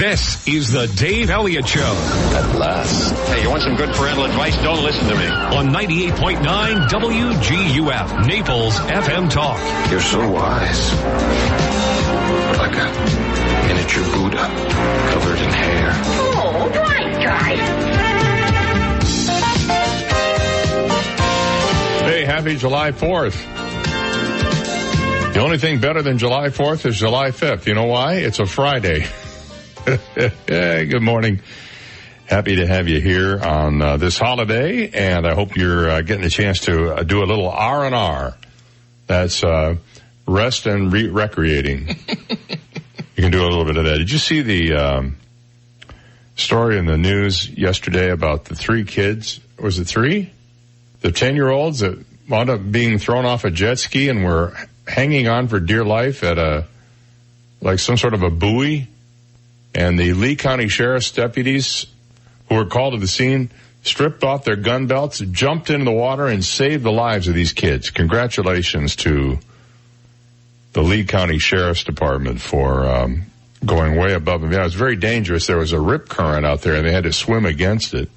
This is the Dave Elliott Show At last. Hey, you want some good parental advice? Don't listen to me. on 98.9 WGUF, Naples FM Talk. You're so wise. Like a miniature Buddha covered in hair. Oh, right, guy. Hey, happy July 4th. The only thing better than July 4th is July 5th. You know why? It's a Friday. hey, good morning. Happy to have you here on uh, this holiday, and I hope you're uh, getting a chance to uh, do a little R and R. That's uh, rest and re- recreating. you can do a little bit of that. Did you see the um, story in the news yesterday about the three kids? Was it three? The ten-year-olds that wound up being thrown off a jet ski and were hanging on for dear life at a like some sort of a buoy and the Lee County Sheriff's deputies who were called to the scene stripped off their gun belts, jumped into the water, and saved the lives of these kids. Congratulations to the Lee County Sheriff's Department for um, going way above and beyond. It was very dangerous. There was a rip current out there, and they had to swim against it.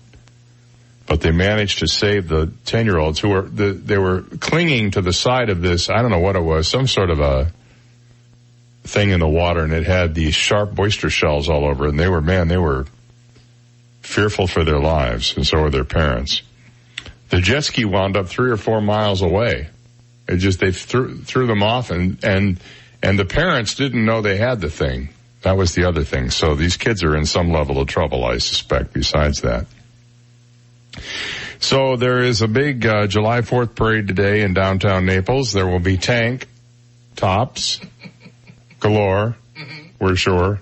But they managed to save the ten-year-olds who were the, they were clinging to the side of this. I don't know what it was, some sort of a thing in the water and it had these sharp oyster shells all over it and they were, man, they were fearful for their lives and so were their parents. The jet ski wound up three or four miles away. It just, they threw, threw them off and, and, and the parents didn't know they had the thing. That was the other thing. So these kids are in some level of trouble, I suspect, besides that. So there is a big uh, July 4th parade today in downtown Naples. There will be tank tops galore, we're sure.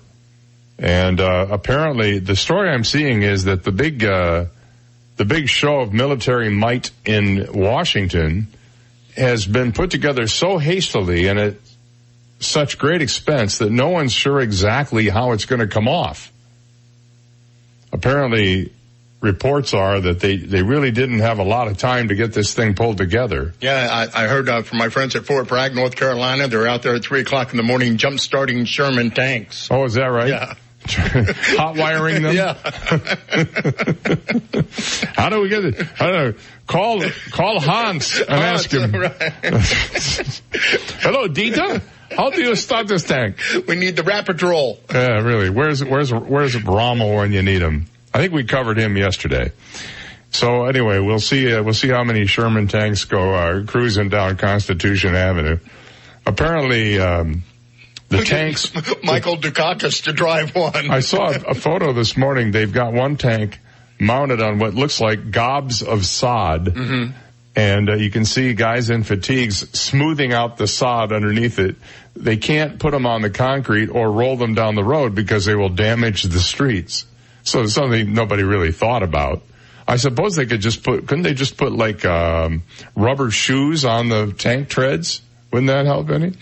And uh, apparently, the story I'm seeing is that the big uh, the big show of military might in Washington has been put together so hastily and at such great expense that no one's sure exactly how it's going to come off. Apparently, reports are that they, they really didn't have a lot of time to get this thing pulled together. Yeah, I, I heard uh, from my friends at Fort Bragg, North Carolina. They're out there at three o'clock in the morning, jump starting Sherman tanks. Oh, is that right? Yeah. Hot wiring them? Yeah. How do we get it? I don't know. Call, call Hans and ask him. Right. Hello, Dita. How do you start this tank? we need the rapid roll. Yeah, really. Where's, where's, where's Rommel when you need him? I think we covered him yesterday. So anyway, we'll see, uh, we'll see how many Sherman tanks go, uh, cruising down Constitution Avenue. Apparently, um, the tanks, Michael Dukakis to drive one. I saw a, a photo this morning. They've got one tank mounted on what looks like gobs of sod. And uh, you can see guys in fatigues smoothing out the sod underneath it. They can't put them on the concrete or roll them down the road because they will damage the streets. So it's something nobody really thought about. I suppose they could just put, couldn't they just put like, um, rubber shoes on the tank treads? Wouldn't that help any?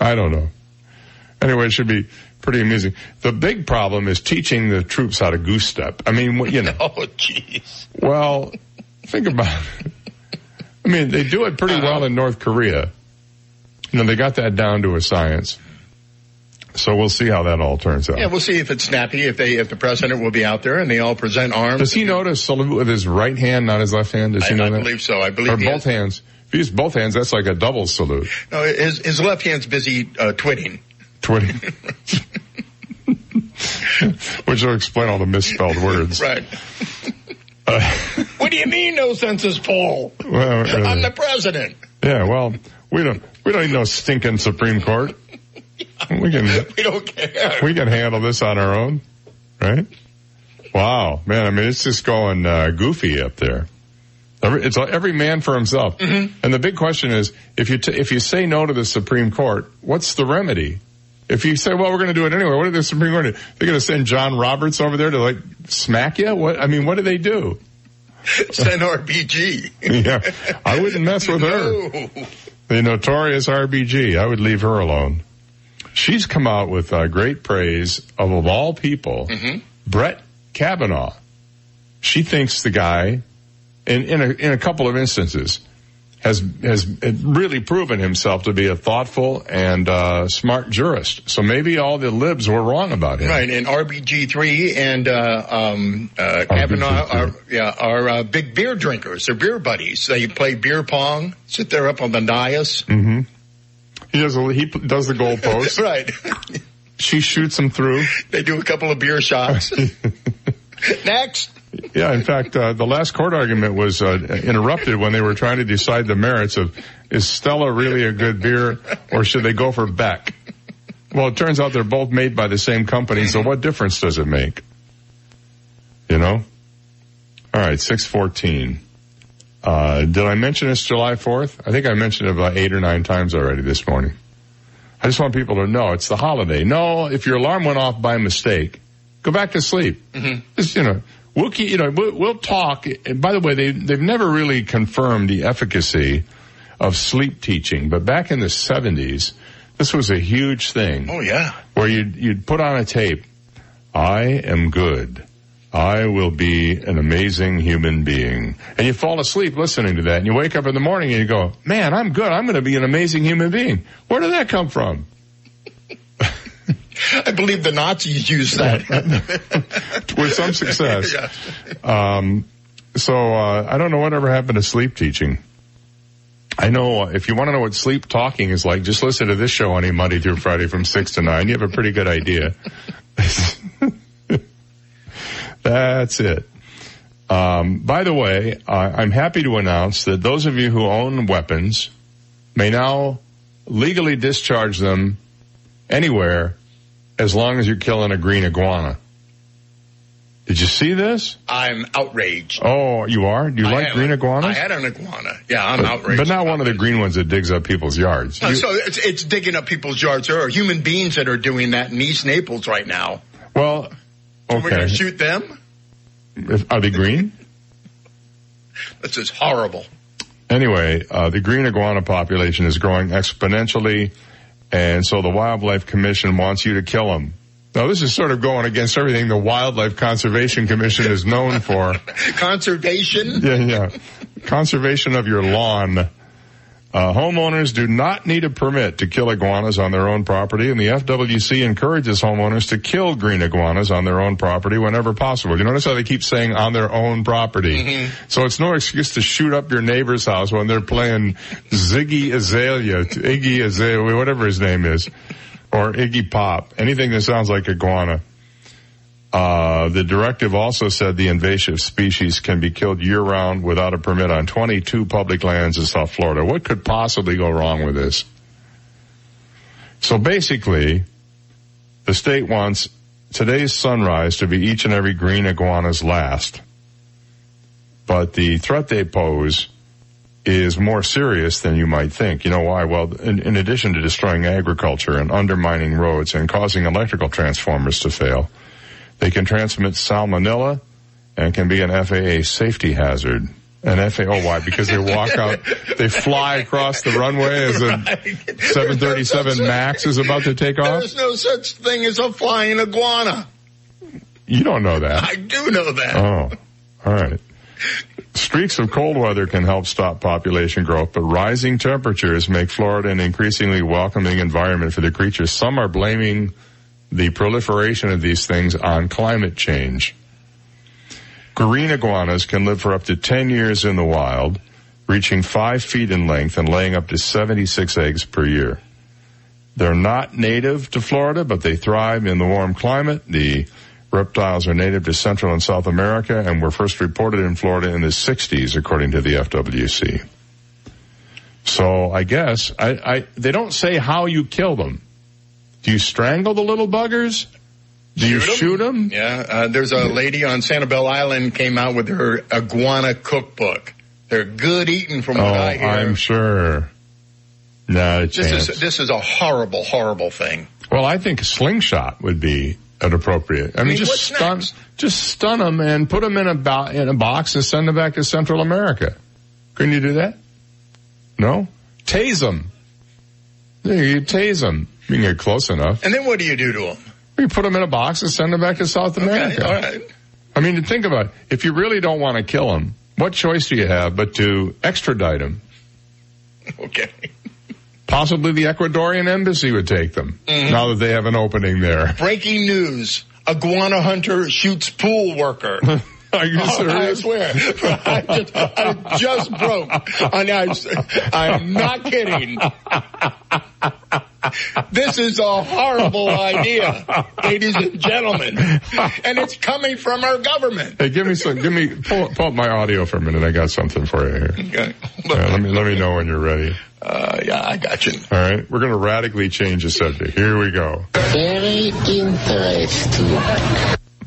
I don't know. Anyway, it should be pretty amusing. The big problem is teaching the troops how to goose step. I mean, you know, oh, jeez. well, think about it. I mean, they do it pretty well in North Korea. You know, they got that down to a science. So we'll see how that all turns out. Yeah, we'll see if it's snappy, if they, if the president will be out there and they all present arms. Does he know to salute with his right hand, not his left hand? Does he I, know I that? believe so. I believe Or both has- hands. If he uses both hands, that's like a double salute. No, his, his left hand's busy, uh, twitting. Twitting. Which will explain all the misspelled words. Right. Uh, what do you mean no census poll? well, really. I'm the president. Yeah, well, we don't, we don't need no stinking Supreme Court. We can, We don't care. we can handle this on our own, right? Wow, man, I mean, it's just going, uh, goofy up there. Every, it's every man for himself. And the big question is, if you, t- if you say no to the Supreme Court, what's the remedy? If you say, well, we're going to do it anyway, what did the Supreme Court do? They're going to send John Roberts over there to like smack you? What, I mean, what do they do? Send RBG. yeah, I wouldn't mess with her. The notorious RBG. I would leave her alone. She's come out with uh, great praise of, of all people, Brett Kavanaugh. She thinks the guy, in, in, a, in a couple of instances, has has really proven himself to be a thoughtful and uh, smart jurist. So maybe all the libs were wrong about him. Right, and RBG three and uh, um, uh, Kavanaugh are yeah are uh, big beer drinkers. They're beer buddies. They play beer pong, sit there up on the dais. Mm-hmm. He does a, he does the goalpost. right. She shoots him through. They do a couple of beer shots. Next. Yeah, in fact, uh, the last court argument was uh, interrupted when they were trying to decide the merits of is Stella really a good beer or should they go for Beck? Well, it turns out they're both made by the same company, so what difference does it make? You know? All right, 614. Uh, did I mention it's July 4th? I think I mentioned it about eight or nine times already this morning. I just want people to know it's the holiday. No, if your alarm went off by mistake, go back to sleep. Mm-hmm. Just, you know, we'll keep, you know, we'll, we'll talk. And by the way, they, they've never really confirmed the efficacy of sleep teaching, but back in the 70s, this was a huge thing. Oh yeah. Where you'd, you'd put on a tape, I am good. I will be an amazing human being. And you fall asleep listening to that and you wake up in the morning and you go, man, I'm good. I'm going to be an amazing human being. Where did that come from? I believe the Nazis used that with some success. yeah. um, so uh, I don't know whatever happened to sleep teaching. I know uh, if you want to know what sleep talking is like, just listen to this show any Monday through Friday from six to nine. You have a pretty good idea. That's it. Um, by the way, uh, I'm happy to announce that those of you who own weapons may now legally discharge them anywhere as long as you're killing a green iguana. Did you see this? I'm outraged. Oh, you are? Do you I like green iguanas? I had an iguana. Yeah, I'm but, outraged. But not one of the green ones that digs up people's yards. You, so it's, it's digging up people's yards. There are human beings that are doing that in East Naples right now. Well, okay. We're going to shoot them? If, are they green? this is horrible. Anyway, uh, the green iguana population is growing exponentially, and so the Wildlife Commission wants you to kill them. Now, this is sort of going against everything the Wildlife Conservation Commission is known for. Conservation? Yeah, yeah. Conservation of your lawn. Uh, homeowners do not need a permit to kill iguanas on their own property, and the FWC encourages homeowners to kill green iguanas on their own property whenever possible. You notice how they keep saying on their own property. Mm-hmm. So it's no excuse to shoot up your neighbor's house when they're playing Ziggy Azalea, Iggy Azalea, whatever his name is, or Iggy Pop, anything that sounds like iguana. Uh, the directive also said the invasive species can be killed year round without a permit on 22 public lands in South Florida. What could possibly go wrong with this? So basically, the state wants today's sunrise to be each and every green iguana's last. But the threat they pose is more serious than you might think. You know why? Well, in, in addition to destroying agriculture and undermining roads and causing electrical transformers to fail, they can transmit salmonella and can be an FAA safety hazard. An FAA, oh why? Because they walk out, they fly across the runway as a 737 MAX is about to take off? There's no such thing as a flying iguana. You don't know that. I do know that. Oh, alright. Streaks of cold weather can help stop population growth, but rising temperatures make Florida an increasingly welcoming environment for the creatures. Some are blaming the proliferation of these things on climate change. Green iguanas can live for up to 10 years in the wild, reaching 5 feet in length and laying up to 76 eggs per year. They're not native to Florida, but they thrive in the warm climate. The reptiles are native to Central and South America and were first reported in Florida in the 60s, according to the FWC. So I guess I, I, they don't say how you kill them. Do you strangle the little buggers? Do you shoot them? Yeah. Uh, there's a lady on Sanibel Island came out with her iguana cookbook. They're good eating from what oh, I hear. I'm sure. No, this is this is a horrible, horrible thing. Well, I think a slingshot would be an appropriate. I, I mean, just stun, next? just stun them and put them in a bo- in a box and send them back to Central America. Couldn't you do that? No, tase them. You tase them. You can get close enough. And then what do you do to them? You put them in a box and send them back to South America. Okay, all right. I mean, think about it. If you really don't want to kill them, what choice do you have but to extradite them? Okay. Possibly the Ecuadorian embassy would take them mm-hmm. now that they have an opening there. Breaking news. Iguana hunter shoots pool worker. Are you Oh, I swear. I just, I just broke. I, I'm not kidding. This is a horrible idea, ladies and gentlemen. And it's coming from our government. Hey, give me some. Give me pull, pull up my audio for a minute. I got something for you here. Okay. Yeah, let me let me know when you're ready. Uh, yeah, I got you. All right, we're going to radically change the subject. Here we go. Very interesting.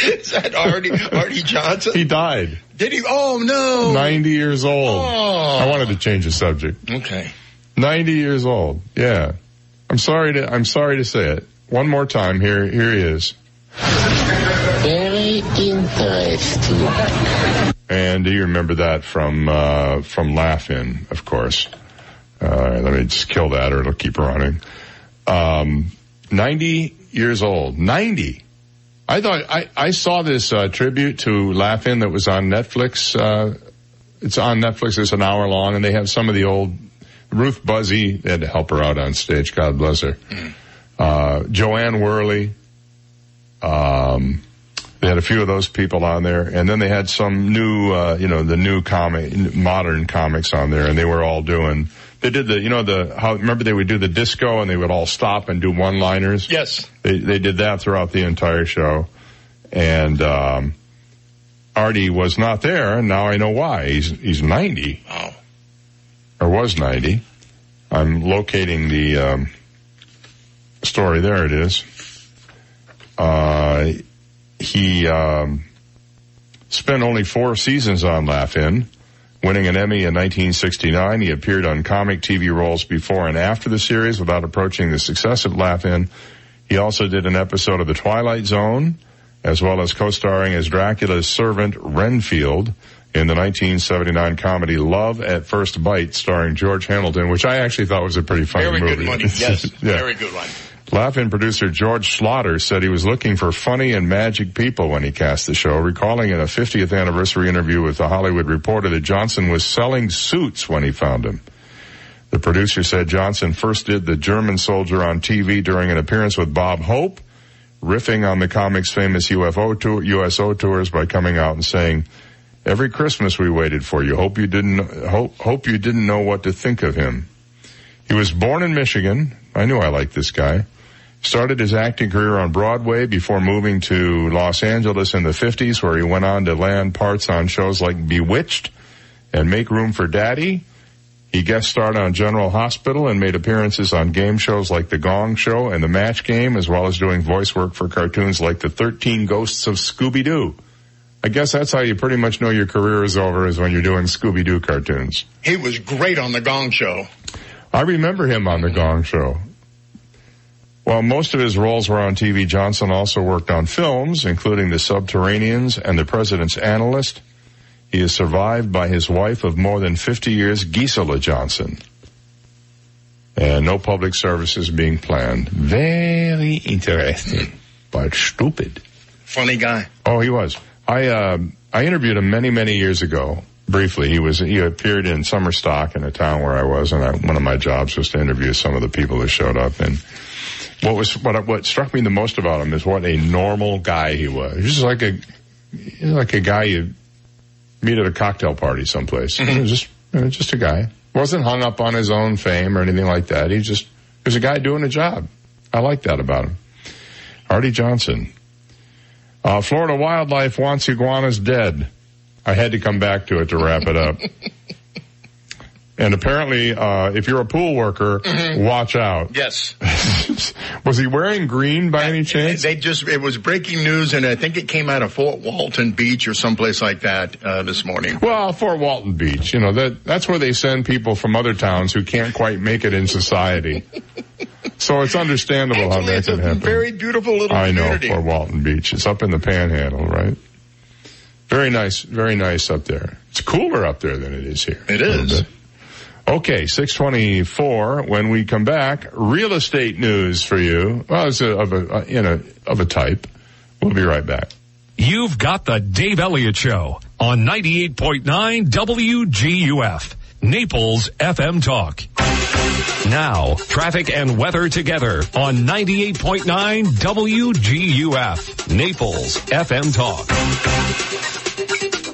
Is that Arte, Arte Johnson? he died, Did he? Oh no. 90 years old. Oh. I wanted to change the subject. Okay. 90 years old. Yeah. I'm sorry to I'm sorry to say it. One more time. Here here he is. Very interesting. And do you remember that from uh, from Laugh-In, of course? Uh, let me just kill that, or it'll keep running. Um, Ninety years old. Ninety. I thought I, I saw this uh, tribute to Laugh-In that was on Netflix. Uh, it's on Netflix. It's an hour long, and they have some of the old Ruth Buzzi. They had to help her out on stage. God bless her. Uh, Jo Anne Worley. Um, they had a few of those people on there, and then they had some new, uh, you know, the new comic, modern comics on there, and they were all doing. They did the, you know, the how. Remember they would do the disco, and they would all stop and do one-liners. Yes. They they did that throughout the entire show, and um, Arte was not there, and now I know why. He's he's ninety Oh. or was ninety. I'm locating the um, story. There it is. Uh, he um, spent only four seasons on Laugh-In, winning an Emmy in 1969. He appeared on comic TV roles before and after the series without approaching the success of Laugh-In. He also did an episode of The Twilight Zone, as well as co-starring as Dracula's servant Renfield in the 1979 comedy Love at First Bite, starring George Hamilton, which I actually thought was a pretty funny Very movie. good money. Yes. Yeah. Very good one. Laugh-In producer George Schlatter said he was looking for funny and magic people when he cast the show, recalling in a 50th anniversary interview with the Hollywood Reporter that Johnson was selling suits when he found him. The producer said Johnson first did the German soldier on TV during an appearance with Bob Hope, riffing on the comic's famous UFO tour, USO tours by coming out and saying, "Every Christmas we waited for you. Hope you didn't hope hope you didn't know what to think of him." He was born in Michigan. I knew I liked this guy. Started his acting career on Broadway before moving to Los Angeles in the 50s where he went on to land parts on shows like Bewitched and Make Room for Daddy. He guest starred on General Hospital and made appearances on game shows like The Gong Show and The Match Game as well as doing voice work for cartoons like The 13 Ghosts of Scooby-Doo. I guess that's how you pretty much know your career is over is when you're doing Scooby-Doo cartoons. He was great on the Gong Show. I remember him on The Gong Show. While most of his roles were on TV, Johnson also worked on films, including The Subterraneans and The President's Analyst. He is survived by his wife of more than 50 years, Gisela Johnson. And no public services being planned. Very interesting, but stupid. Funny guy. Oh, he was. I uh, I interviewed him many many years ago. Briefly, he was he appeared in summer stock in a town where I was, and I, one of my jobs was to interview some of the people that showed up. And what was what what struck me the most about him is what a normal guy he was. He was just like a like a guy you meet at a cocktail party someplace. He was just you know, just a guy. wasn't hung up on his own fame or anything like that. He just he was a guy doing a job. I like that about him. Arte Johnson. Uh, Florida Wildlife wants iguanas dead. I had to come back to it to wrap it up. and apparently, uh, if you're a pool worker, watch out. Yes. Was he wearing green by any chance? They just, it was breaking news and I think it came out of Fort Walton Beach or someplace like that, uh, this morning. Well, Fort Walton Beach, you know, that, that's where they send people from other towns who can't quite make it in society. so it's understandable how that it's a happen. very beautiful little I know. Fort Walton Beach. It's up in the panhandle, right? Very nice, very nice up there. It's cooler up there than it is here. It is. A little is. Okay, 624. When we come back, real estate news for you. Well, it's a, of a, uh, you know, of a type. We'll be right back. You've got the Dave Elliott Show on 98.9 WGUF, Naples FM Talk. Now, traffic and weather together on 98.9 WGUF, Naples FM Talk.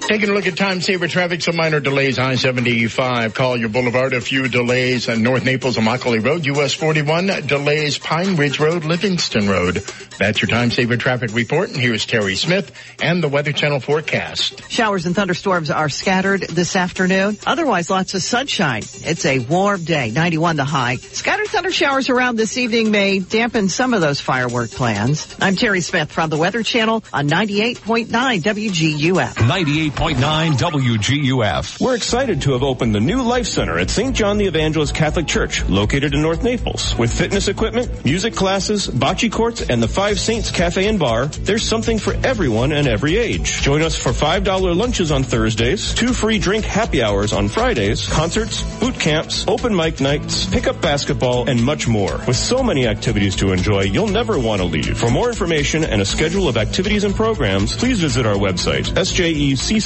Taking a look at time saver traffic, some minor delays I-75, Collier Boulevard, a few delays on North Naples and Immokalee Road, US 41, delays Pine Ridge Road, Livingston Road. That's your time saver traffic report, and here's Terry Smith and the Weather Channel forecast. Showers and thunderstorms are scattered this afternoon. Otherwise, lots of sunshine. It's a warm day, 91 the high. Scattered thunder showers around this evening may dampen some of those firework plans. I'm Terry Smith from the Weather Channel on 98.9 WGUF. 98 98.9 WGUF. We're excited to have opened the new Life Center at St. John the Evangelist Catholic Church, located in North Naples. With fitness equipment, music classes, bocce courts, and the Five Saints Cafe and Bar, there's something for everyone and every age. Join us for $5 lunches on Thursdays, two free drink happy hours on Fridays, concerts, boot camps, open mic nights, pickup basketball, and much more. With so many activities to enjoy, you'll never want to leave. For more information and a schedule of activities and programs, please visit our website, sjecc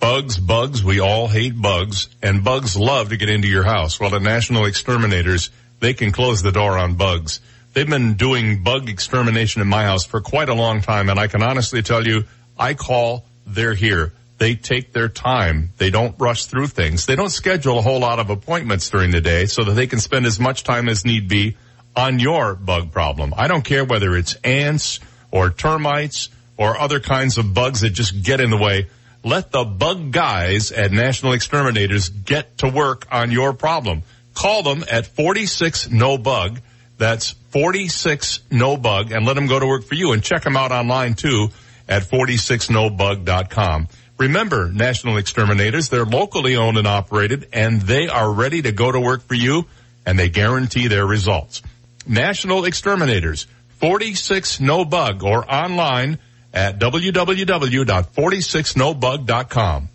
Bugs, bugs, we all hate bugs, and bugs love to get into your house. Well, the National Exterminators, they can close the door on bugs. They've been doing bug extermination in my house for quite a long time, and I can honestly tell you, I call, they're here. They take their time. They don't rush through things. They don't schedule a whole lot of appointments during the day so that they can spend as much time as need be on your bug problem. I don't care whether it's ants or termites or other kinds of bugs that just get in the way, let the bug guys at National Exterminators get to work on your problem. Call them at 46 no bug. That's 46 no bug and let them go to work for you and check them out online too at 46nobug.com. Remember, National Exterminators, they're locally owned and operated and they are ready to go to work for you and they guarantee their results. National Exterminators, 46 no bug or online at www.46nobug.com.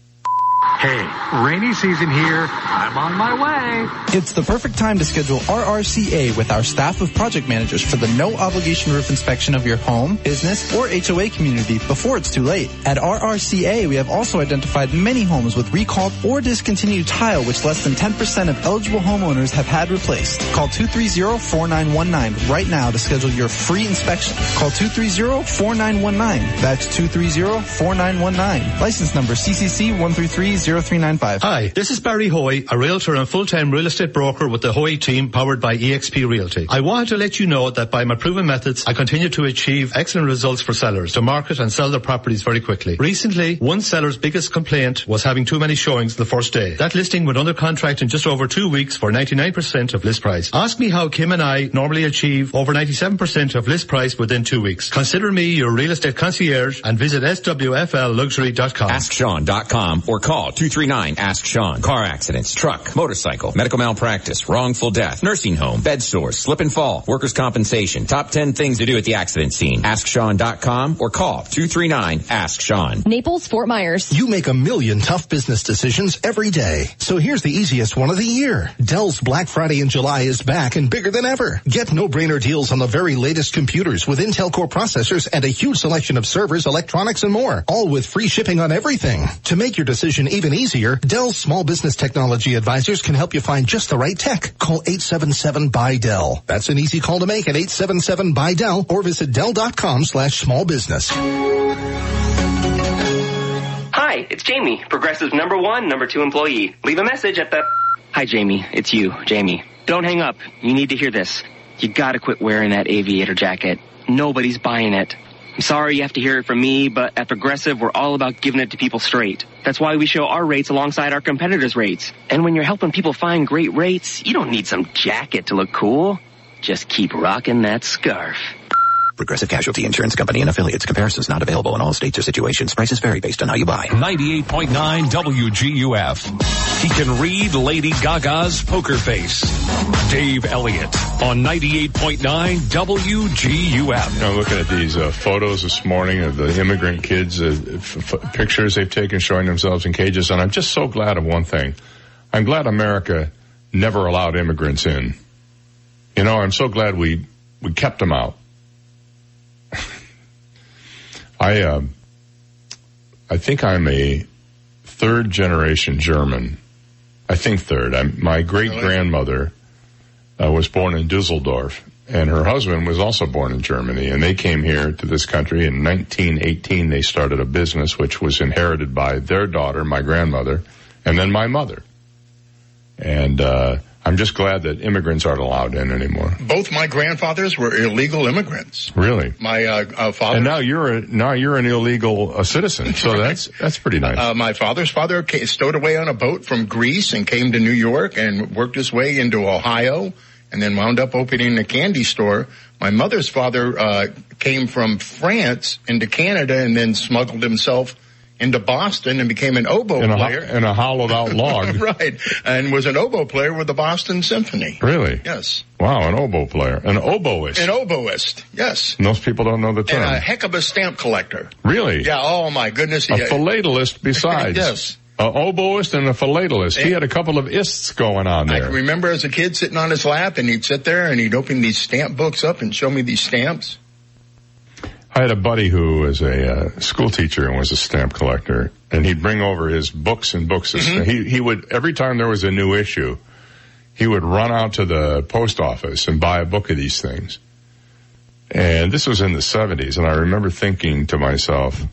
Hey, rainy season here. I'm on my way. It's the perfect time to schedule RRCA with our staff of project managers for the no obligation roof inspection of your home, business, or HOA community before it's too late. At RRCA, we have also identified many homes with recalled or discontinued tile which less than 10% of eligible homeowners have had replaced. Call 230-4919 right now to schedule your free inspection. Call 230-4919. That's 230-4919. License number CCC 133 0395. Hi, this is Barry Hoy, a realtor and full-time real estate broker with the Hoy team powered by eXp Realty. I wanted to let you know that by my proven methods, I continue to achieve excellent results for sellers to market and sell their properties very quickly. Recently, one seller's biggest complaint was having too many showings the first day. That listing went under contract in just over two weeks for 99% of list price. Ask me how Kim and I normally achieve over 97% of list price within two weeks. Consider me your real estate concierge and visit swflluxury.com. AskSean.com or call 239 Ask Sean. Car accidents, truck, motorcycle, medical malpractice, wrongful death, nursing home, bed sores, slip and fall, workers' compensation. Top 10 things to do at the accident scene. AskSean.com or call 239 Ask Sean. Naples, Fort Myers. You make a million tough business decisions every day. So here's the easiest one of the year. Dell's Black Friday in July is back and bigger than ever. Get no-brainer deals on the very latest computers with Intel Core processors and a huge selection of servers, electronics, and more. All with free shipping on everything. To make your decision even easier, Dell's small business technology advisors can help you find just the right tech. Call 877 by Dell. That's an easy call to make at 877 by Dell or visit Dell.com slash small business. Hi, it's Jamie, Progressive number one, number two employee. Leave a message at the... Hi, Jamie. It's you, Jamie. Don't hang up. You need to hear this. You gotta quit wearing that aviator jacket. Nobody's buying it. I'm sorry you have to hear it from me, but at Progressive, we're all about giving it to people straight. That's why we show our rates alongside our competitors' rates. And when you're helping people find great rates, you don't need some jacket to look cool. Just keep rocking that scarf. Progressive Casualty Insurance Company and affiliates. Comparisons not available in all states or situations. Prices vary based on how you buy. 98.9 WGUF. He can read Lady Gaga's poker face. Dave Elliott on 98.9 WGUF. You know, looking at these uh, photos this morning of the immigrant kids, uh, f- f- pictures they've taken showing themselves in cages, and I'm just so glad of one thing. I'm glad America never allowed immigrants in. You know, I'm so glad we, we kept them out. I, uh, I think I'm a third generation German. I think third. I'm, my great grandmother uh, was born in Dusseldorf, and her husband was also born in Germany. And they came here to this country in 1918. They started a business which was inherited by their daughter, my grandmother, and then my mother. And uh, I'm just glad that immigrants aren't allowed in anymore. Both my grandfathers were illegal immigrants. Really? My uh, uh, father. And now you're a now you're an illegal uh, citizen, so that's that's pretty nice. Uh, my father's father ca stowed away on a boat from Greece and came to New York and worked his way into Ohio and then wound up opening a candy store. My mother's father uh, came from France into Canada and then smuggled himself into Boston and became an oboe in a, player. in a hollowed out log. right. And was an oboe player with the Boston Symphony. Really? Yes. Wow, an oboe player, an oboist. An oboist. Yes. Most people don't know the term. And a heck of a stamp collector. really? Yeah. Oh my goodness. A Yeah. philatelist besides. Yes. A oboist and a philatelist. He had a couple of ists going on there. I can remember as a kid sitting on his lap and he'd sit there and he'd open these stamp books up and show me these stamps. I had a buddy who was a uh, school teacher and was a stamp collector, and he'd bring over his books and books. Mm-hmm. He he would every time there was a new issue, he would run out to the post office and buy a book of these things. And this was in the seventies, and I remember thinking to myself,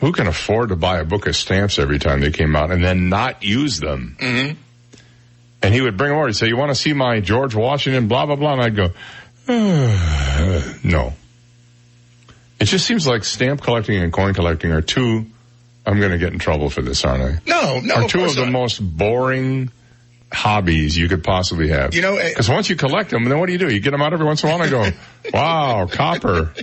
who can afford to buy a book of stamps every time they came out and then not use them? Mm-hmm. And he would bring them over. He'd say, "You want to see my George Washington?" Blah blah blah. And I'd go, "No." It just seems like stamp collecting and coin collecting are two. I'm going to get in trouble for this, aren't I? No, no, Are two of course the not. most boring hobbies you could possibly have. You know, eh, because once you collect them, then what do you do? You get them out every once in a while and go, "Wow, copper."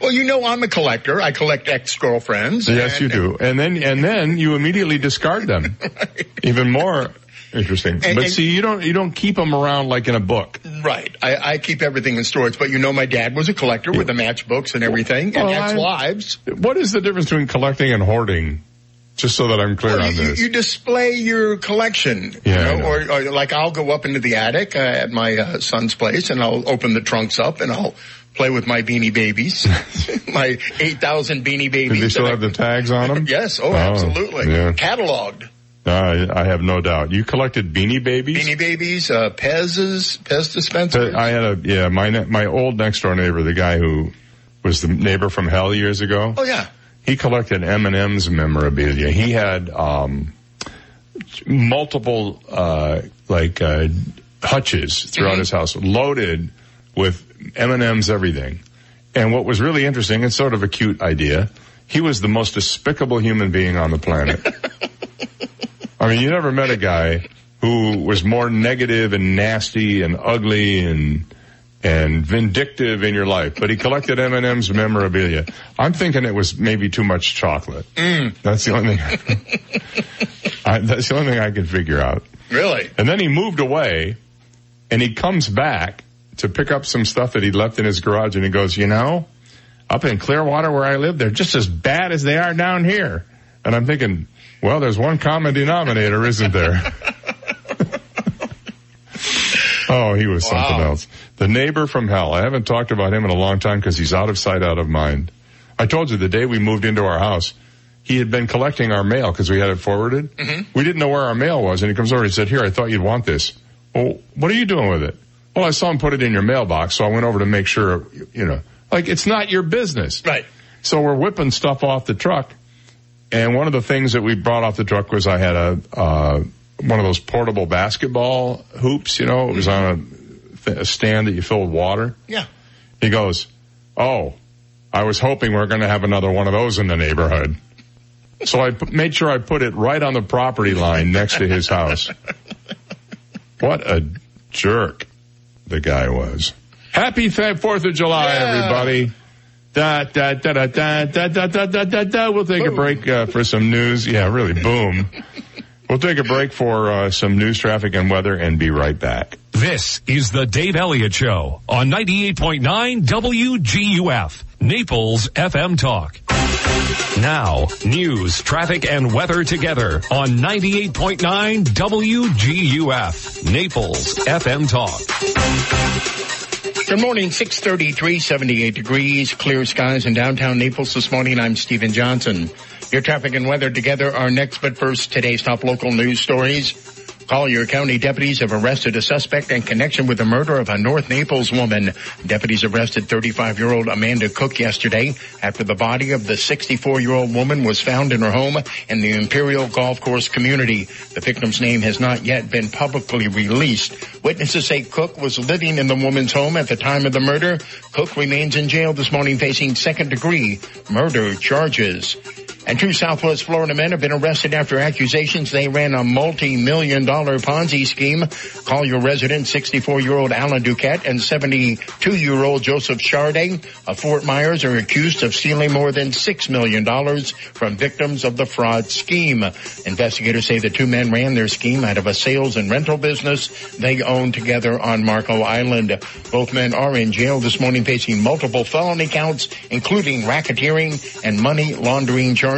Well, you know, I'm a collector. I collect ex-girlfriends. Yes, you do. And then and then you immediately discard them. Even more interesting. And- but and- see, you don't you don't keep them around like in a book. Right. I, I keep everything in storage, but you know, my dad was a collector with the matchbooks and everything, and Well, I- ex-wives. What is the difference between collecting and hoarding? Just so that I'm clear Well, on you, this. you display your collection, Yeah, you know, know. or, or like I'll go up into the attic uh, at my uh, son's place and I'll open the trunks up and I'll play with my beanie babies, my 8,000 beanie babies. Do they still that I- have the tags on them? Yes, oh, absolutely. Yeah. Cataloged. I, I have no doubt. You collected Beanie Babies? Beanie babies, uh, Pez's, Pez dispensers. I had a, yeah, my, my old next door neighbor, the guy who was the neighbor from hell years ago. Oh yeah. He collected M&M's memorabilia. He had, um, multiple, uh, like, uh, hutches throughout Mm-hmm. his house loaded with M&M's everything. And what was really interesting, and sort of a cute idea, he was the most despicable human being on the planet. I mean, you never met a guy who was more negative and nasty and ugly and and vindictive in your life, but he collected M&M's memorabilia. I'm thinking it was maybe too much chocolate. Mm. That's the only thing. I, that's the only thing I can figure out. Really? And then he moved away, and he comes back to pick up some stuff that he left in his garage, and he goes, you know, up in Clearwater where I live, they're just as bad as they are down here. And I'm thinking, well, there's one common denominator, isn't there? oh, he was something else. The neighbor from hell. I haven't talked about him in a long time because he's out of sight, out of mind. I told you the day we moved into our house, he had been collecting our mail because we had it forwarded. Mm-hmm. We didn't know where our mail was, and he comes over and he said, "Here, I thought you'd want this." Well, what are you doing with it? Well, I saw him put it in your mailbox, so I went over to make sure. You know, like it's not your business. Right. So we're whipping stuff off the truck, and one of the things that we brought off the truck was I had a uh, one of those portable basketball hoops. You know, it was on a, th- a stand that you fill with water. Yeah. He goes, "Oh, I was hoping we are going to have another one of those in the neighborhood." So I p- made sure I put it right on the property line next to his house. What a jerk the guy was. Happy Fourth of July, everybody. Da, da, da, da, da, da, da, da, da, da, da. We'll take a break uh, for some news. Yeah, really, boom. We'll take a break for uh, some news, traffic, and weather and be right back. This is the Dave Elliott Show on 98.9 WGUF, Naples FM Talk. Now, news, traffic, and weather together on 98.9 WGUF, Naples FM Talk. Good morning, 633, 78 degrees, clear skies in downtown Naples this morning. I'm Stephen Johnson. Your traffic and weather together are next, but first, today's top local news stories. Collier County deputies have arrested a suspect in connection with the murder of a North Naples woman. Deputies arrested 35-year-old Amanda Cook yesterday after the body of the 64-year-old woman was found in her home in the Imperial Golf Course community. The victim's name has not yet been publicly released. Witnesses say Cook was living in the woman's home at the time of the murder. Cook remains in jail this morning facing second degree murder charges. And two Southwest Florida men have been arrested after accusations they ran a multi-million dollar Ponzi scheme. Collier resident 64-year-old Alan Duquette and 72-year-old Joseph Charding of Fort Myers are accused of stealing more than $6 million from victims of the fraud scheme. Investigators say the two men ran their scheme out of a sales and rental business they own together on Marco Island. Both men are in jail this morning facing multiple felony counts, including racketeering and money laundering charges.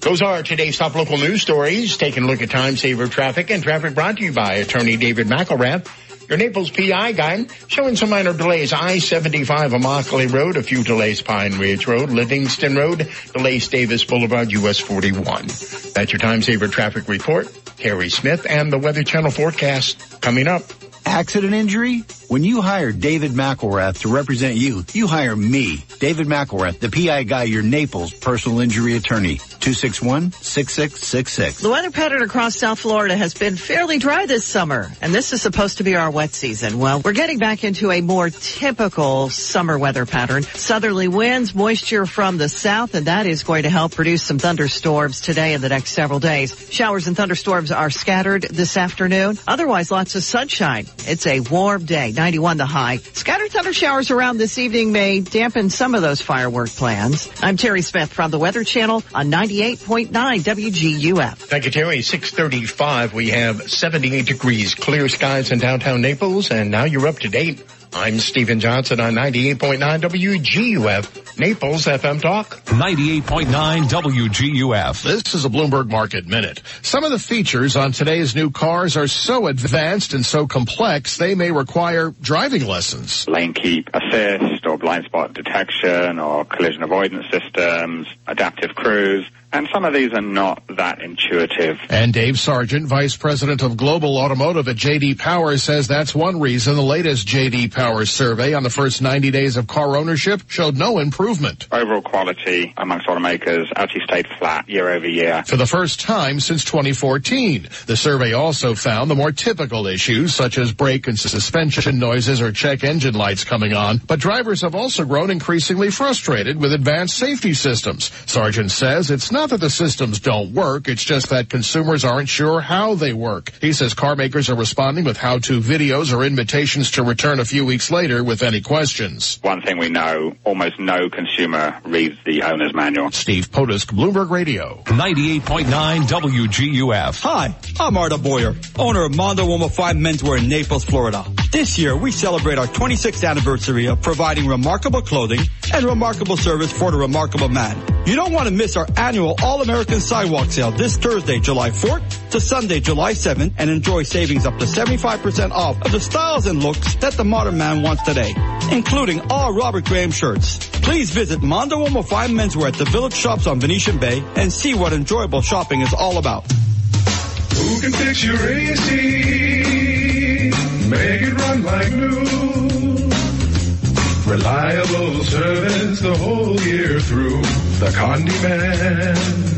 Those are today's top local news stories. Taking a look at time saver traffic and traffic brought to you by attorney David McElrath. Your Naples PI guy showing some minor delays. I-75 Immokalee Road, a few delays Pine Ridge Road, Livingston Road, delays Davis Boulevard, US 41. That's your time saver traffic report. Harry Smith and the Weather Channel forecast coming up. Accident injury? When you hire David McElrath to represent you, you hire me, David McElrath, the PI guy, your Naples personal injury attorney. 261-6666. The weather pattern across South Florida has been fairly dry this summer, and this is supposed to be our wet season. Well, we're getting back into a more typical summer weather pattern. Southerly winds, moisture from the south, and that is going to help produce some thunderstorms today and the next several days. Showers and thunderstorms are scattered this afternoon. Otherwise, lots of sunshine. It's a warm day, 91 the high. Scattered thunder showers around this evening may dampen some of those firework plans. I'm Terry Smith from the Weather Channel on 98.9 WGUF. Thank you, Terry. 635, we have 78 degrees, clear skies in downtown Naples, and now you're up to date. I'm Stephen Johnson on 98.9 WGUF, Naples FM Talk. 98.9 WGUF. This is a Bloomberg Market Minute. Some of the features on today's new cars are so advanced and so complex, they may require driving lessons. Lane keep assist or blind spot detection or collision avoidance systems, adaptive cruise. And some of these are not that intuitive. And Dave Sargent, Vice President of Global Automotive at JD Power, says that's one reason the latest JD Power survey on the first 90 days of car ownership showed no improvement. Overall quality amongst automakers actually stayed flat year over year. For the first time since 2014. The survey also found the more typical issues such as brake and suspension noises or check engine lights coming on. But drivers have also grown increasingly frustrated with advanced safety systems. Sargent says it's not that the systems don't work, it's just that consumers aren't sure how they work. He says car makers are responding with how-to videos or invitations to return a few weeks later with any questions. One thing we know, almost no consumer reads the owner's manual. Steve Potusk, Bloomberg Radio. 98.9 WGUF. Hi, I'm Arda Boyer, owner of Mondo Uomo 5 Menswear in Naples, Florida. This year, we celebrate our 26th anniversary of providing remarkable clothing and remarkable service for the remarkable man. You don't want to miss our annual All-American Sidewalk Sale this Thursday, July 4th to Sunday, July 7th and enjoy savings up to 75% off of the styles and looks that the modern man wants today, including all Robert Graham shirts. Please visit Mondo Uomo 5 Menswear at the Village Shops on Venetian Bay and see what enjoyable shopping is all about. Who can fix your AC? Make it run like new. Reliable service the whole year through. The Condi Man.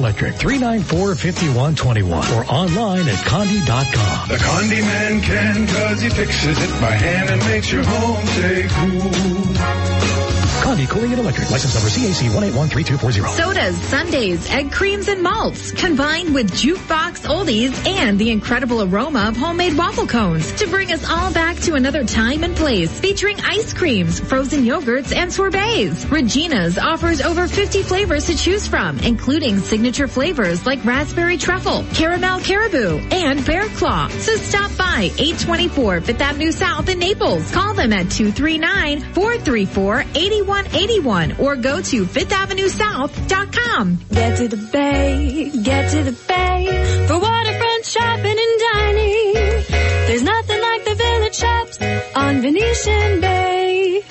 Electric 394-5121 or online at condi.com. The Condi Man can cause he fixes it by hand and makes your home stay cool. Condi Cooling and Electric. License number CAC 1813240. Sodas, sundaes, egg creams, and malts, combined with jukebox oldies and the incredible aroma of homemade waffle cones to bring us all back to another time and place, featuring ice creams, frozen yogurts, and sorbets. Regina's offers over 50 flavors to choose from, including signature flavors like raspberry truffle, caramel caribou, and bear claw. So stop by 824 Fifth Avenue South in Naples. Call them at 239-434-8181 or go to fifthavenuesouth.com. Get to the bay, get to the bay for waterfront shopping and dining. There's nothing like the village shops on Venetian Bay.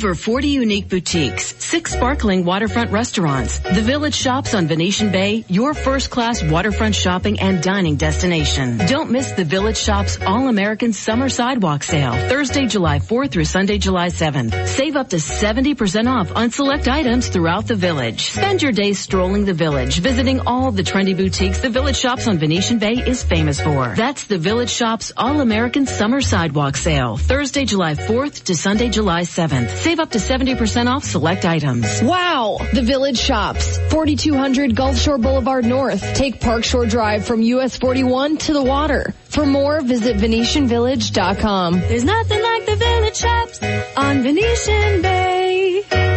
Over 40 unique boutiques, six sparkling waterfront restaurants, the Village Shops on Venetian Bay, your first-class waterfront shopping and dining destination. Don't miss the Village Shops All-American Summer Sidewalk Sale, Thursday, July 4th through Sunday, July 7th. Save up to 70% off on select items throughout the village. Spend your day strolling the village, visiting all the trendy boutiques the Village Shops on Venetian Bay is famous for. That's the Village Shops All-American Summer Sidewalk Sale, Thursday, July 4th to Sunday, July 7th. Save up to 70% off select items. Wow! The Village Shops, 4200 Gulf Shore Boulevard North. Take Park Shore Drive from US 41 to the water. For more, visit VenetianVillage.com. There's nothing like the village shops on Venetian Bay.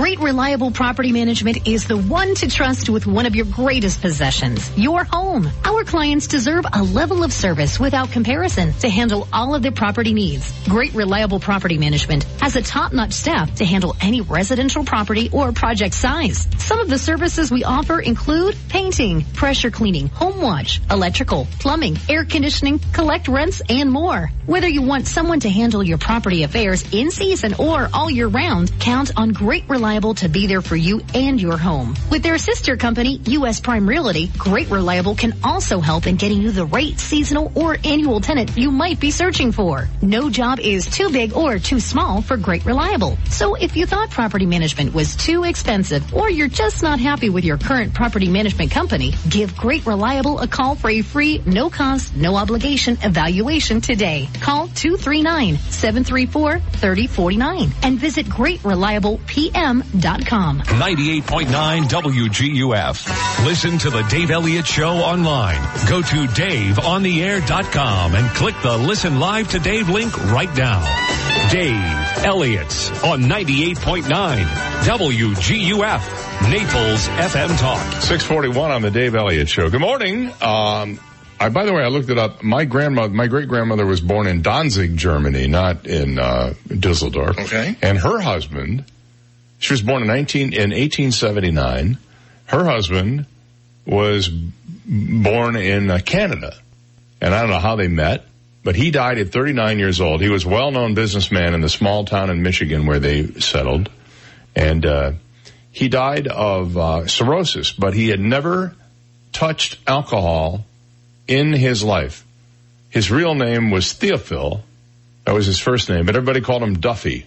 Great reliable property management is the one to trust with one of your greatest possessions, your home. Our clients deserve a level of service without comparison to handle all of their property needs. Great reliable property management has a top-notch staff to handle any residential property or project size. Some of the services we offer include painting, pressure cleaning, home watch, electrical, plumbing, air conditioning, collect rents, and more. Whether you want someone to handle your property affairs in season or all year round, count on Great Reliable to be there for you and your home. With their sister company, U.S. Prime Realty, Great Reliable can also help in getting you the right seasonal or annual tenant you might be searching for. No job is too big or too small for Great Reliable. So if you thought property management was too expensive or you're just not happy with your current property management company, give Great Reliable a call for a free, no cost, no obligation evaluation today. Call 239-734-3049 and visit greatreliablepm.com. 98.9 WGUF. Listen to the Dave Elliott Show online. Go to daveontheair.com and click the listen live to Dave link right now. Dave Elliott on 98.9 WGUF. Naples FM Talk. 641 on the Dave Elliott Show. Good morning. Um, I, by the way, I looked it up. My grandmother, my great grandmother was born in Danzig, Germany, not in uh, Dusseldorf. Okay. And her husband, she was born in 19 in 1879. Her husband was born in uh, Canada, and I don't know how they met, but he died at 39 years old. He was a well-known businessman in the small town in Michigan where they settled, and uh, he died of uh, cirrhosis. But he had never touched alcohol in his life. His real name was Theophil. That was his first name, but everybody called him Duffy.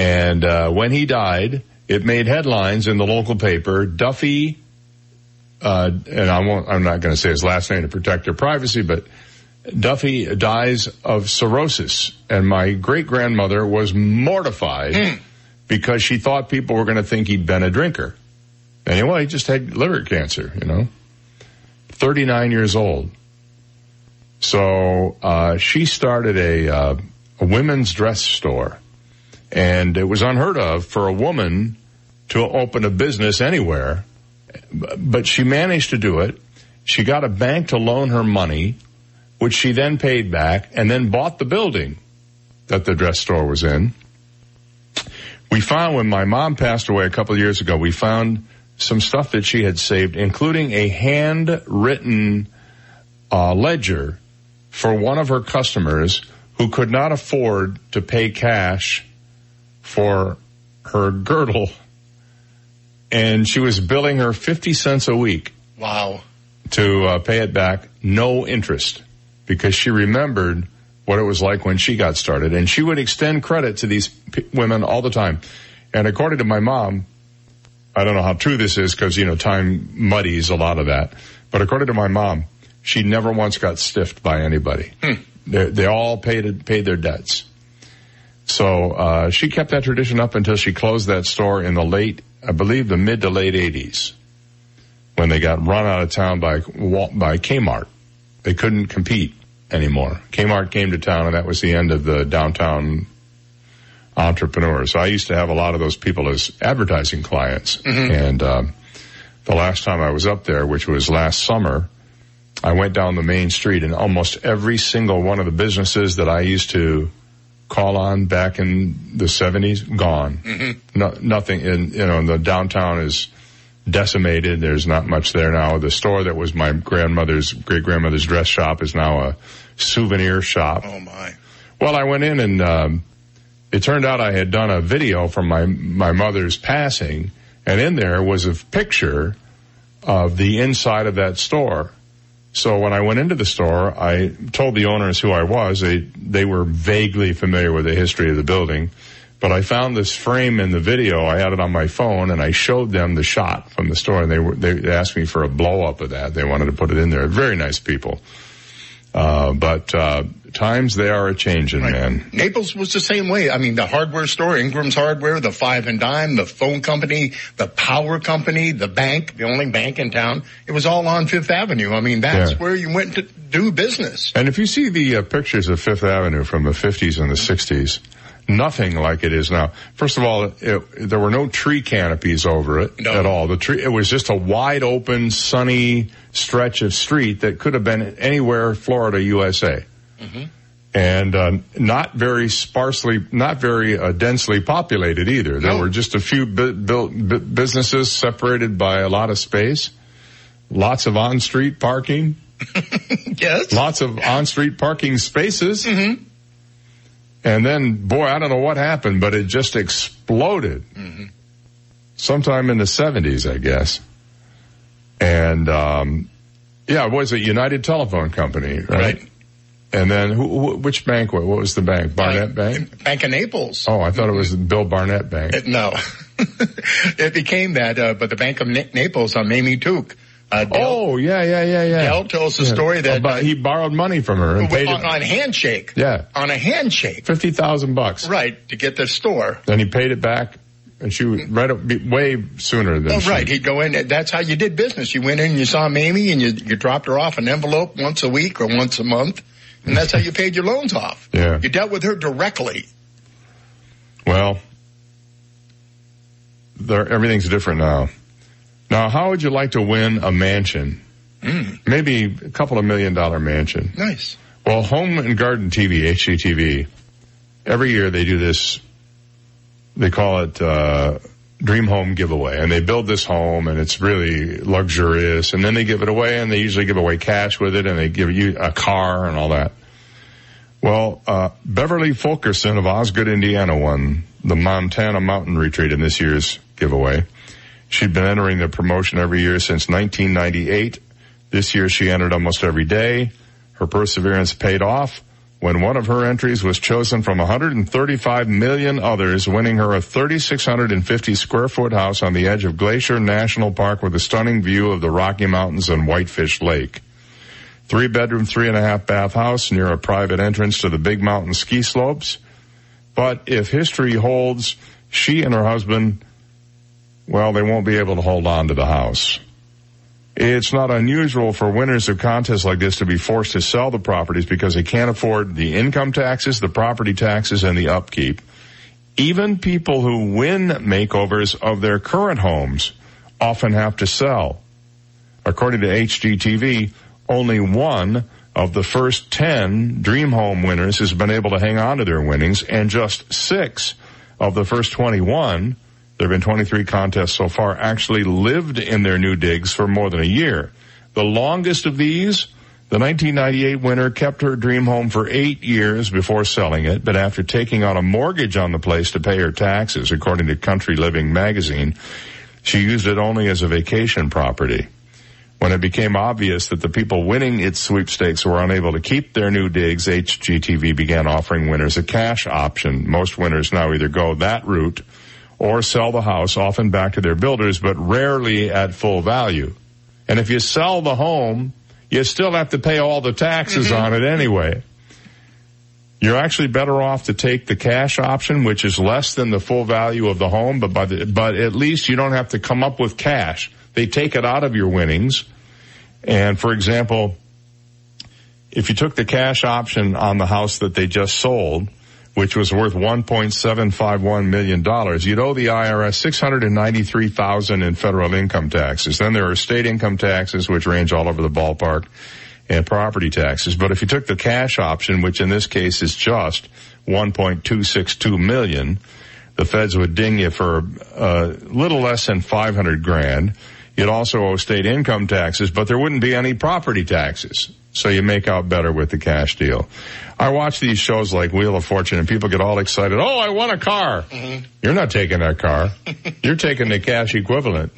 And uh, when he died, it made headlines in the local paper. Duffy, uh, and I won't, I'm not going to say his last name to protect their privacy, but Duffy dies of cirrhosis. And my great grandmother was mortified because she thought people were going to think he'd been a drinker. Anyway, he just had liver cancer, you know. 39 years old. So, uh, she started a, uh, a women's dress store and it was unheard of for a woman to open a business anywhere. But she managed to do it. She got a bank to loan her money, which she then paid back and then bought the building that the dress store was in. We found when my mom passed away a couple of years ago, we found some stuff that she had saved, including a handwritten uh, ledger for one of her customers who could not afford to pay cash for her girdle and she was billing her 50 cents a week Wow. to uh, pay it back, no interest, because she remembered what it was like when she got started. And she would extend credit to these p- women all the time. And according to my mom, I don't know how true this is because, you know, time muddies a lot of that. But according to my mom, she never once got stiffed by anybody. They, they all paid paid their debts. So uh, she kept that tradition up until she closed that store in the late, I believe, the mid to late '80s, when they got run out of town by by Kmart. They couldn't compete anymore. Kmart came to town, and that was the end of the downtown entrepreneurs. I used to have a lot of those people as advertising clients, and um, the last time I was up there, which was last summer, I went down the main street, and almost every single one of the businesses that I used to call on back in the seventies gone. No, nothing in you know the downtown is decimated. There's not much there now. The store that was my grandmother's great grandmother's dress shop is now a souvenir shop. Oh my! Well, I went in and um, it turned out I had done a video from my my mother's passing, and in there was a picture of the inside of that store. So when I went into the store, I told the owners who I was. They they were vaguely familiar with the history of the building, but I found this frame in the video. I had it on my phone, and I showed them the shot from the store, and they were they asked me for a blow up of that. They wanted to put it in there. Very nice people, uh, but uh, times they are a changing, man. Naples was the same way. I mean, the hardware store, Ingram's Hardware, the Five and Dime, the phone company, the power company, the bank, the only bank in town. It was all on Fifth Avenue. I mean, that's Yeah. where you went to do business. And if you see the uh, pictures of Fifth Avenue from the 50s and the 60s, nothing like it is now. First of all, it, there were no tree canopies over it at all. The tree, it was just a wide open, sunny stretch of street that could have been anywhere Florida, USA. And uh, not very sparsely, not very uh, densely populated either. There were just a few bu- built bu- businesses separated by a lot of space, lots of on-street parking. yes. Lots of on-street parking spaces. Mm-hmm. And then, boy, I don't know what happened, but it just exploded. Sometime in the 70s, I guess. And, um, yeah, it was a United Telephone Company, right? And then, who, which bank? What, what was the bank? Barnett Bank? Bank of Naples. Oh, I thought it was Bill Barnett Bank. It- no. it became that, uh, but the Bank of Na- Naples on Mamie Tooke. Uh, Dell, Oh, yeah, yeah, yeah, yeah. Dell tells the Yeah. story that About- he borrowed money from her and paid on, it. on handshake. Yeah. On a handshake. Fifty thousand bucks. Right. To get the store. Then he paid it back, and she was right up, way sooner than Oh, she. right. He'd go in. That's how you did business. You went in, and you saw Mamie, and you, you dropped her off an envelope once a week or once a month, and that's how you paid your loans off. Yeah. You dealt with her directly. Well, there, everything's different now. Now, how would you like to win a mansion? Hmm. Maybe a couple of million dollar mansion. Nice. Well, Home and Garden TV, HGTV, every year they do this, they call it, uh, Dream Home Giveaway. And they build this home and it's really luxurious. And then they give it away and they usually give away cash with it and they give you a car and all that. Well, uh, Beverly Fulkerson of Osgood, Indiana won the Montana Mountain Retreat in this year's giveaway. She'd been entering the promotion every year since 1998. This year she entered almost every day. Her perseverance paid off when one of her entries was chosen from 135 million others, winning her a 3,650 square foot house on the edge of Glacier National Park with a stunning view of the Rocky Mountains and Whitefish Lake. Three bedroom, three and a half bath house near a private entrance to the Big Mountain ski slopes. But if history holds, she and her husband, well, they won't be able to hold on to the house. It's not unusual for winners of contests like this to be forced to sell the properties because they can't afford the income taxes, the property taxes, and the upkeep. Even people who win makeovers of their current homes often have to sell. According to HGTV, only one of the first 10 Dream Home winners has been able to hang on to their winnings, and just six of the first 21, there have been 23 contests so far, actually lived in their new digs for more than a year. The longest of these, the 1998 winner kept her dream home for eight years before selling it, but after taking out a mortgage on the place to pay her taxes, according to Country Living magazine, she used it only as a vacation property. When it became obvious that the people winning its sweepstakes were unable to keep their new digs, HGTV began offering winners a cash option. Most winners now either go that route or sell the house, often back to their builders, but rarely at full value. And if you sell the home, you still have to pay all the taxes mm-hmm. on it anyway. You're actually better off to take the cash option, which is less than the full value of the home, but by the, but at least you don't have to come up with cash. They take it out of your winnings. And for example, if you took the cash option on the house that they just sold, which was worth $1.751 million, you'd owe the IRS 693,000 in federal income taxes. Then there are state income taxes, which range all over the ballpark, and property taxes. But if you took the cash option, which in this case is just 1.262 million, the feds would ding you for a little less than 500 grand. You'd also owe state income taxes, but there wouldn't be any property taxes. So you make out better with the cash deal. I watch these shows like Wheel of Fortune and people get all excited. Oh, I want a car. Mm-hmm. You're not taking that car. You're taking the cash equivalent.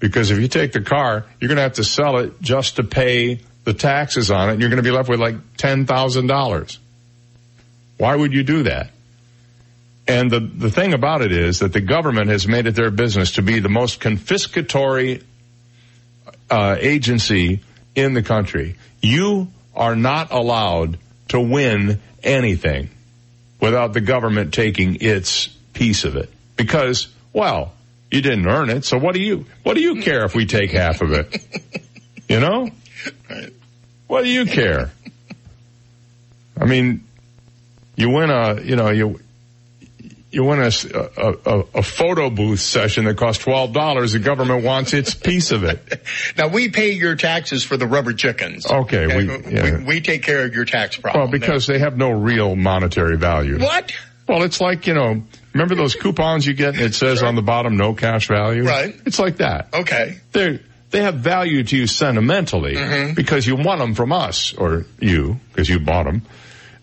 Because if you take the car, you're going to have to sell it just to pay the taxes on it and you're going to be left with like $10,000. Why would you do that? And the, the thing about it is that the government has made it their business to be the most confiscatory uh, agency in the country. You are not allowed to win anything without the government taking its piece of it. Because, well, you didn't earn it, so what do you, what do you care if we take half of it? You know? What do you care? I mean, you win a, you know, you, you win a, a, a, a photo booth session that costs $12. The government wants its piece of it. Now we pay your taxes for the rubber chickens. Okay, we, yeah. we, we take care of your tax problem. Well, because they have no real monetary value. What? Well, it's like, you know, remember those coupons you get and it says on the bottom no cash value? Right. It's like that. Okay. They're, they have value to you sentimentally Mhm. because you want them from us or you because you bought them.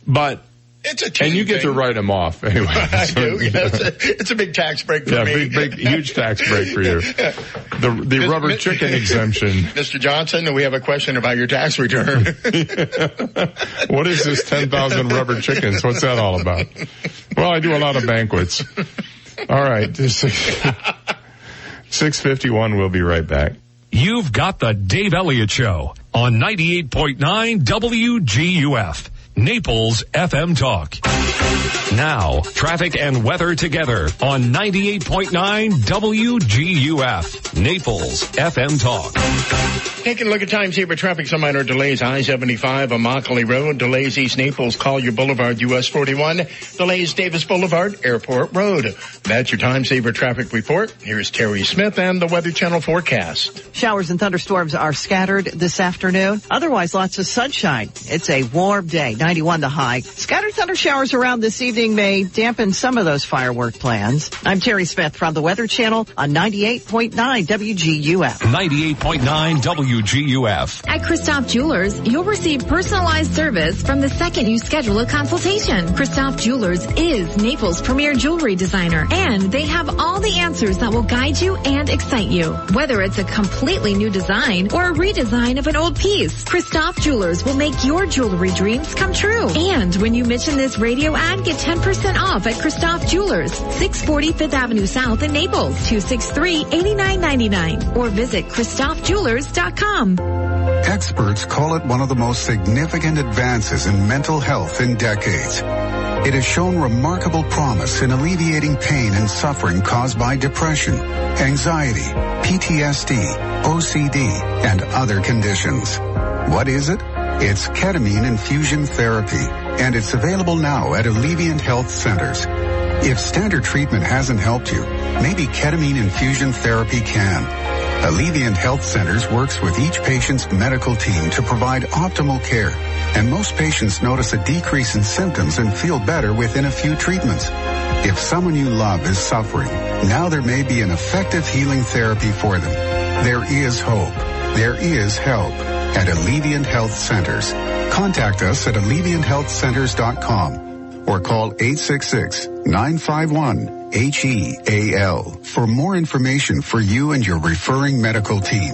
But It's a team and you get to write them off anyway. I do. Yes. It's a big tax break for yeah, me. big, big, huge tax break for you. The the rubber Mi- chicken exemption. Mr. Johnson, we have a question about your tax return. What is this ten thousand rubber chickens? What's that all about? Well, I do a lot of banquets. All right, six fifty one. We'll be right back. You've got the Dave Elliott Show on 98.9 WGUF, Naples FM Talk. Now, traffic and weather together on 98.9 WGUF, Naples FM Talk. Taking a look at time saver traffic, some minor delays. I-75 Immokalee Road, delays East Naples, Collier Boulevard, US 41, delays Davis Boulevard, Airport Road. That's your time saver traffic report. Here's Terry Smith and the Weather Channel forecast. Showers and thunderstorms are scattered this afternoon. Otherwise, lots of sunshine. It's a warm day, 91 the high. Scattered thunder showers around this evening may dampen some of those firework plans. I'm Terry Smith from the Weather Channel on 98.9 WGUF. 98.9 WGUF. At Christoph Jewelers, you'll receive personalized service from the second you schedule a consultation. Christoph Jewelers is Naples' premier jewelry designer, and they have all the answers that will guide you and excite you. Whether it's a completely new design or a redesign of an old piece, Christoph Jewelers will make your jewelry dreams come true. And when you mention this radio ad, get 10% off at Christoph Jewelers, 640 Fifth Avenue South in Naples, 263-8999, or visit ChristophJewelers.com. Experts call it one of the most significant advances in mental health in decades. It has shown remarkable promise in alleviating pain and suffering caused by depression, anxiety, PTSD, OCD, and other conditions. What is it? It's ketamine infusion therapy, and it's available now at Alleviant Health Centers. If standard treatment hasn't helped you, maybe ketamine infusion therapy can. Alleviant Health Centers works with each patient's medical team to provide optimal care, and most patients notice a decrease in symptoms and feel better within a few treatments. If someone you love is suffering, now there may be an effective healing therapy for them. There is hope. There is help at Alleviant Health Centers. Contact us at allevianthealthcenters.com or call 866-951-HEAL for more information for you and your referring medical team.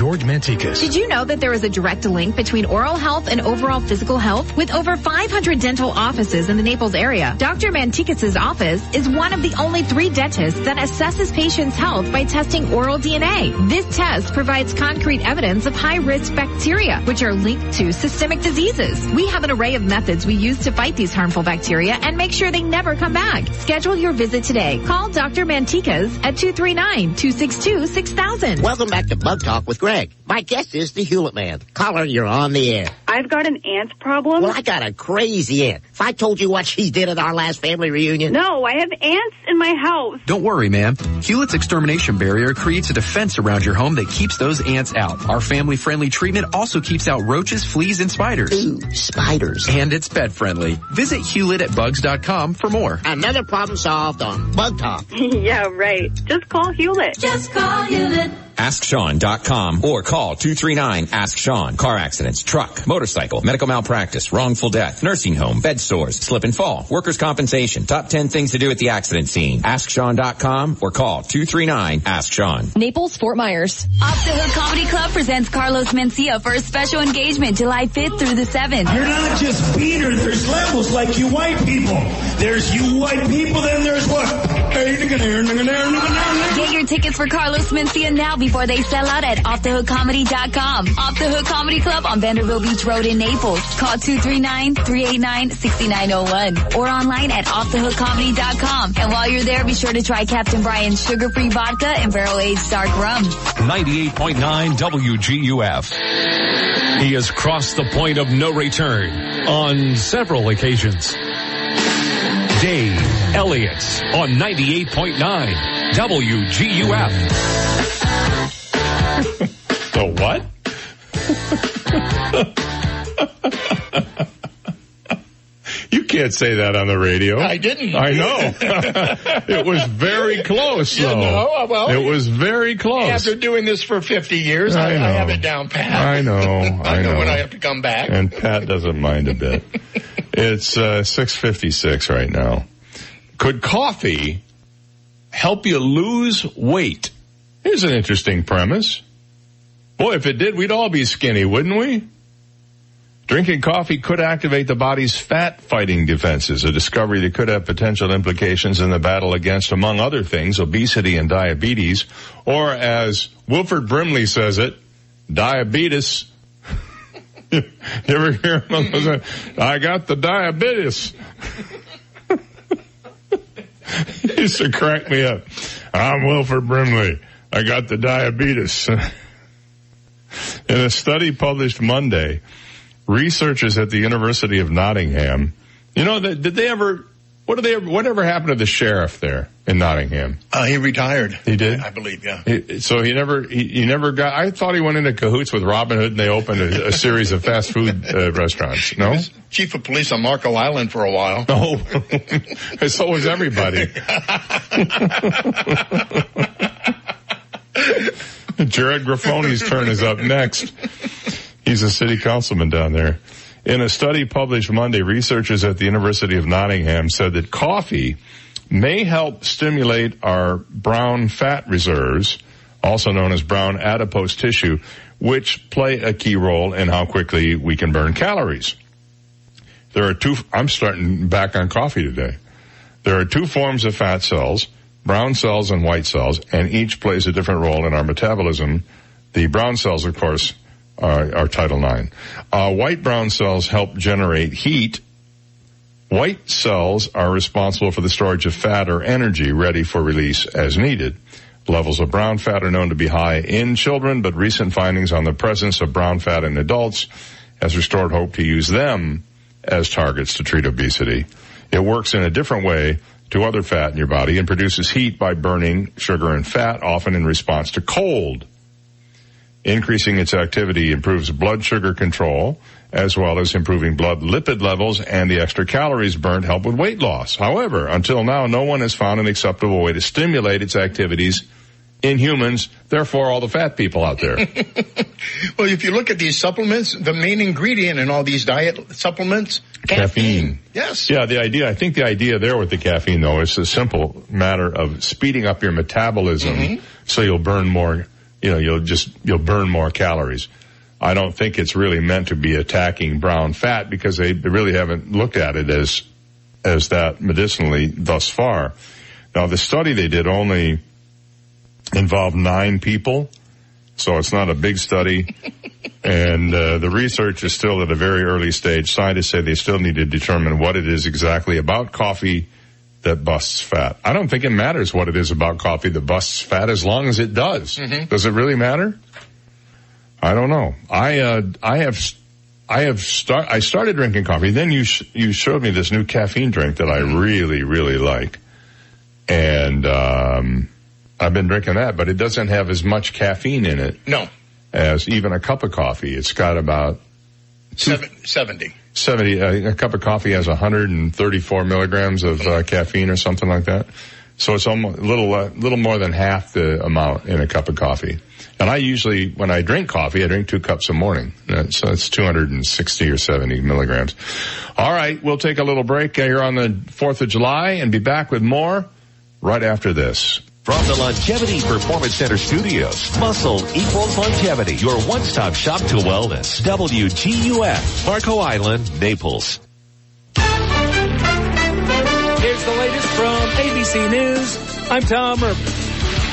George Mantikas. Did you know that there is a direct link between oral health and overall physical health? With over 500 dental offices in the Naples area, Dr. Mantikas' office is one of the only three dentists that assesses patients' health by testing oral DNA. This test provides concrete evidence of high-risk bacteria, which are linked to systemic diseases. We have an array of methods we use to fight these harmful bacteria and make sure they never come back. Schedule your visit today. Call Dr. Mantikas at 239-262-6000. Welcome back to Bug Talk with Greg. My guest is the Hulett Man. Caller, you're on the air. I've got an ant problem. Well, I got a crazy aunt. If I told you what she did at our last family reunion. No, I have ants in my house. Don't worry, ma'am. Hulett's extermination barrier creates a defense around your home that keeps those ants out. Our family-friendly treatment also keeps out roaches, fleas, and spiders. Ooh, spiders. And it's pet-friendly. Visit Hulett at bugs.com for more. Another problem solved on Bug Talk. yeah, right. Just call Hulett. Just call Hulett. AskSean.com or call 239-ASK-SEAN. Car accidents, truck, motorcycle, medical malpractice, wrongful death, nursing home, bed sores, slip and fall, workers' compensation. Top 10 things to do at the accident scene. AskSean.com or call 239-ASK-SEAN. Naples, Fort Myers. Off the Hook Comedy Club presents Carlos Mencia for a special engagement July 5th through the 7th. You're not just beaner, there's levels like you white people. There's you white people, then there's what? Get your tickets for Carlos Mencia now before they sell out at offthehookcomedy.com. Off the Hook Comedy Club on Vanderbilt Beach Road in Naples. Call 239-389-6901 or online at offthehookcomedy.com. And while you're there, be sure to try Captain Brian's sugar-free vodka and barrel-aged dark rum. 98.9 WGUF. He has crossed the point of no return on several occasions. Dave Elliott on 98.9 WGUF. The what? you can't say that on the radio. I didn't. I know. it was very close, You though. know, well, it was very close. After doing this for 50 years, I, I. I have it down pat. I know. I, I know know when I have to come back. And Pat doesn't mind a bit. it's uh, 656 right now. Could coffee help you lose weight? Here's an interesting premise. Boy, if it did, we'd all be skinny, wouldn't we? Drinking coffee could activate the body's fat fighting defenses, a discovery that could have potential implications in the battle against, among other things, obesity and diabetes, or as Wilford Brimley says it, diabetes. you ever hear him I got the diabetes. he used to crack me up. I'm Wilford Brimley. I got the diabetes. In a study published Monday, researchers at the University of Nottingham, you know, did they ever, what did they whatever happened to the sheriff there in Nottingham? Uh, he retired. He did? I believe, yeah. He- so he never, he, he never got, I thought he went into cahoots with Robin Hood and they opened a, a series of fast food uh, restaurants. No? Chief of police on Marco Island for a while. No. so was everybody. Jared Grifoni's turn is up next. He's a city councilman down there. In a study published Monday, researchers at the University of Nottingham said that coffee may help stimulate our brown fat reserves, also known as brown adipose tissue, which play a key role in how quickly we can burn calories. There are two, I'm starting back on coffee today. There are two forms of fat cells, brown cells and white cells, and each plays a different role in our metabolism. The brown cells, of course, are, are Title IX. Uh, white brown cells help generate heat. White cells are responsible for the storage of fat or energy ready for release as needed. Levels of brown fat are known to be high in children, but recent findings on the presence of brown fat in adults has restored hope to use them as targets to treat obesity. It works in a different way to other fat in your body and produces heat by burning sugar and fat, often in response to cold. Increasing its activity improves blood sugar control, as well as improving blood lipid levels and the extra calories burnt help with weight loss. However, until now, no one has found an acceptable way to stimulate its activities in humans, therefore all the fat people out there. well, if you look at these supplements, the main ingredient in all these diet supplements, caffeine. Yes. Yeah, the idea, I think the idea there with the caffeine though is a simple matter of speeding up your metabolism Mm-hmm. so you'll burn more, you know, you'll just, you'll burn more calories. I don't think it's really meant to be attacking brown fat because they really haven't looked at it as, as that medicinally thus far. Now the study they did only involved nine people, so it's not a big study. and uh, the research is still at a very early stage. Scientists say they still need to determine what it is exactly about coffee that busts fat. I don't think it matters what it is about coffee that busts fat as long as it does. Does it really matter? I don't know. I uh, I have I have start I started drinking coffee. Then you sh- you showed me this new caffeine drink that I really really like, and um, I've been drinking that. But it doesn't have as much caffeine in it No, as even a cup of coffee. It's got about seven, 70. 70, uh, a cup of coffee has 134 milligrams of uh, caffeine or something like that. So it's almost a little, uh, little more than half the amount in a cup of coffee. And I usually, when I drink coffee, I drink two cups a morning. So it's 260 or 70 milligrams. All right. We'll take a little break here on the 4th of July and be back with more right after this. From the Longevity Performance Center studios, muscle equals longevity. Your one-stop shop to wellness. WGUF, Marco Island, Naples. Here's the latest from ABC News. I'm Tom Urban.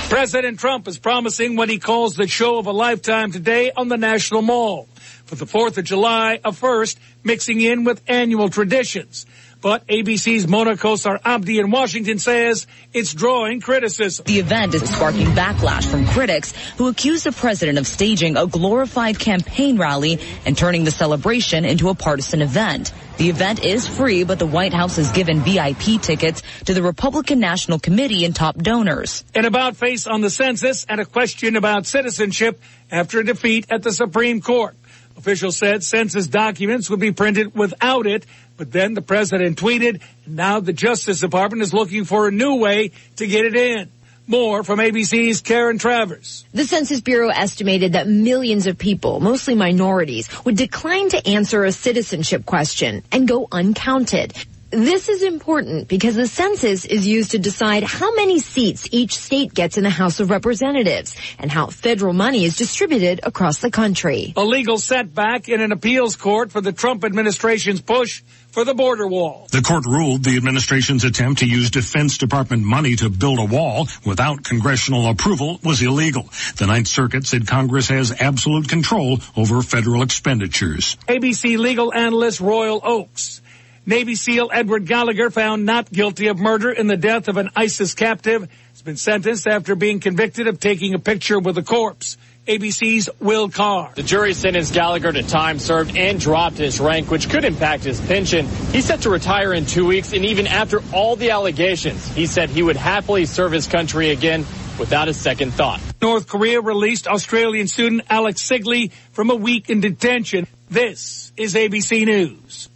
President Trump is promising what he calls the show of a lifetime today on the National Mall. For the 4th of July, a first, mixing in with annual traditions. But ABC's Mona Kosar Abdi in Washington says it's drawing criticism. The event is sparking backlash from critics who accuse the president of staging a glorified campaign rally and turning the celebration into a partisan event. The event is free, but the White House has given VIP tickets to the Republican National Committee and top donors. An about face on the census and a question about citizenship after a defeat at the Supreme Court. Officials said census documents would be printed without it, but then the president tweeted, now the Justice Department is looking for a new way to get it in. More from ABC's Karen Travers. The Census Bureau estimated that millions of people, mostly minorities, would decline to answer a citizenship question and go uncounted. This is important because the census is used to decide how many seats each state gets in the House of Representatives and how federal money is distributed across the country. A legal setback in an appeals court for the Trump administration's push for the border wall. The court ruled the administration's attempt to use Defense Department money to build a wall without congressional approval was illegal. The Ninth Circuit said Congress has absolute control over federal expenditures. ABC legal analyst Royal Oakes. Navy SEAL Edward Gallagher found not guilty of murder in the death of an ISIS captive has been sentenced after being convicted of taking a picture with a corpse. ABC's Will Carr. The jury sentenced Gallagher to time served and dropped his rank, which could impact his pension. He's set to retire in two weeks, and even after all the allegations, he said he would happily serve his country again without a second thought. North Korea released Australian student Alex Sigley from a week in detention. This is ABC News.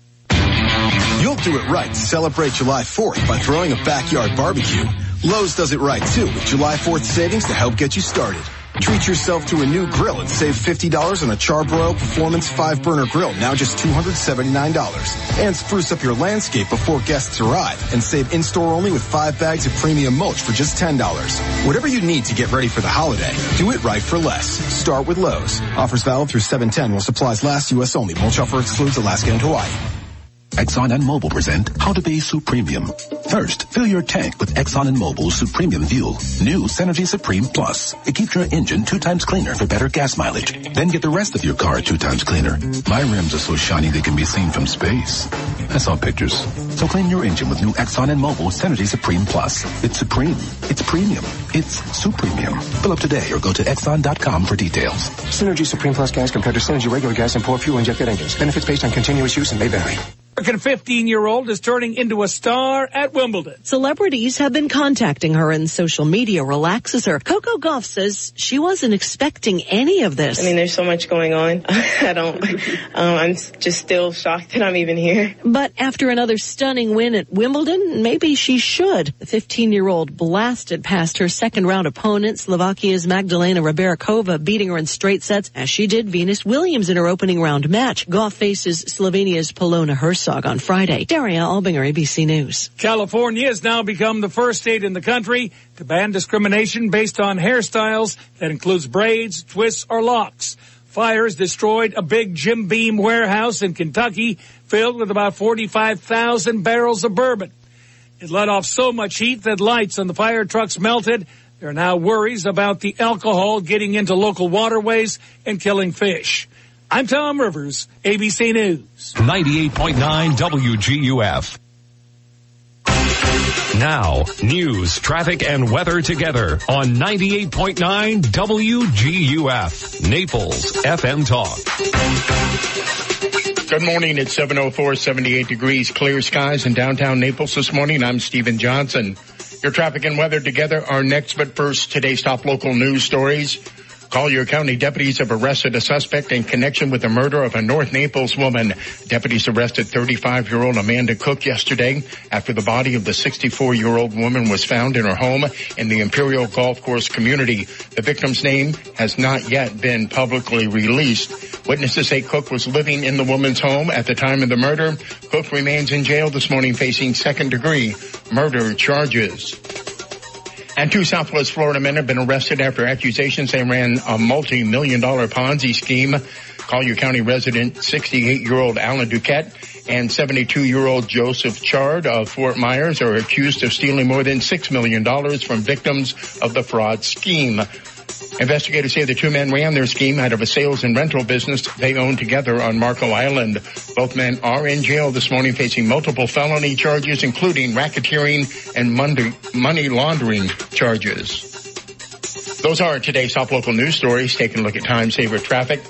You'll do it right to celebrate July 4th by throwing a backyard barbecue. Lowe's does it right too with July 4th savings to help get you started. Treat yourself to a new grill and save $50 on a Charbroil Performance 5 burner grill, now just $279. And spruce up your landscape before guests arrive and save in-store only with five bags of premium mulch for just $10. Whatever you need to get ready for the holiday, do it right for less. Start with Lowe's. Offers valid through 710 while supplies last U.S. only. Mulch offer excludes Alaska and Hawaii. Exxon and Mobil present How to Be Supremium. First, fill your tank with Exxon and Mobil Supremium Fuel. New Synergy Supreme Plus. It keeps your engine two times cleaner for better gas mileage. Then get the rest of your car two times cleaner. My rims are so shiny they can be seen from space. I saw pictures. So clean your engine with new Exxon and Mobil Synergy Supreme Plus. It's supreme. It's premium. It's Supremium. Fill up today or go to Exxon.com for details. Synergy Supreme Plus gas compared to Synergy regular gas and port fuel injected engines. Benefits based on continuous use and may vary. American 15 year old is turning into a star at Wimbledon. Celebrities have been contacting her and social media relaxes her. Coco Gauff says she wasn't expecting any of this. I mean, there's so much going on. I don't, um, I'm just still shocked that I'm even here. But after another stunning win at Wimbledon, maybe she should. The 15 year old blasted past her second round opponent, Slovakia's Magdalena Rybarikova, beating her in straight sets as she did Venus Williams in her opening round match. Gauff faces Slovenia's Polona Herzog on Friday. Daria Albinger, ABC News. California has now become the first state in the country to ban discrimination based on hairstyles that includes braids, twists, or locks. Fires destroyed a big Jim Beam warehouse in Kentucky filled with about 45,000 barrels of bourbon. It let off so much heat that lights on the fire trucks melted. There are now worries about the alcohol getting into local waterways and killing fish. I'm Tom Rivers, ABC News. 98.9 WGUF. Now, news, traffic, and weather together on 98.9 WGUF, Naples FM Talk. Good morning. It's 704, 78 degrees, clear skies in downtown Naples this morning. I'm Stephen Johnson. Your traffic and weather together are next, but first, today's top local news stories. Collier County deputies have arrested a suspect in connection with the murder of a North Naples woman. Deputies arrested 35-year-old Amanda Cook yesterday after the body of the 64-year-old woman was found in her home in the Imperial Golf Course community. The victim's name has not yet been publicly released. Witnesses say Cook was living in the woman's home at the time of the murder. Cook remains in jail this morning facing second degree murder charges. And two Southwest Florida men have been arrested after accusations they ran a multi-million dollar Ponzi scheme. Collier County resident 68-year-old Alan Duquette and 72-year-old Joseph Chard of Fort Myers are accused of stealing more than $6 million from victims of the fraud scheme. Investigators say the two men ran their scheme out of a sales and rental business they owned together on Marco Island. Both men are in jail this morning facing multiple felony charges, including racketeering and money laundering charges. Those are today's top local news stories. Taking a look at time saver traffic.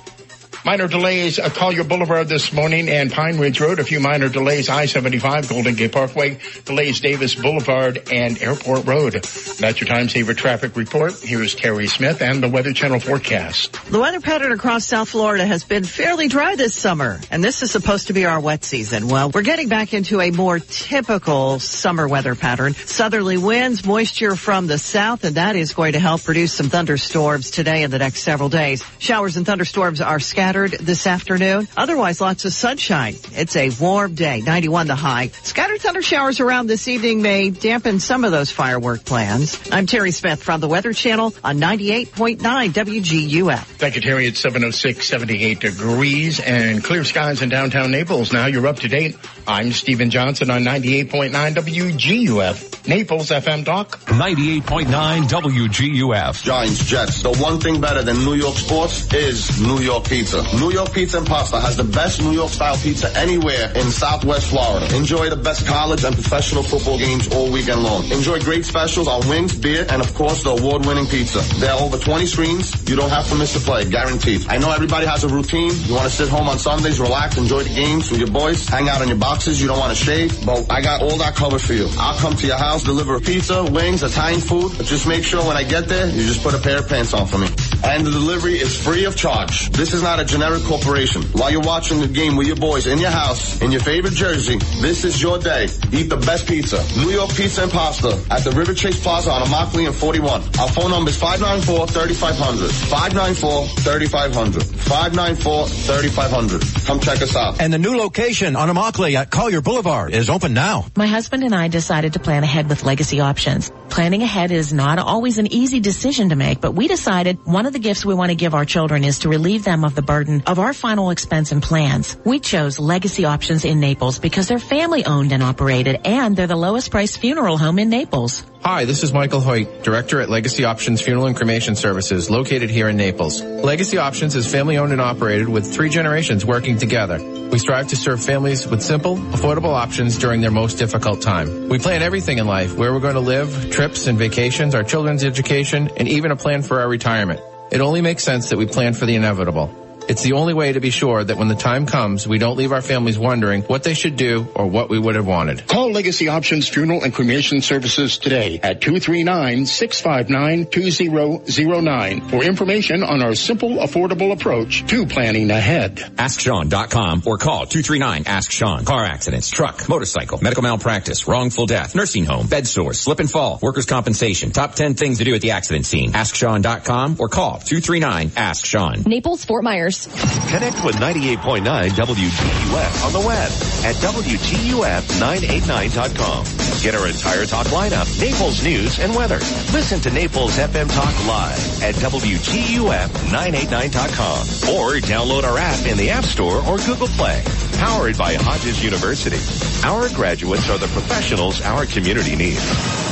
Minor delays at Collier Boulevard this morning and Pine Ridge Road. A few minor delays I-75 Golden Gate Parkway. Delays Davis Boulevard and Airport Road. That's your time saver traffic report. Here's Terry Smith and the Weather Channel forecast. The weather pattern across South Florida has been fairly dry this summer, and this is supposed to be our wet season. Well, we're getting back into a more typical summer weather pattern. Southerly winds, moisture from the south, and that is going to help produce some thunderstorms today and the next several days. Showers and thunderstorms are scattered this afternoon. Otherwise, lots of sunshine. It's a warm day, 91 the high. Scattered thunder showers around this evening may dampen some of those firework plans. I'm Terry Smith from the Weather Channel on 98.9 WGUF. Thank you, Terry. It's 706, 78 degrees and clear skies in downtown Naples. Now you're up to date. I'm Stephen Johnson on 98.9 WGUF. Naples FM Talk. 98.9 WGUF. Giants, Jets. The one thing better than New York sports is New York pizza. New York Pizza and Pasta has the best New York style pizza anywhere in Southwest Florida. Enjoy the best college and professional football games all weekend long. Enjoy great specials on wings, beer, and of course the award winning pizza. There are over 20 screens. You don't have to miss a play, guaranteed. I know everybody has a routine. You want to sit home on Sundays, relax, enjoy the games with your boys, hang out on your boxes. You don't want to shave, but I got all that covered for you. I'll come to your house, deliver pizza, wings, Italian food. But just make sure when I get there, you just put a pair of pants on for me. And the delivery is free of charge. This is not a generic corporation. While you're watching the game with your boys in your house, in your favorite jersey, this is your day. Eat the best pizza. New York Pizza and Pasta at the River Chase Plaza on Immokalee and 41. Our phone number is 594-3500. 594-3500. 594-3500. Come check us out. And the new location on Immokalee at Collier Boulevard is open now. My husband and I decided to plan ahead with legacy options. Planning ahead is not always an easy decision to make, but we decided one of the gifts we want to give our children is to relieve them of the burden of our final expense and plans. We chose legacy options in Naples because they're family owned and operated and they're the lowest priced funeral home in Naples. Hi, this is Michael Hoyt, Director at Legacy Options Funeral and Cremation Services, located here in Naples. Legacy Options is family owned and operated with three generations working together. We strive to serve families with simple, affordable options during their most difficult time. We plan everything in life, where we're going to live, trips and vacations, our children's education, and even a plan for our retirement. It only makes sense that we plan for the inevitable. It's the only way to be sure that when the time comes, we don't leave our families wondering what they should do or what we would have wanted. Call Legacy Options Funeral and Cremation Services today at 239-659-2009 for information on our simple, affordable approach to planning ahead. AskSean.com or call 239-ASK-SEAN. Car accidents, truck, motorcycle, medical malpractice, wrongful death, nursing home, bed sores, slip and fall, workers' compensation. Top 10 things to do at the accident scene. AskSean.com or call 239-ASK-SEAN. Naples, Fort Myers. Connect with 98.9 WGUF on the web at WGUF989.com. Get our entire talk lineup, Naples news and weather. Listen to Naples FM Talk live at WGUF989.com or download our app in the App Store or Google Play. Powered by Hodges University. Our graduates are the professionals our community needs.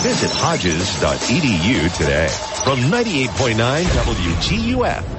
Visit hodges.edu today. From 98.9 WGUF,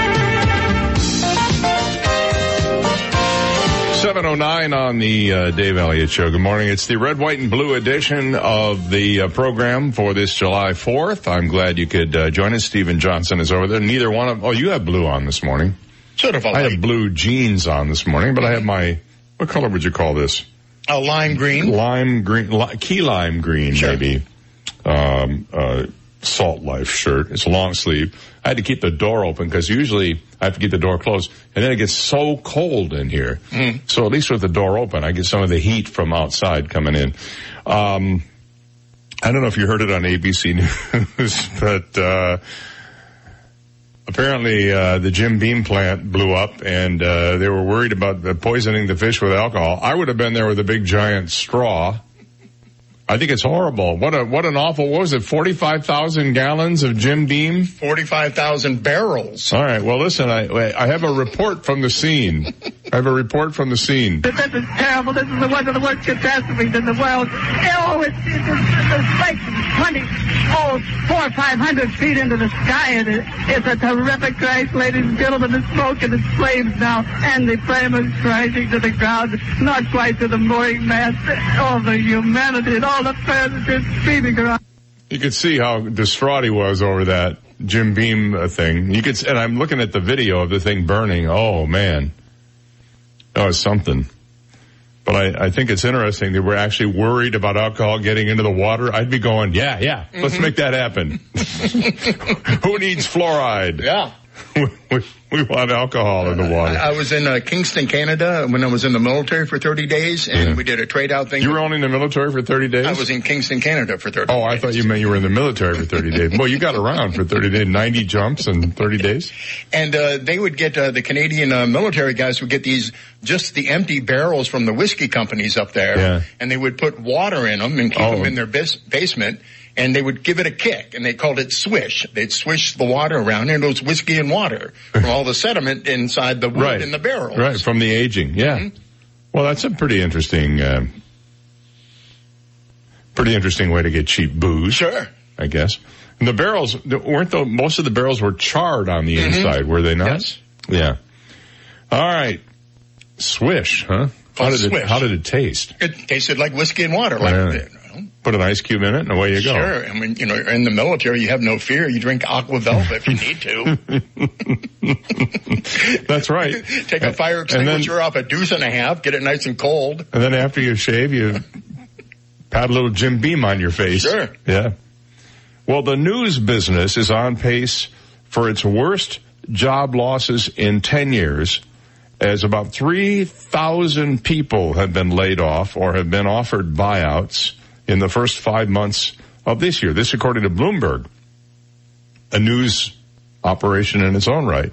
709 on the uh, Dave Elliott Show. Good morning. It's the red, white, and blue edition of the uh, program for this July 4th. I'm glad you could uh, join us. Stephen Johnson is over there. Neither one of, oh, you have blue on this morning. Sort of a I have blue jeans on this morning, but I have my, what color would you call this? a lime green. Lime green, li- key lime green, Sure. maybe. Um, uh, salt life shirt. It's a long sleeve. I had to keep the door open because usually I have to keep the door closed and then it gets so cold in here. Mm. So at least with the door open, I get some of the heat from outside coming in. Um, I don't know if you heard it on ABC News, but, uh, apparently, uh, the Jim Beam plant blew up and, uh, they were worried about poisoning the fish with alcohol. I would have been there with a big giant straw. I think it's horrible. What a, what an awful, what was it, 45,000 gallons of Jim Beam? 45,000 barrels. All right. Well, listen, I, I have a report from the scene. I have a report from the scene. This is terrible. This is the one of the worst catastrophes in the world. Oh, it's, it's, it's like 20, oh, four or five hundred feet into the sky. And it, it's a terrific crash, ladies and gentlemen. The smoke and the flames now, and the flame is crashing to the ground, not quite to the mooring mast. All the humanity and all the passengers screaming around. You could see how distraught he was over that Jim Beam thing. You could, and I'm looking at the video of the thing burning. Oh man. Was something. But I, I think it's interesting that we're actually worried about alcohol getting into the water. I'd be going, yeah, yeah, let's mm-hmm. make that happen. Who needs fluoride? Yeah. we, we want alcohol in the water. I was in uh, Kingston, Canada when I was in the military for 30 days and Yeah. we did a trade out thing. You were only in the military for 30 days? I was in Kingston, Canada for 30 Oh, I thought you meant you were in the military for 30 days. Well, you got around for 30 days, 90 jumps in 30 days? And uh, they would get uh, the Canadian uh, military guys would get these just the empty barrels from the whiskey companies up there, Yeah. and they would put water in them and keep Oh. them in their bas- basement, and they would give it a kick, and they called it swish. They'd swish the water around, and it was whiskey and water from all the sediment inside the wood Right. in the barrels. Right, from the aging, yeah. Well, that's a pretty interesting, uh, pretty interesting way to get cheap booze. Sure. I guess. And the barrels, weren't the, most of the barrels were charred on the Mhm. inside, were they not? Yes. Yeah. All right. Swish, huh? How did it, how did it taste? It tasted like whiskey and water. Like Yeah. Put an ice cube in it and away you go. Sure. I mean, you know, in the military, you have no fear. You drink aqua velva if you need to. That's right. Take a fire then- extinguisher off a deuce and a half, get it nice and cold. And then after you shave, you pat a little Jim Beam on your face. Sure. Yeah. Well, the news business is on pace for its worst job losses in 10 years as about 3,000 people have been laid off or have been offered buyouts in the first five months of this year. This according to Bloomberg, a news operation in its own right.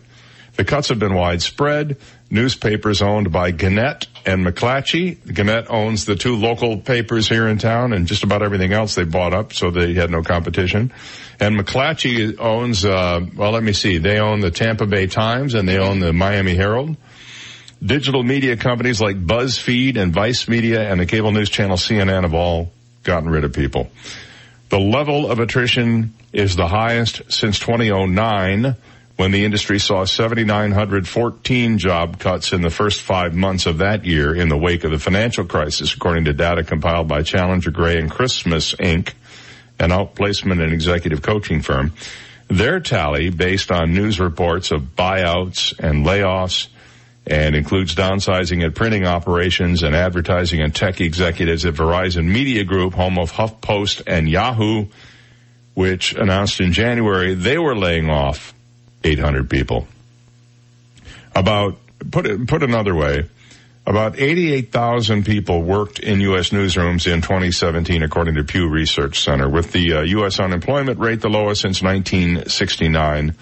The cuts have been widespread. Newspapers owned by Gannett and McClatchy. Gannett owns the two local papers here in town and just about everything else they bought up, so they had no competition. And McClatchy owns, uh, well, let me see. They own the Tampa Bay Times and they own the Miami Herald. Digital media companies like BuzzFeed and Vice Media and the cable news channel CNN have all gotten rid of people. The level of attrition is the highest since 2009 when the industry saw 7,914 job cuts in the first five months of that year in the wake of the financial crisis, according to data compiled by Challenger Gray and Christmas Inc., an outplacement and executive coaching firm. Their tally, based on news reports of buyouts and layoffs, and includes downsizing at printing operations and advertising and tech executives at Verizon Media Group, home of HuffPost and Yahoo, which announced in January they were laying off 800 people. About, put it, put another way, about 88,000 people worked in U.S. newsrooms in 2017, according to Pew Research Center, with the uh, U.S. unemployment rate the lowest since 1969.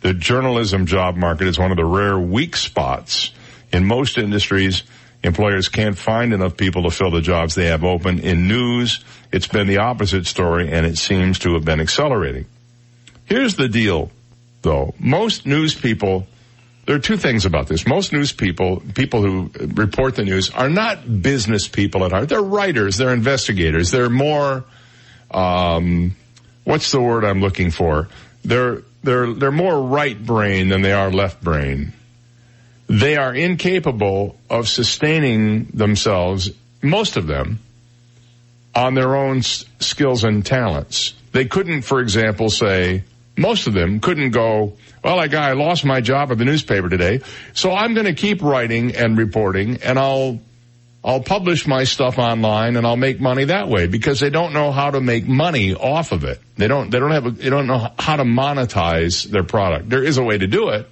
The journalism job market is one of the rare weak spots in most industries. Employers can't find enough people to fill the jobs they have open. In news, it's been the opposite story, and it seems to have been accelerating. Here's the deal though. Most news people, there are two things about this. Most news people, people who report the news, are not business people at heart. They're writers, they're investigators, they're more, um, what's the word I'm looking for? They're, they're, they're more right brain than they are left brain. They are incapable of sustaining themselves, most of them, on their own s- skills and talents. They couldn't, for example, say, most of them couldn't go, well, I, I lost my job at the newspaper today, so I'm going to keep writing and reporting and I'll, I'll publish my stuff online and I'll make money that way because they don't know how to make money off of it. They don't, they don't have, a, they don't know how to monetize their product. There is a way to do it.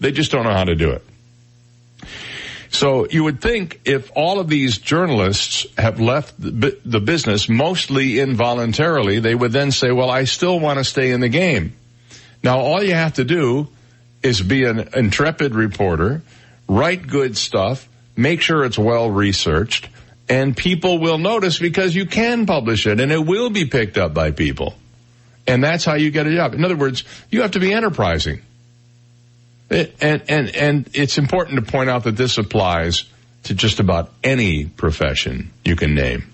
They just don't know how to do it. So you would think if all of these journalists have left the, business mostly involuntarily, they would then say, well, I still want to stay in the game. Now all you have to do is be an intrepid reporter, write good stuff, make sure it's well researched, and people will notice because you can publish it and it will be picked up by people. And that's how you get a job. In other words, you have to be enterprising. It, and, and, and it's important to point out that this applies to just about any profession you can name.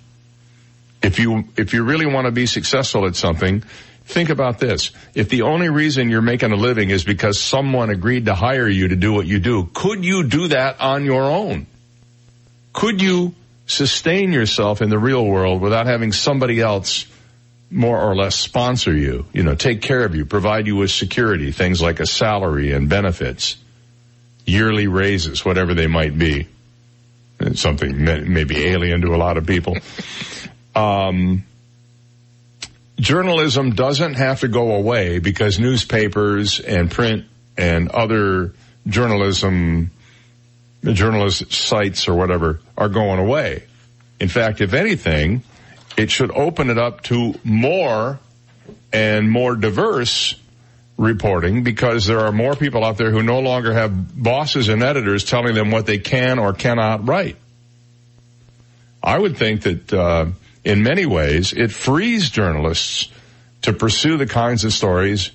If you, if you really want to be successful at something, think about this. If the only reason you're making a living is because someone agreed to hire you to do what you do, could you do that on your own? Could you sustain yourself in the real world without having somebody else more or less sponsor you, you know, take care of you, provide you with security, things like a salary and benefits, yearly raises, whatever they might be. It's something maybe alien to a lot of people. Um, journalism doesn't have to go away because newspapers and print and other journalism, journalist sites or whatever are going away. In fact, if anything, it should open it up to more and more diverse reporting because there are more people out there who no longer have bosses and editors telling them what they can or cannot write. I would think that uh, in many ways it frees journalists to pursue the kinds of stories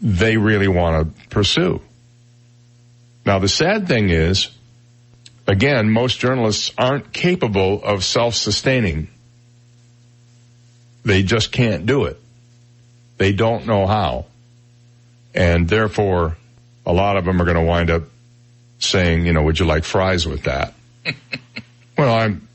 they really want to pursue. Now the sad thing is, again, most journalists aren't capable of self-sustaining. They just can't do it. They don't know how. And therefore, a lot of them are going to wind up saying, you know, would you like fries with that? well, I'm,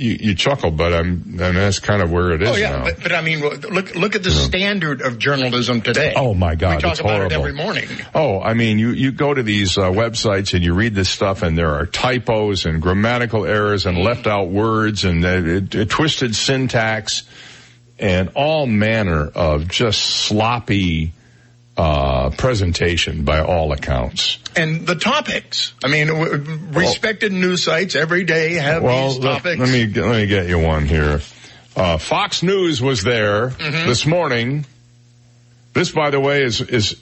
you, you, chuckle, but I'm, I mean, that's kind of where it is Oh yeah, but, but, I mean, look look at the yeah. standard of journalism today. Oh my God, we talk it's about horrible. it every morning. Oh, I mean, you you go to these uh, websites and you read this stuff, and there are typos and grammatical errors and left out words and uh, twisted syntax and all manner of just sloppy uh, presentation by all accounts. And the topics. I mean, w- respected well, news sites every day have well, these topics. Let, let me let me get you one here. Uh, Fox News was there mm-hmm. this morning. This, by the way, is is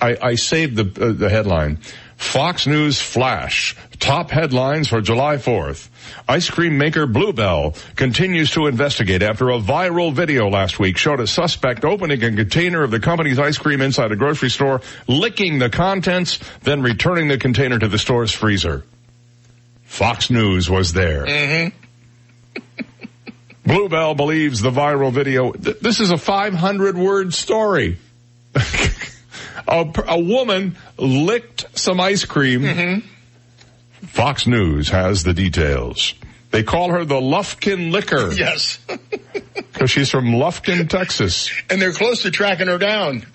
I, I saved the uh, the headline. Fox News Flash. Top headlines for July 4th. Ice cream maker Bluebell continues to investigate after a viral video last week showed a suspect opening a container of the company's ice cream inside a grocery store, licking the contents, then returning the container to the store's freezer. Fox News was there. Mm-hmm. Bluebell believes the viral video. Th- this is a 500 word story. a, a, woman licked some ice cream. Mm-hmm. Fox News has the details. They call her the Lufkin Licker. Yes. Because she's from Lufkin, Texas. And they're close to tracking her down.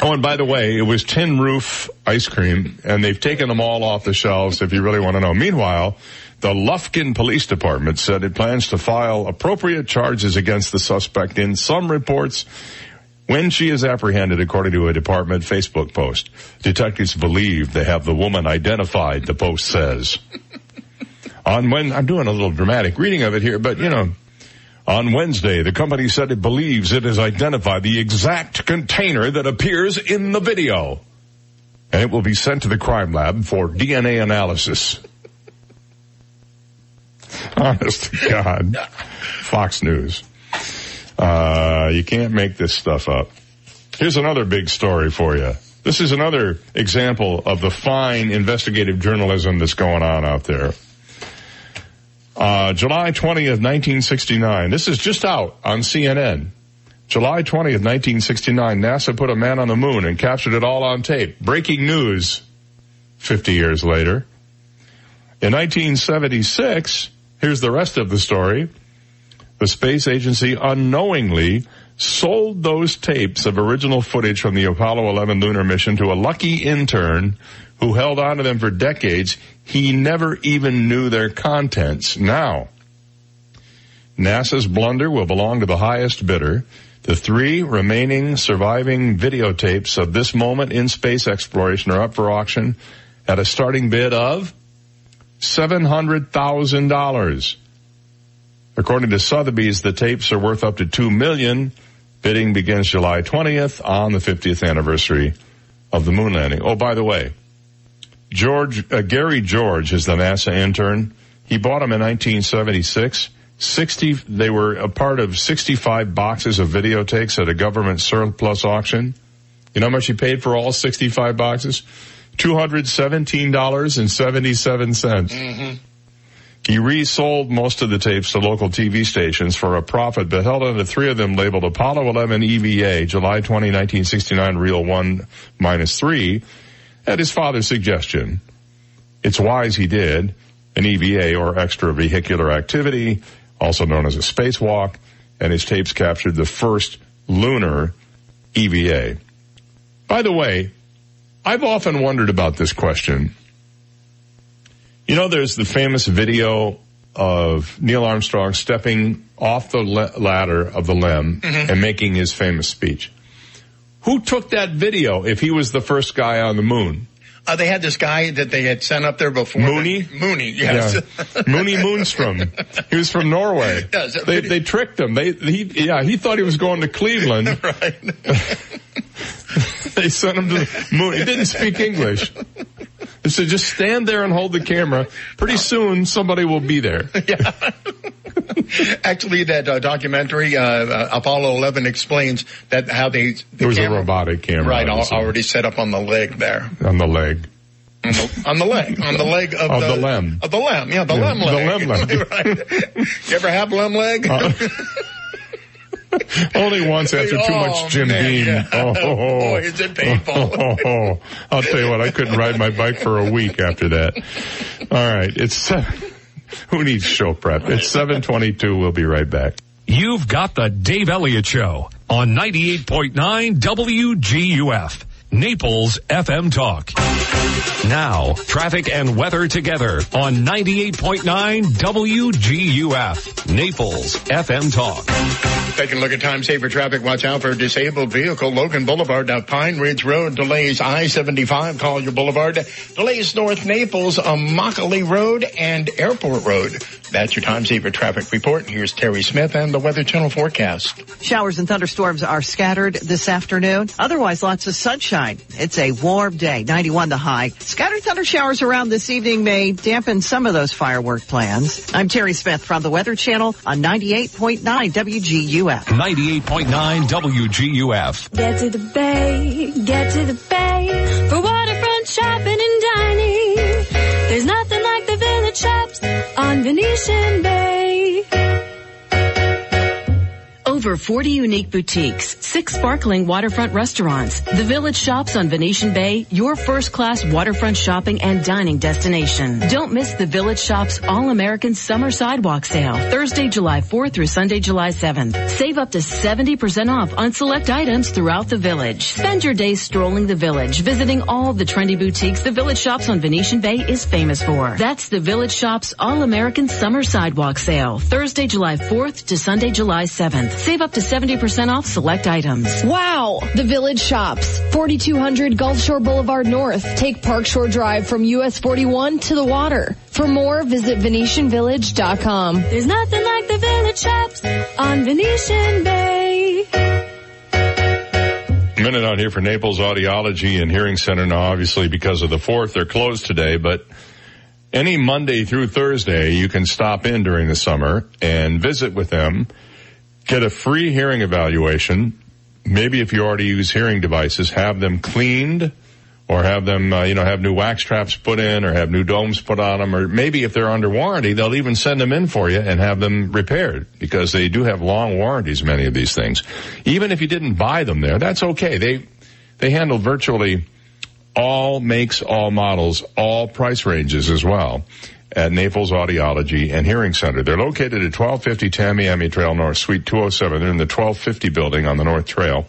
Oh, and by the way, it was Tin Roof ice cream, and they've taken them all off the shelves if you really want to know. Meanwhile, the Lufkin Police Department said it plans to file appropriate charges against the suspect in some reports when she is apprehended, according to a department Facebook post. Detectives believe they have the woman identified, the post says. On when, I'm doing a little dramatic reading of it here, but you know, on Wednesday, the company said it believes it has identified the exact container that appears in the video. And it will be sent to the crime lab for DNA analysis. Honest to God. Fox News. Uh, you can't make this stuff up. Here's another big story for you. This is another example of the fine investigative journalism that's going on out there. Uh, July 20th, 1969. This is just out on CNN. July 20th, 1969, NASA put a man on the moon and captured it all on tape. Breaking news 50 years later. In 1976, here's the rest of the story. The space agency unknowingly sold those tapes of original footage from the Apollo 11 lunar mission to a lucky intern who held on to them for decades. He never even knew their contents. Now, NASA's blunder will belong to the highest bidder. The three remaining surviving videotapes of this moment in space exploration are up for auction at a starting bid of $700,000. According to Sotheby's, the tapes are worth up to two million. Bidding begins July 20th on the 50th anniversary of the moon landing. Oh, by the way, George, uh, Gary George is the NASA intern. He bought them in 1976. 60, they were a part of 65 boxes of videotapes at a government surplus auction. You know how much he paid for all 65 boxes? $217.77. Mm-hmm. He resold most of the tapes to local TV stations for a profit, but held on to three of them labeled Apollo 11 EVA, July 20, 1969, reel 1 minus 3, at his father's suggestion. It's wise he did. An EVA, or extravehicular activity, also known as a spacewalk, and his tapes captured the first lunar EVA. By the way, I've often wondered about this question. You know, there's the famous video of Neil Armstrong stepping off the ladder of the LEM mm-hmm. and making his famous speech. Who took that video if he was the first guy on the moon? Uh, they had this guy that they had sent up there before. Mooney? Mooney, yes. Yeah. Mooney Moonstrom. He was from Norway. They, they tricked him. They, he, yeah, he thought he was going to Cleveland. right. they sent him to the moon. He didn't speak English. They said, just stand there and hold the camera. Pretty soon, somebody will be there. Yeah. Actually, that uh, documentary, uh, uh, Apollo 11 explains that how they... The there was camera, a robotic camera. Right, already set up on the leg there. On the leg. On the, leg, on the leg of, of the, the lem. Of the lem, yeah, the yeah, lem leg. The lem leg. right. You ever have lem leg? Uh, Only once after too oh, much Jim man, Beam. Yeah. Oh, oh, Boy, is it painful. Oh, oh, I'll tell you what, I couldn't ride my bike for a week after that. All right, it's who needs show prep? It's 722. We'll be right back. You've got the Dave Elliott Show on 98.9 WGUF. Naples FM Talk. Now, traffic and weather together on 98.9 WGUF. Naples FM Talk. Taking a look at time saver traffic. Watch out for a disabled vehicle. Logan Boulevard down Pine Ridge Road delays I-75 Collier Boulevard. Delays North Naples, Immokalee Road and Airport Road. That's your time saver traffic report. Here's Terry Smith and the Weather Channel forecast. Showers and thunderstorms are scattered this afternoon. Otherwise, lots of sunshine. It's a warm day, 91 the high. Scattered thunder showers around this evening may dampen some of those firework plans. I'm Terry Smith from the Weather Channel on 98.9 WGUF. 98.9 WGUF. Get to the bay, get to the bay for waterfront shopping and dining. There's nothing like the village shops on Venetian Bay. Over 40 unique boutiques, six sparkling waterfront restaurants, the Village Shops on Venetian Bay, your first class waterfront shopping and dining destination. Don't miss the Village Shops All-American Summer Sidewalk Sale, Thursday, July 4th through Sunday, July 7th. Save up to 70% off on select items throughout the village. Spend your days strolling the village, visiting all the trendy boutiques the Village Shops on Venetian Bay is famous for. That's the Village Shops All-American Summer Sidewalk Sale, Thursday, July 4th to Sunday, July 7th. Save up to 70% off select items. Wow! The Village Shops, 4200 Gulf Shore Boulevard North. Take Park Shore Drive from US 41 to the water. For more, visit VenetianVillage.com. There's nothing like the Village Shops on Venetian Bay. minute out here for Naples Audiology and Hearing Center. Now, obviously, because of the fourth, they're closed today, but any Monday through Thursday, you can stop in during the summer and visit with them, get a free hearing evaluation. Maybe if you already use hearing devices, have them cleaned or have them, uh, you know, have new wax traps put in or have new domes put on them or maybe if they're under warranty, they'll even send them in for you and have them repaired because they do have long warranties, many of these things. Even if you didn't buy them there, that's okay. They, they handle virtually all makes, all models, all price ranges as well at Naples Audiology and Hearing Center. They're located at 1250 Tamiami Trail North, Suite 207. They're in the 1250 building on the North Trail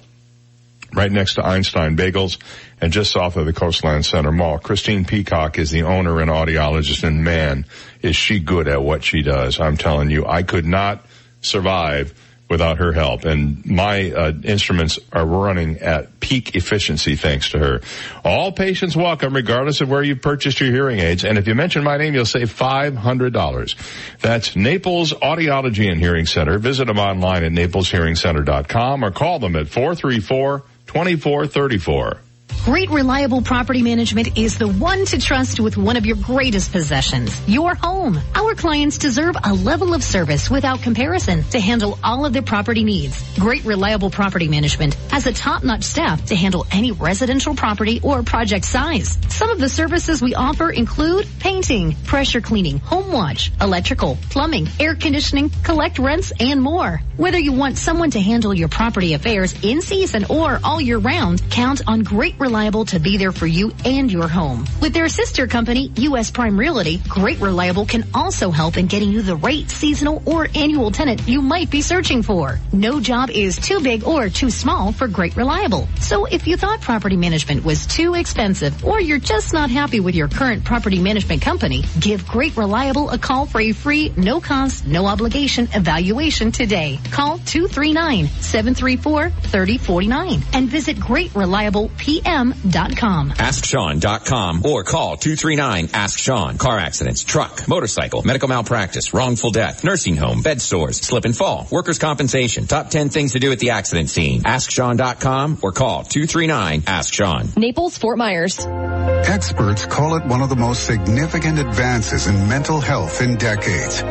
right next to Einstein Bagels and just south of the Coastland Center Mall. Christine Peacock is the owner and audiologist and man, is she good at what she does. I'm telling you, I could not survive without her help. And my uh, instruments are running at peak efficiency thanks to her. All patients welcome, regardless of where you purchased your hearing aids. And if you mention my name, you'll save $500. That's Naples Audiology and Hearing Center. Visit them online at napleshearingcenter.com or call them at 434 2434. Great Reliable Property Management is the one to trust with one of your greatest possessions, your home. Our clients deserve a level of service without comparison to handle all of their property needs. Great Reliable Property Management has a top-notch staff to handle any residential property or project size. Some of the services we offer include painting, pressure cleaning, home watch, electrical, plumbing, air conditioning, collect rents, and more. Whether you want someone to handle your property affairs in season or all year round, count on Great Reliable to be there for you and your home. With their sister company, U.S. Prime Realty, Great Reliable can also help in getting you the right seasonal or annual tenant you might be searching for. No job is too big or too small for Great Reliable. So if you thought property management was too expensive or you're just not happy with your current property management company, give Great Reliable a call for a free, no cost, no obligation evaluation today. Call 239-734-3049 and visit Great Reliable PM AskSean.com. AskSean.com or call 239 Ask Sean. Car accidents, truck, motorcycle, medical malpractice, wrongful death, nursing home, bed sores, slip and fall, workers' compensation. Top 10 things to do at the accident scene. AskSean.com or call 239 Ask Sean. Naples, Fort Myers. Experts call it one of the most significant advances in mental health in decades.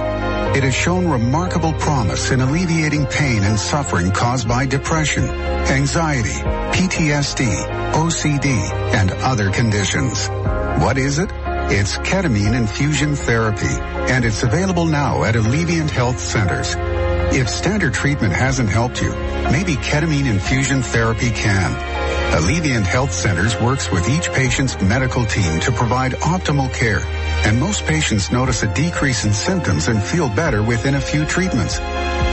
It has shown remarkable promise in alleviating pain and suffering caused by depression, anxiety, PTSD, OCD, and other conditions. What is it? It's ketamine infusion therapy, and it's available now at Alleviant Health Centers. If standard treatment hasn't helped you, maybe ketamine infusion therapy can. Alleviant Health Centers works with each patient's medical team to provide optimal care, and most patients notice a decrease in symptoms and feel better within a few treatments.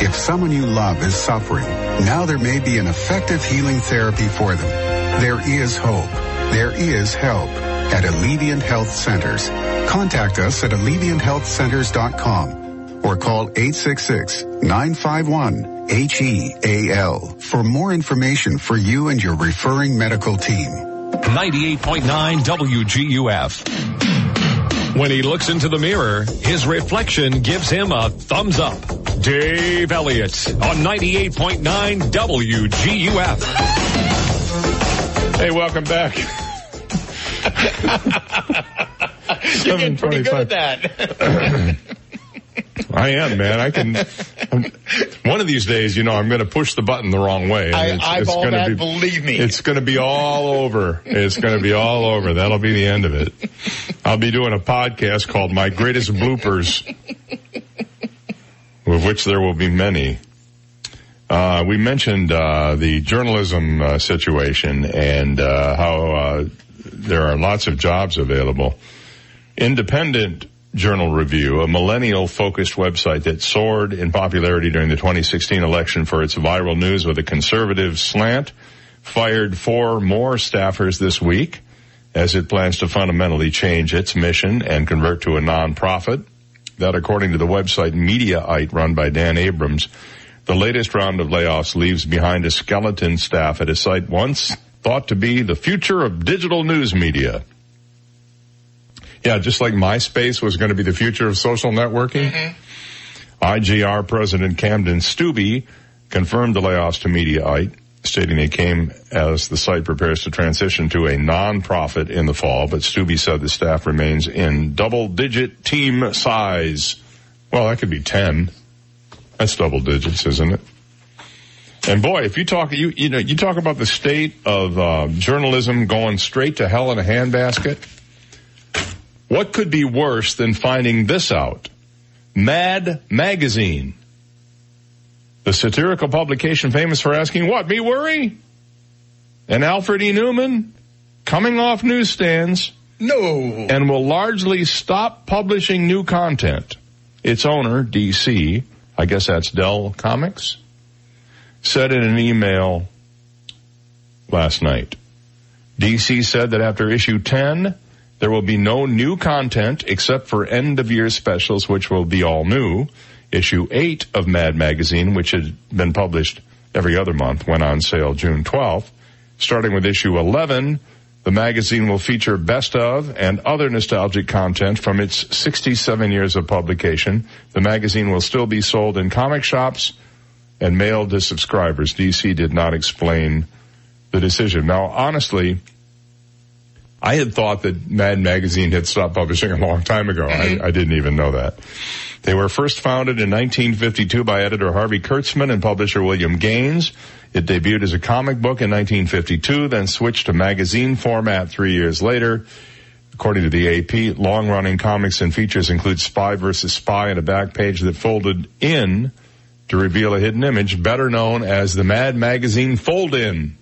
If someone you love is suffering, now there may be an effective healing therapy for them. There is hope. There is help at Alleviant Health Centers. Contact us at AlleviantHealthCenters.com or call 866-951-HEAL for more information for you and your referring medical team. 98.9 WGUF. When he looks into the mirror, his reflection gives him a thumbs up. Dave Elliott on 98.9 WGUF. Hey, welcome back. You're getting pretty good at that. I am, man. I can. I'm, one of these days, you know, I'm going to push the button the wrong way. and I it's, eyeball gonna that, be, believe me. It's going to be all over. It's going to be all over. That'll be the end of it. I'll be doing a podcast called My Greatest Bloopers, of which there will be many. Uh, we mentioned uh, the journalism uh, situation and uh, how uh, there are lots of jobs available. Independent Journal Review, a millennial-focused website that soared in popularity during the 2016 election for its viral news with a conservative slant, fired four more staffers this week as it plans to fundamentally change its mission and convert to a nonprofit. That according to the website Mediaite run by Dan Abrams, the latest round of layoffs leaves behind a skeleton staff at a site once thought to be the future of digital news media. Yeah, just like MySpace was going to be the future of social networking. Mm-hmm. IJR President Camden Stubbe confirmed the layoffs to Mediaite, stating they came as the site prepares to transition to a non-profit in the fall, but Stubbe said the staff remains in double digit team size. Well, that could be 10. That's double digits, isn't it? And boy, if you talk, you, you know, you talk about the state of uh, journalism going straight to hell in a handbasket. What could be worse than finding this out? Mad Magazine. The satirical publication famous for asking, what, me worry? And Alfred E. Neuman coming off newsstands. No. And will largely stop publishing new content. Its owner, DC, I guess that's Dell Comics, said in an email last night. DC said that after issue 10, there will be no new content except for end of year specials, which will be all new. Issue 8 of Mad Magazine, which had been published every other month, went on sale June 12th. Starting with issue 11, the magazine will feature best of and other nostalgic content from its 67 years of publication. The magazine will still be sold in comic shops and mailed to subscribers. DC did not explain the decision. Now, honestly, I had thought that Mad Magazine had stopped publishing a long time ago. I, mm-hmm. I didn't even know that. They were first founded in 1952 by editor Harvey Kurtzman and publisher William Gaines. It debuted as a comic book in 1952, then switched to magazine format three years later. According to the AP, long-running comics and features include Spy versus Spy and a back page that folded in to reveal a hidden image, better known as the Mad Magazine Fold-In.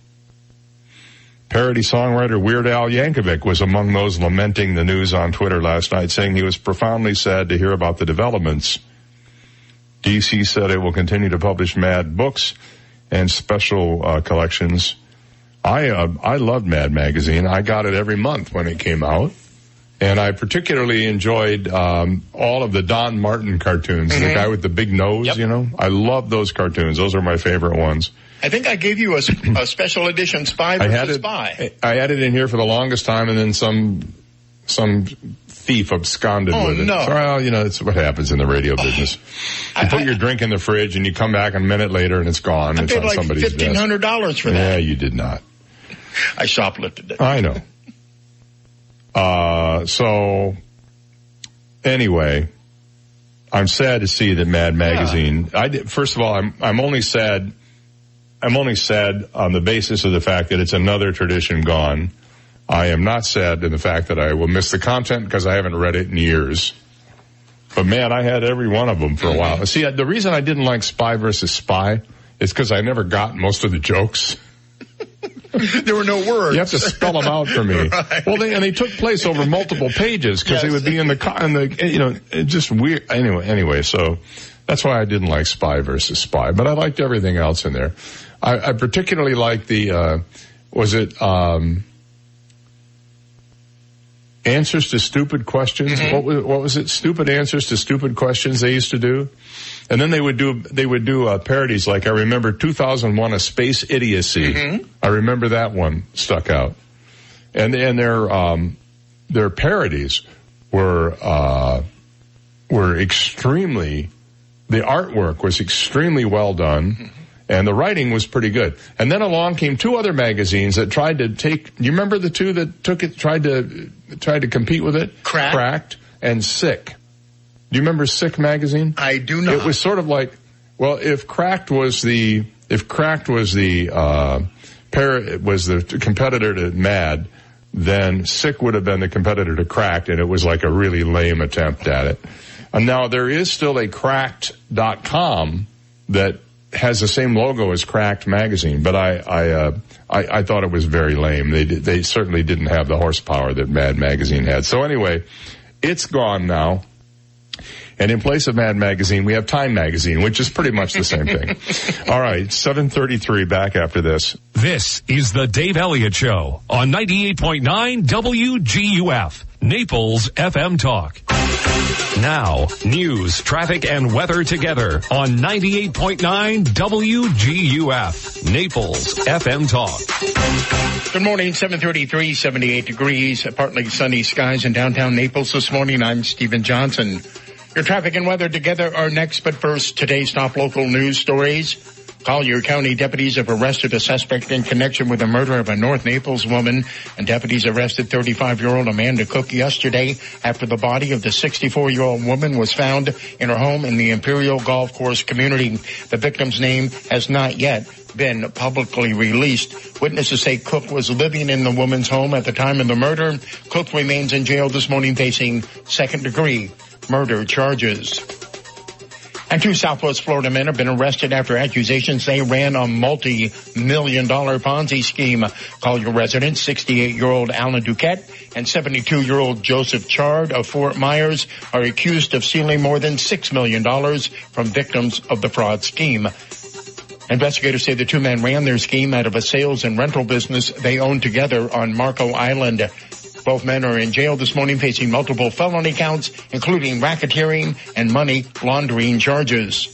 Parody songwriter Weird Al Yankovic was among those lamenting the news on Twitter last night, saying he was profoundly sad to hear about the developments. DC said it will continue to publish Mad books and special uh, collections. I uh, I loved Mad magazine. I got it every month when it came out, and I particularly enjoyed um, all of the Don Martin cartoons. The Mhm. guy with the big nose, you know. I love those cartoons. Those are my favorite ones. I think I gave you a, a special edition Spy I versus had it. Spy. I had it in here for the longest time, and then some some thief absconded Oh, with it. no. Well, you know, it's what happens in the radio business. You put your drink in the fridge, and you come back a minute later, and it's gone. I it's paid on like somebody's fifteen desk. hundred dollars for that. Yeah, you did not. I shoplifted it. I know. Uh, so anyway, I'm sad to see that Mad Magazine. I did, first of all, I'm I'm only sad. I'm only sad on the basis of the fact that it's another tradition gone. I am not sad in the fact that I will miss the content because I haven't read it in years. But man, I had every one of them for a while. See, the reason I didn't like Spy versus Spy is because I never got most of the jokes. there were no words. You have to spell them out for me. Right. Well, they, and they took place over multiple pages because they would be in the, in the, you know, just weird. Anyway, anyway, so that's why I didn't like Spy versus Spy, but I liked everything else in there. I, I particularly liked the, uh, was it, um, answers to stupid questions? What was, what was it? Stupid answers to stupid questions they used to do? And then they would do, they would do, uh, parodies like I remember 2001 A Space Idiocy. I remember that one stuck out. And, and their, um, their parodies were, uh, were extremely, the artwork was extremely well done. And the writing was pretty good. And then along came two other magazines that tried to take, you remember the two that took it, tried to, tried to compete with it? Cracked. Cracked and Sick. Do you remember Sick magazine? I do not. It was sort of like, well, if Cracked was the, if Cracked was the, uh, par- was the competitor to Mad, then Sick would have been the competitor to Cracked, and it was like a really lame attempt at it. And now there is still a Cracked.com that has the same logo as Cracked magazine, but I I, uh, I I thought it was very lame. They they certainly didn't have the horsepower that Mad magazine had. So anyway, it's gone now. And in place of Mad Magazine, we have Time Magazine, which is pretty much the same thing. All right, 733 back after this. This is the Dave Elliott Show on 98.9 WGUF, Naples FM Talk. Now, news, traffic, and weather together on 98.9 WGUF, Naples FM Talk. Good morning, 733, 78 degrees, partly sunny skies in downtown Naples this morning. I'm Stephen Johnson. Your traffic and weather together are next, but first, today's top local news stories. Collier County deputies have arrested a suspect in connection with the murder of a North Naples woman, and deputies arrested 35-year-old Amanda Cook yesterday after the body of the 64-year-old woman was found in her home in the Imperial Golf Course community. The victim's name has not yet been publicly released. Witnesses say Cook was living in the woman's home at the time of the murder. Cook remains in jail this morning facing second degree murder charges. And two Southwest Florida men have been arrested after accusations they ran a multi-million dollar Ponzi scheme. Collier resident, 68-year-old Alan Duquette and 72-year-old Joseph Chard of Fort Myers are accused of stealing more than $6 million from victims of the fraud scheme. Investigators say the two men ran their scheme out of a sales and rental business they owned together on Marco Island. Both men are in jail this morning facing multiple felony counts, including racketeering and money laundering charges.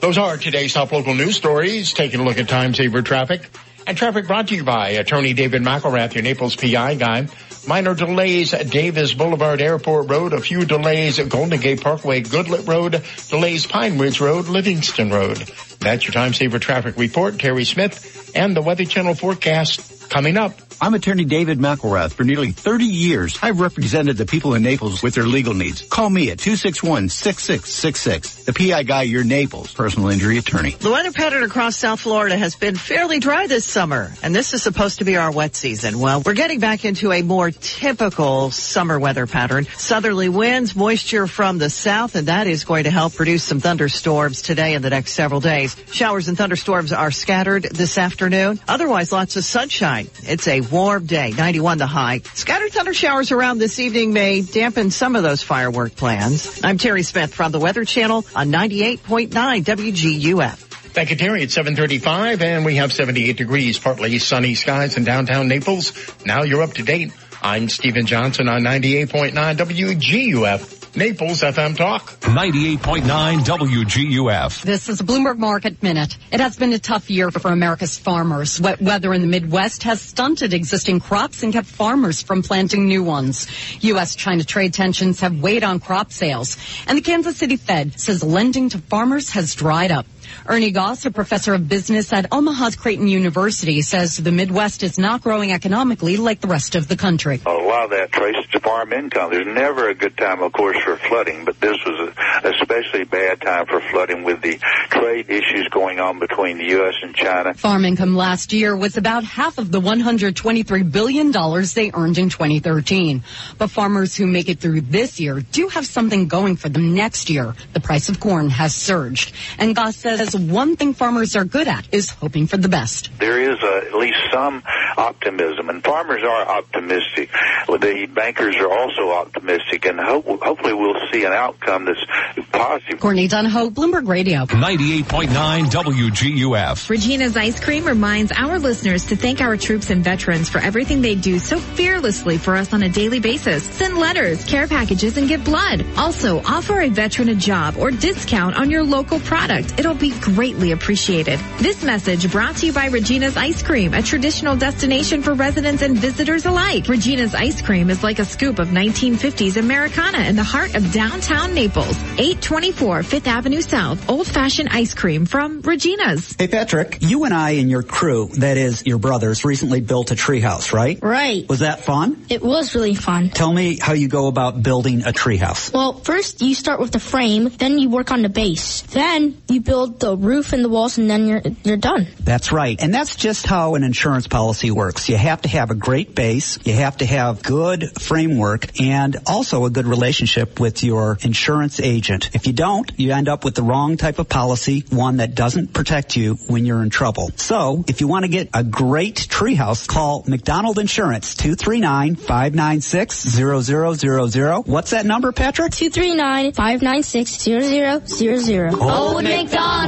Those are today's top local news stories. Taking a look at time saver traffic. And traffic brought to you by attorney David McElrath, your Naples PI guy. Minor delays at Davis Boulevard Airport Road. A few delays at Golden Gate Parkway, Goodlette Road. Delays Pine Ridge Road, Livingston Road. That's your time saver traffic report. Terry Smith and the Weather Channel forecast coming up. I'm attorney David McElrath. For nearly 30 years, I've represented the people in Naples with their legal needs. Call me at 261-6666. The PI guy, your Naples personal injury attorney. The weather pattern across South Florida has been fairly dry this summer, and this is supposed to be our wet season. Well, we're getting back into a more typical summer weather pattern. Southerly winds, moisture from the south, and that is going to help produce some thunderstorms today and the next several days. Showers and thunderstorms are scattered this afternoon. Otherwise, lots of sunshine. It's a warm day, 91 the high. Scattered thunder showers around this evening may dampen some of those firework plans. I'm Terry Smith from the Weather Channel on 98.9 WGUF. Thank you, Terry. It's 735 and we have 78 degrees, partly sunny skies in downtown Naples. Now you're up to date. I'm Stephen Johnson on 98.9 WGUF. Naples FM Talk. 98.9 WGUF. This is a Bloomberg Market Minute. It has been a tough year for America's farmers. Wet weather in the Midwest has stunted existing crops and kept farmers from planting new ones. U.S.-China trade tensions have weighed on crop sales. And the Kansas City Fed says lending to farmers has dried up. Ernie Goss, a professor of business at Omaha's Creighton University, says the Midwest is not growing economically like the rest of the country. A lot of that traces to farm income. There's never a good time, of course, for flooding, but this was a especially bad time for flooding with the trade issues going on between the U.S. and China. Farm income last year was about half of the $123 billion they earned in 2013. But farmers who make it through this year do have something going for them next year. The price of corn has surged. And Goss says one thing farmers are good at is hoping for the best. There is uh, at least some optimism, and farmers are optimistic. The bankers are also optimistic, and hope, hopefully we'll see an outcome that's positive. Courtney Donohoe, Bloomberg Radio. 98.9 WGUF. Regina's Ice Cream reminds our listeners to thank our troops and veterans for everything they do so fearlessly for us on a daily basis. Send letters, care packages, and give blood. Also, offer a veteran a job or discount on your local product. It'll be greatly appreciated. This message brought to you by Regina's Ice Cream, a traditional destination for residents and visitors alike. Regina's Ice Cream is like a scoop of 1950s Americana in the heart of downtown Naples. 824 Fifth Avenue South, old fashioned ice cream from Regina's. Hey Patrick, you and I and your crew, that is your brothers, recently built a treehouse, right? Right. Was that fun? It was really fun. Tell me how you go about building a treehouse. Well, first you start with the frame, then you work on the base. Then you build rebuild the roof and the walls and then you're, you're done. That's right. And that's just how an insurance policy works. You have to have a great base, you have to have good framework, and also a good relationship with your insurance agent. If you don't, you end up with the wrong type of policy, one that doesn't protect you when you're in trouble. So, if you want to get a great treehouse, call McDonald Insurance, 239-596-0000. What's that number, Patrick? 239-596-0000. Old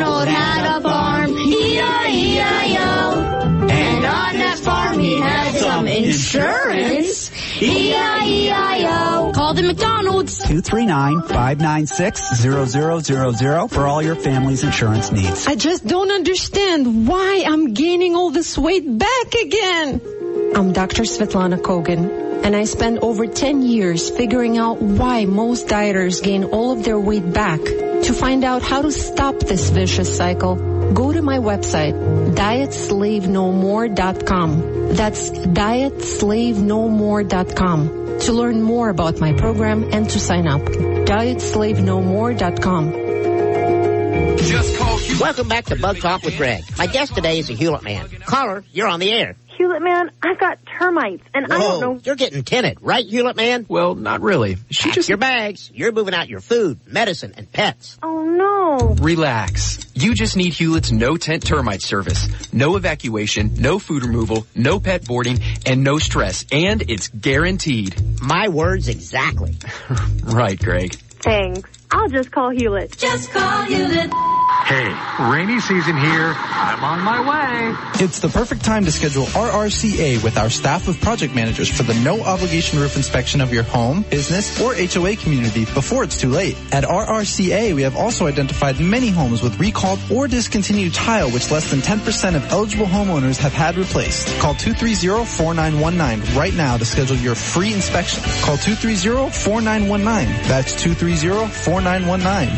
MacDonald had a farm, E-I-E-I-O. And on that farm he had some insurance, E-I-E-I-O. Call the McDonald's. 239-596-0000 for all your family's insurance needs. I just don't understand why I'm gaining all this weight back again. I'm Dr. Svetlana Kogan, and I spent over 10 years figuring out why most dieters gain all of their weight back. To find out how to stop this vicious cycle, go to my website, dietslavenomore.com. That's dietslavenomore.com to learn more about my program and to sign up. dietslavenomore.com. Welcome back to Bug Talk with Greg. My guest today is a Hulett man. Caller, you're on the air. Hulett man, I've got termites, and I don't know. You're getting tinted, right, Hulett man? Well, not really. She Pack just your bags. You're moving out your food, medicine, and pets. Oh no. Relax. You just need Hulett's no tent termite service. No evacuation, no food removal, no pet boarding, and no stress. And it's guaranteed. My words exactly. right, Greg. Thanks. I'll just call Hulett. Just call Hulett. Hey, rainy season here. I'm on my way. It's the perfect time to schedule RRCA with our staff of project managers for the no obligation roof inspection of your home, business, or HOA community before it's too late. At RRCA, we have also identified many homes with recalled or discontinued tile, which less than 10% of eligible homeowners have had replaced. Call 230-4919 right now to schedule your free inspection. Call 230-4919. That's 230-4919.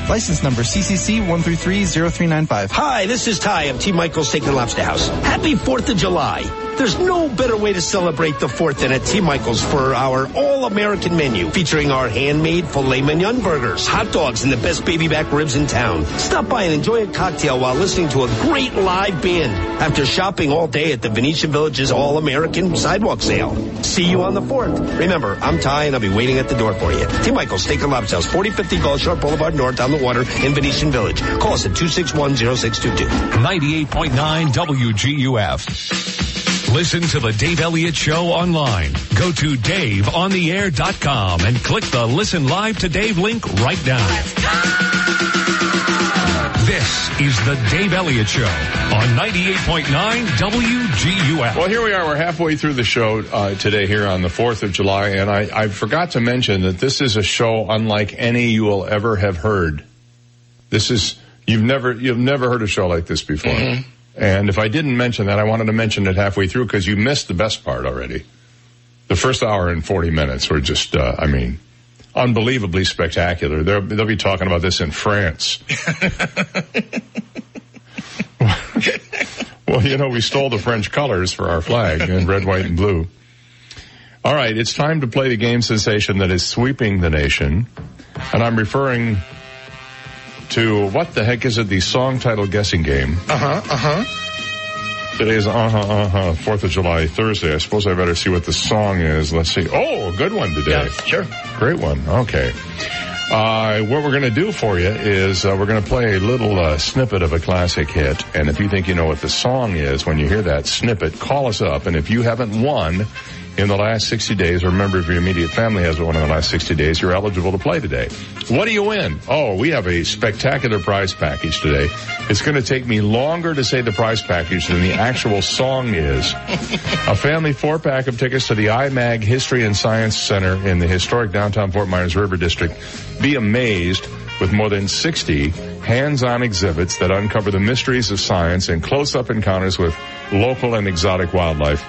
License number CCC 1330395. Hi, this is Ty of T. Michael's Steak and Lobster House. Happy 4th of July. There's no better way to celebrate the 4th than at T. Michael's for our all-American menu featuring our handmade filet mignon burgers, hot dogs, and the best baby back ribs in town. Stop by and enjoy a cocktail while listening to a great live band after shopping all day at the Venetian Village's all-American sidewalk sale. See you on the 4th. Remember, I'm Ty and I'll be waiting at the door for you. T. Michael's Steak and Lobster House, 4050 Gulf Shore Boulevard North on the water in Venetian Village. Call us at 261-0622. 98.9 WGUF. Listen to the Dave Elliott Show online. Go to DaveOnTheAir.com and click the Listen Live to Dave link right now. This is the Dave Elliott Show on 98.9 WGUF. Well, here we are. We're halfway through the show uh, today here on the 4th of July, and I, I forgot to mention that this is a show unlike any you will ever have heard. This is, you've never, you've never heard a show like this before. Mm-hmm. And if I didn't mention that, I wanted to mention it halfway through because you missed the best part already. The first hour and 40 minutes were just, uh, I mean, unbelievably spectacular. They'll, they'll be talking about this in France. well, you know, we stole the French colors for our flag in red, white, and blue. All right, it's time to play the game sensation that is sweeping the nation. And I'm referring to what the heck is it? The song title guessing game. Uh huh. Uh huh. Today's uh huh uh huh Fourth of July Thursday. I suppose I better see what the song is. Let's see. Oh, good one today. Yeah, sure. Great one. Okay. Uh, what we're going to do for you is uh, we're going to play a little uh, snippet of a classic hit, and if you think you know what the song is when you hear that snippet, call us up. And if you haven't won in the last 60 days, or a member of your immediate family has won in the last 60 days, you're eligible to play today. What do you win? Oh, we have a spectacular prize package today. It's going to take me longer to say the prize package than the actual song is. a family four pack of tickets to the IMAG History and Science Center in the historic downtown Fort Myers River District. Be amazed with more than 60 hands-on exhibits that uncover the mysteries of science and close-up encounters with local and exotic wildlife.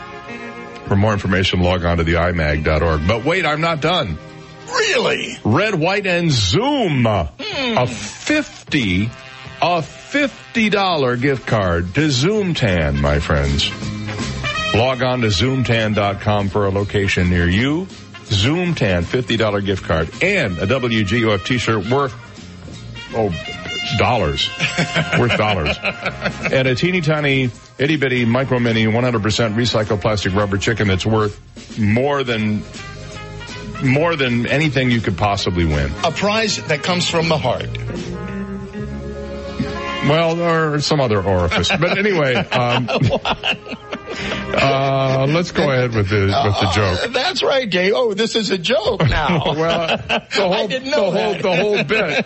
For more information, log on to the imag.org. But wait, I'm not done. Really? Red, white, and Zoom. Hmm. A 50, a $50 gift card to Zoomtan, my friends. Log on to zoomtan.com for a location near you. Zoomtan, $50 gift card and a WGUF t-shirt worth, oh, dollars. Worth dollars. And a teeny tiny, itty bitty, micro mini, 100% recycled plastic rubber chicken that's worth more than, more than anything you could possibly win. A prize that comes from the heart. Well, or some other orifice. But anyway, um, uh, let's go ahead with the, with the joke. Uh, that's right, Dave. Oh, this is a joke now. well, the whole, I didn't know the whole, the whole bit.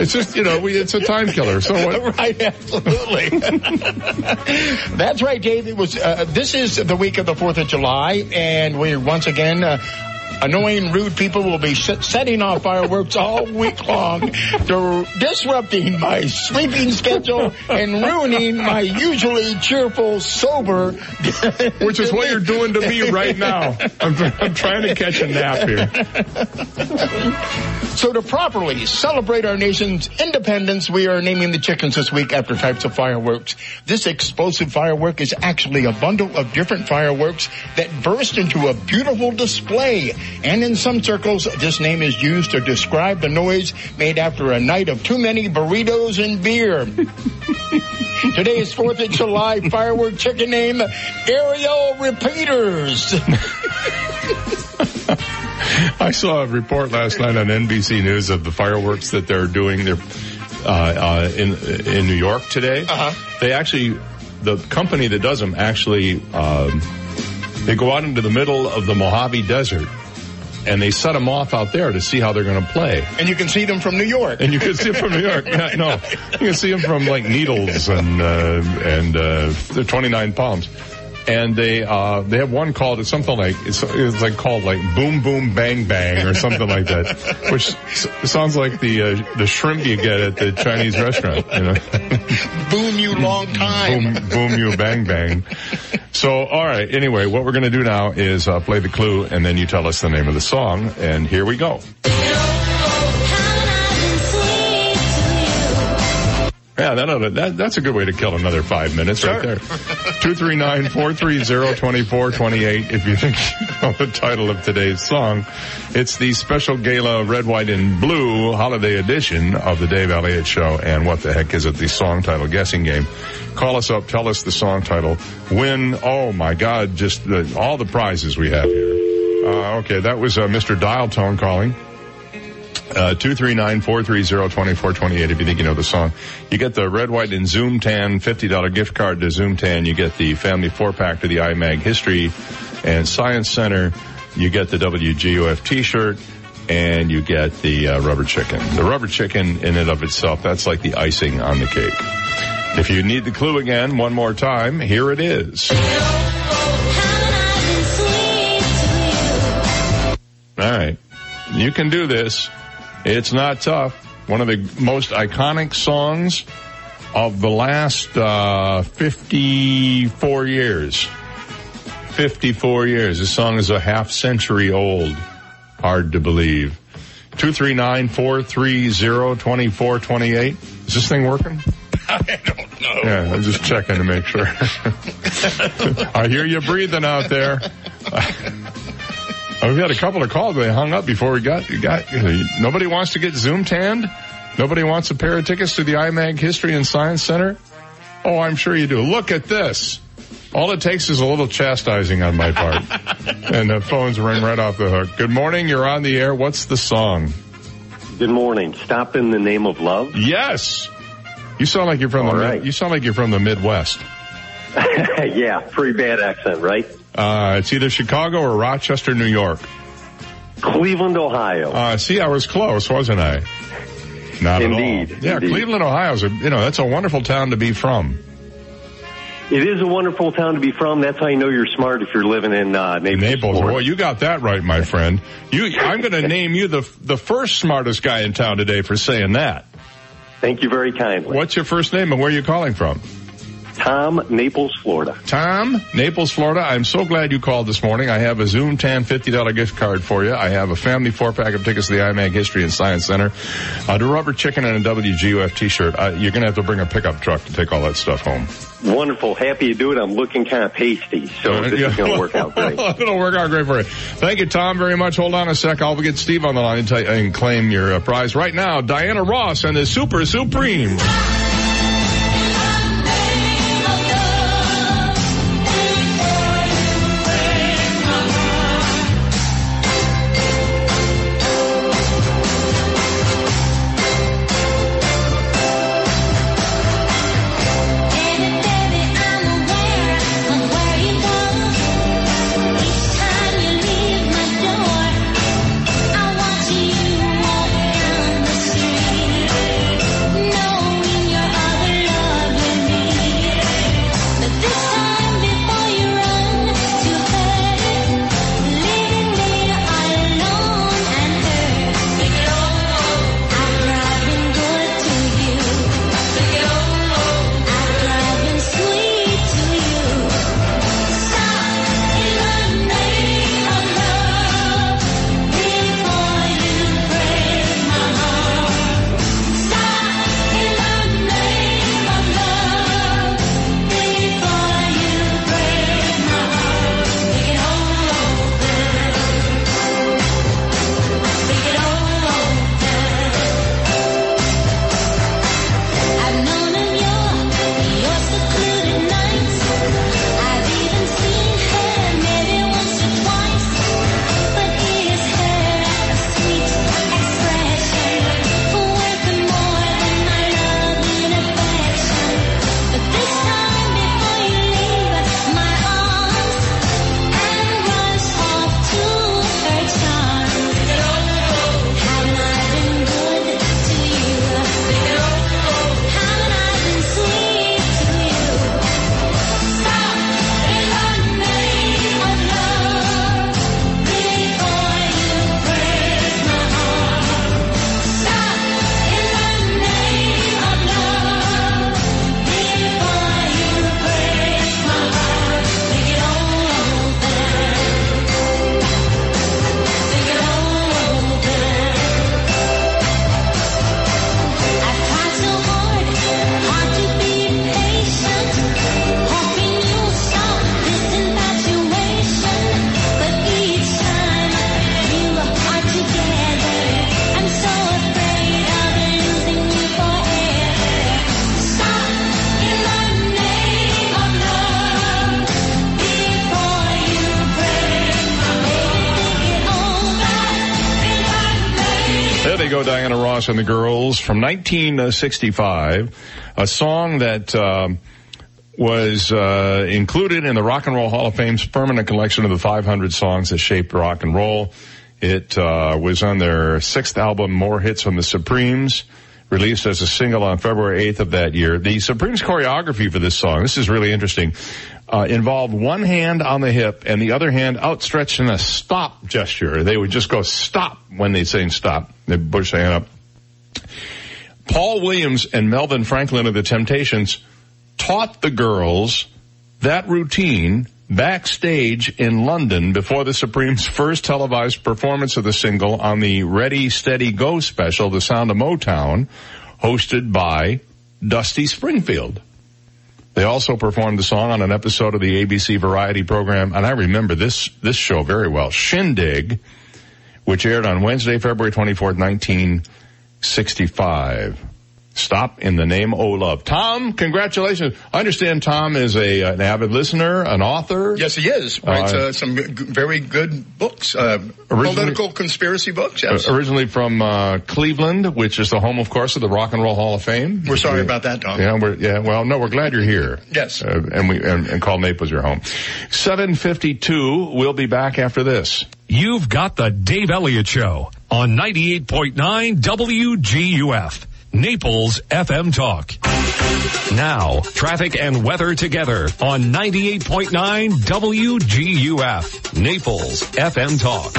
It's just, you know, we, it's a time killer. So what? right, absolutely. That's right, Dave. It was. Uh, this is the week of the Fourth of July, and we're once again. Annoying, rude people will be set- setting off fireworks all week long, They're disrupting my sleeping schedule and ruining my usually cheerful, sober. Which is what you're doing to me right now. I'm, I'm trying to catch a nap here. So to properly celebrate our nation's independence, we are naming the chickens this week after types of fireworks. This explosive firework is actually a bundle of different fireworks that burst into a beautiful display. And in some circles, this name is used to describe the noise made after a night of too many burritos and beer. Today's 4th of July firework chicken name, Aerial Repeaters. I saw a report last night on NBC News of the fireworks that they're doing there uh, uh, in in New York today. Uh-huh. They actually, the company that does them actually, um, they go out into the middle of the Mojave Desert and they set them off out there to see how they're going to play. And you can see them from New York. And you can see them from New York. Yeah, no, you can see them from like Needles and uh, and uh, the 29 Palms. And they uh, they have one called it's something like it's, it's like called like Boom Boom Bang Bang or something like that, which s- sounds like the uh, the shrimp you get at the Chinese restaurant. You know, Boom you long time. boom boom you bang bang. So all right. Anyway, what we're going to do now is uh, play the clue, and then you tell us the name of the song. And here we go. Yeah, that, that that's a good way to kill another five minutes right there. 239-430-2428 if you think you know the title of today's song. It's the special gala red, white, and blue holiday edition of the Dave Elliott Show. And what the heck is it? The song title guessing game. Call us up, tell us the song title, win, oh my god, just the, all the prizes we have here. Uh, okay, that was uh, Mr. Dial Tone calling. Uh, 239-430-2428 if you think you know the song. You get the red, white, and Zoom Tan $50 gift card to Zoom Tan. You get the family four pack to the IMAG History and Science Center. You get the WGUF t-shirt and you get the uh, rubber chicken. The rubber chicken in and of itself, that's like the icing on the cake. If you need the clue again, one more time, here it is. All right. You can do this. It's not tough. One of the most iconic songs of the last uh, 54 years. 54 years. This song is a half century old. Hard to believe. 239-430-2428. Is this thing working? I don't know. Yeah, I'm just checking to make sure. I hear you breathing out there. Oh, we had a couple of calls. They hung up before we got, you got, you know, nobody wants to get Zoom tanned. Nobody wants a pair of tickets to the IMAG History and Science Center. Oh, I'm sure you do. Look at this. All it takes is a little chastising on my part. and the phones ring right off the hook. Good morning. You're on the air. What's the song? Good morning. Stop in the name of love. Yes. You sound like you're from All the, right. you sound like you're from the Midwest. yeah, pretty bad accent, right? Uh, it's either Chicago or Rochester, New York. Cleveland, Ohio. Uh, see, I was close, wasn't I? Not Indeed, at all. Yeah, indeed. Cleveland, Ohio's a, you know, that's a wonderful town to be from. It is a wonderful town to be from. That's how you know you're smart if you're living in uh, Naples. Naples. Boy, you got that right, my friend. You, I'm going to name you the the first smartest guy in town today for saying that. Thank you very kindly. What's your first name and where are you calling from? Tom, Naples, Florida. Tom, Naples, Florida. I'm so glad you called this morning. I have a Zoom Tan $50 gift card for you. I have a family four pack of tickets to the IMAG History and Science Center, a rubber chicken and a WGUF t-shirt. Uh, you're going to have to bring a pickup truck to take all that stuff home. Wonderful. Happy to do it. I'm looking kind of pasty, so this is going to work out great. It'll work out great for you. Thank you, Tom, very much. Hold on a sec. I'll get Steve on the line and, you, and claim your uh, prize. Right now, Diana Ross and the Super Supreme. And the Girls from 1965, a song that um, was uh, included in the Rock and Roll Hall of Fame's permanent collection of the 500 songs that shaped rock and roll. It uh, was on their sixth album, More Hits from the Supremes, released as a single on February 8th of that year. The Supremes choreography for this song, this is really interesting, uh, involved one hand on the hip and the other hand outstretched in a stop gesture. They would just go stop when they say stop. They push the hand up. Paul Williams and Melvin Franklin of the Temptations taught the girls that routine backstage in London before the Supremes' first televised performance of the single on the Ready, Steady, Go special, The Sound of Motown, hosted by Dusty Springfield. They also performed the song on an episode of the ABC variety program, and I remember this, this show very well, Shindig, which aired on Wednesday, February 24th, 1965. Stop in the name O Love. Tom, congratulations. I understand Tom is a, an avid listener, an author. Yes, he is. Writes uh, some g- very good books, uh, political conspiracy books. Yes. Uh, originally from uh, Cleveland, which is the home, of course, of the Rock and Roll Hall of Fame. We're sorry about that, Tom. Yeah, we're, yeah. Well, no, we're glad you're here. Yes. Uh, and we and, and call Naples your home. Seven fifty two. We'll be back after this. You've got the Dave Elliott Show on ninety eight point nine WGUF. Naples FM Talk. Now, traffic and weather together on 98.9 WGUF. Naples FM Talk.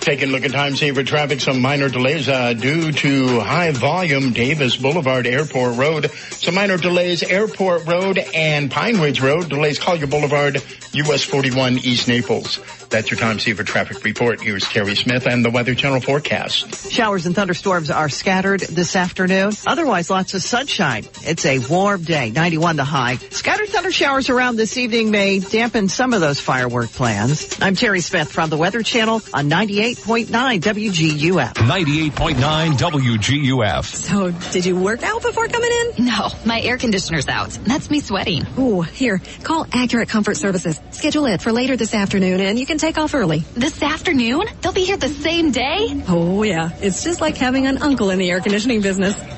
Taking a look at time saver traffic, some minor delays uh, due to high volume Davis Boulevard Airport Road. Some minor delays Airport Road and Pine Ridge Road. Delays Collier Boulevard, US 41 East Naples. That's your time saver traffic report. Here's Terry Smith and the Weather Channel forecast. Showers and thunderstorms are scattered this afternoon. Otherwise, lots of sunshine. It's a warm day, 91 the high. Scattered thunder showers around this evening may dampen some of those firework plans. I'm Terry Smith from the Weather Channel on 98.9 WGUF. 98.9 WGUF. So, did you work out before coming in? No, my air conditioner's out. That's me sweating. Ooh, here, call Accurate Comfort Services. Schedule it for later this afternoon and you can take off early. This afternoon? They'll be here the same day? Oh yeah, it's just like having an uncle in the air conditioning business.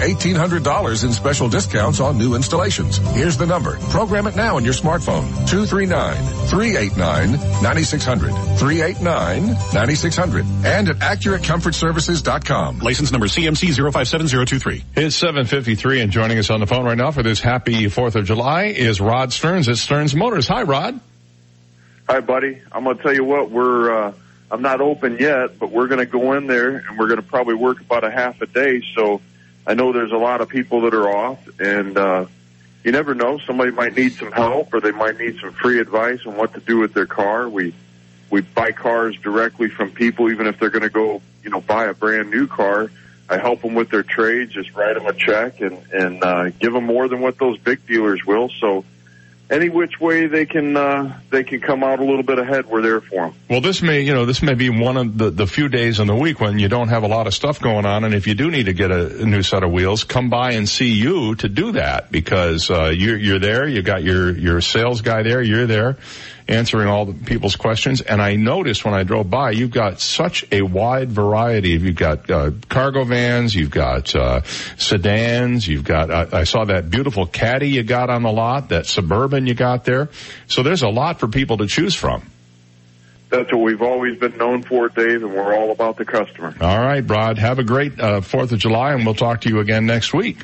$1,800 in special discounts on new installations. Here's the number. Program it now on your smartphone. 239-389-9600. 389-9600. And at AccurateComfortServices.com. License number CMC 057023. It's 753 and joining us on the phone right now for this happy 4th of July is Rod Stearns at Stearns Motors. Hi, Rod. Hi, buddy. I'm going to tell you what, we're, uh, I'm not open yet, but we're going to go in there and we're going to probably work about a half a day. So I know there's a lot of people that are off and, uh, you never know. Somebody might need some help or they might need some free advice on what to do with their car. We, we buy cars directly from people, even if they're going to go, you know, buy a brand new car. I help them with their trade, just write them a check and, and, uh, give them more than what those big dealers will. So, any which way they can uh, they can come out a little bit ahead, we're there for them. Well, this may you know this may be one of the the few days in the week when you don't have a lot of stuff going on, and if you do need to get a, a new set of wheels, come by and see you to do that because uh, you're you're there. You got your your sales guy there. You're there answering all the people's questions. And I noticed when I drove by, you've got such a wide variety. You've got uh, cargo vans, you've got uh, sedans, you've got. Uh, I saw that beautiful caddy you got on the lot, that suburban you got there. So there's a lot for people to choose from. That's what we've always been known for, Dave, and we're all about the customer. All right, Rod. Have a great uh, Fourth of July, and we'll talk to you again next week.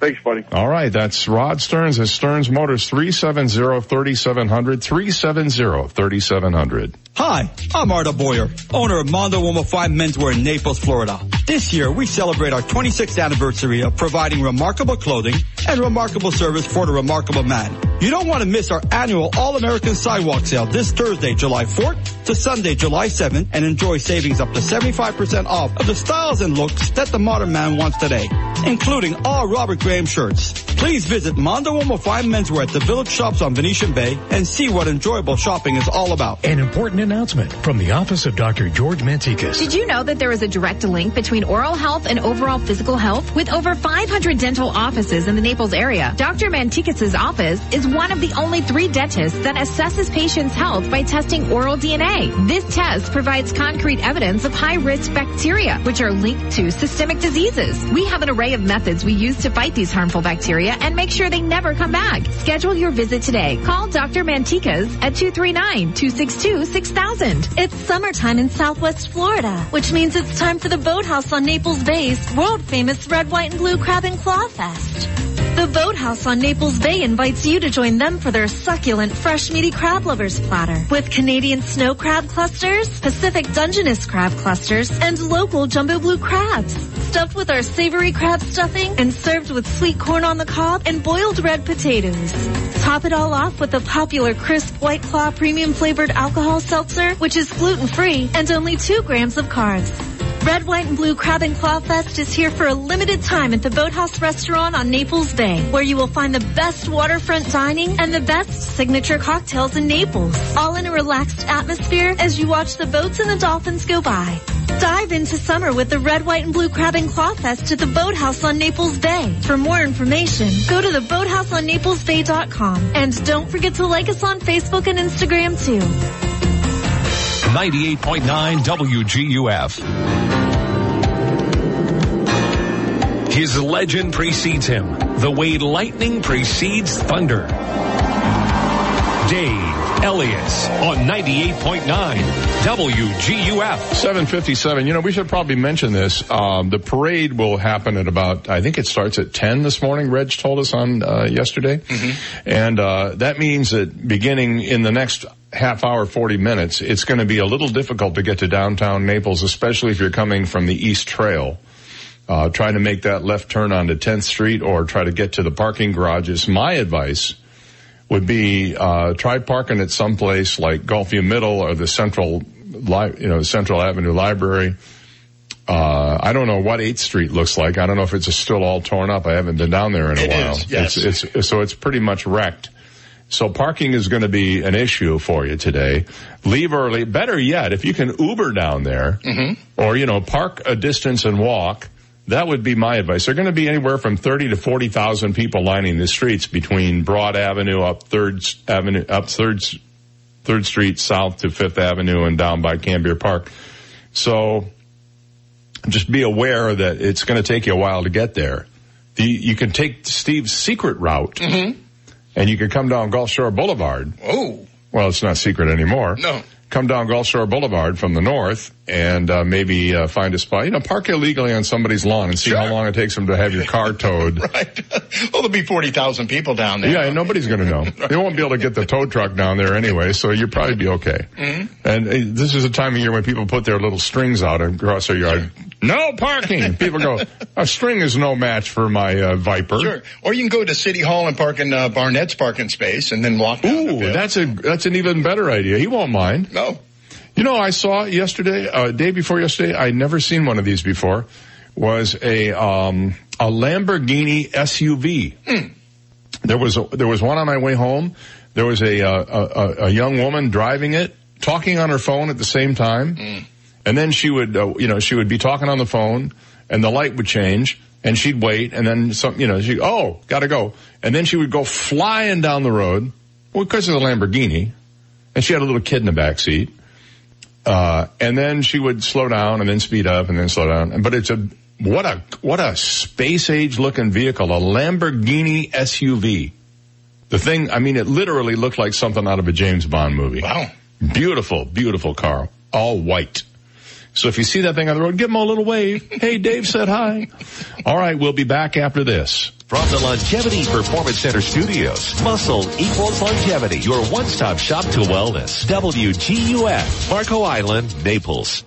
Thanks, buddy. All right, that's Rod Stearns at Stearns Motors, 370-3700, 370-3700. Hi, I'm Arda Boyer, owner of Mondo Uomo 5 Menswear in Naples, Florida. This year, we celebrate our 26th anniversary of providing remarkable clothing and remarkable service for the remarkable man. You don't want to miss our annual All-American Sidewalk Sale this Thursday, July 4th to Sunday, July 7th, and enjoy savings up to 75% off of the styles and looks that the modern man wants today, including all Robert Graham shirts. Please visit Mondo Uomo 5 Menswear at the Village Shops on Venetian Bay and see what enjoyable shopping is all about. An important announcement from the office of Dr. George Mantikas. Did you know that there is a direct link between oral health and overall physical health? With over 500 dental offices in the Naples area, Dr. Mantikas' office is one of the only three dentists that assesses patients' health by testing oral DNA. This test provides concrete evidence of high-risk bacteria, which are linked to systemic diseases. We have an array of methods we use to fight these harmful bacteria and make sure they never come back. Schedule your visit today. Call Dr. Mantikas at 239-262-6000. It's summertime in Southwest Florida, which means it's time for the Boathouse on Naples Bay's world famous red, white, and blue crab and claw fest. The Boathouse on Naples Bay invites you to join them for their succulent, fresh, meaty crab lovers platter with Canadian snow crab clusters, Pacific Dungeness crab clusters, and local jumbo blue crabs. Stuffed with our savory crab stuffing and served with sweet corn on the cob and boiled red potatoes. Top it all off with the popular crisp White Claw premium flavored alcohol seltzer, which is gluten free and only two grams of carbs. Red, White, and Blue Crab and Claw Fest is here for a limited time at the Boathouse Restaurant on Naples Bay, where you will find the best waterfront dining and the best signature cocktails in Naples, all in a relaxed atmosphere as you watch the boats and the dolphins go by. Dive into summer with the Red, White, and Blue Crab and Claw Fest at the Boathouse on Naples Bay. For more information, go to the theboathouseonnaplesbay.com. And don't forget to like us on Facebook and Instagram too. 98.9 WGUF. His legend precedes him, the way lightning precedes thunder. Dave Elliott on 98.9 WGUF. 757. You know, we should probably mention this. Um, the parade will happen at about, I think it starts at 10 this morning, Reg told us on uh, yesterday. Mm-hmm. And uh, that means that beginning in the next half hour, 40 minutes, it's going to be a little difficult to get to downtown Naples, especially if you're coming from the East Trail. Uh, trying to make that left turn onto 10th Street or try to get to the parking garages. My advice would be uh, try parking at some place like Gulfview Middle or the Central, Li- you know, Central Avenue Library. Uh, I don't know what 8th Street looks like. I don't know if it's still all torn up. I haven't been down there in a It while. is, yes. It's, it's, so it's pretty much wrecked. So parking is going to be an issue for you today. Leave early. Better yet, if you can Uber down there or, you know, park a distance and walk, that would be my advice. There are going to be anywhere from 30 to 40,000 people lining the streets between Broad Avenue up 3rd Avenue, up 3rd, 3rd Street south to 5th Avenue and down by Cambier Park. So just be aware that it's going to take you a while to get there. The, you can take Steve's secret route mm-hmm. and you can come down Gulf Shore Boulevard. Oh. Well, it's not secret anymore. No. Come down Gulf Shore Boulevard from the north and uh, maybe uh, find a spot. You know, park illegally on somebody's lawn and see how long it takes them to have your car towed. right. Well, there'll be 40,000 people down there. Yeah, and nobody's going to know. They won't be able to get the tow truck down there anyway, so you'll probably be okay. Mhm. And uh, this is a time of year when people put their little strings out across their yard. No parking. People go, a string is no match for my uh, Viper. Sure. Or you can go to City Hall and park in uh, Barnett's parking space and then walk down Ooh, that's a that's an even better idea. He won't mind. No. You know, I saw yesterday, uh, day before yesterday. I'd never seen one of these before. Was a um, a Lamborghini SUV. Hmm. There was a, there was one on my way home. There was a, uh, a a young woman driving it, talking on her phone at the same time, Hmm. And then she would uh, you know she would be talking on the phone, and the light would change, and she'd wait, and then some you know she oh gotta go, and then she would go flying down the road, well because of the Lamborghini, and she had a little kid in the back seat. Uh, and then she would slow down and then speed up and then slow down. But it's a, what a, what a space age looking vehicle, a Lamborghini SUV. The thing, I mean, it literally looked like something out of a James Bond movie. Wow. Beautiful, beautiful car. All white. So if you see that thing on the road, give them a little wave. Hey, Dave said hi. All right, we'll be back after this. From the Longevity Performance Center studios, muscle equals longevity. Your one-stop shop to wellness. WGUF, Marco Island, Naples.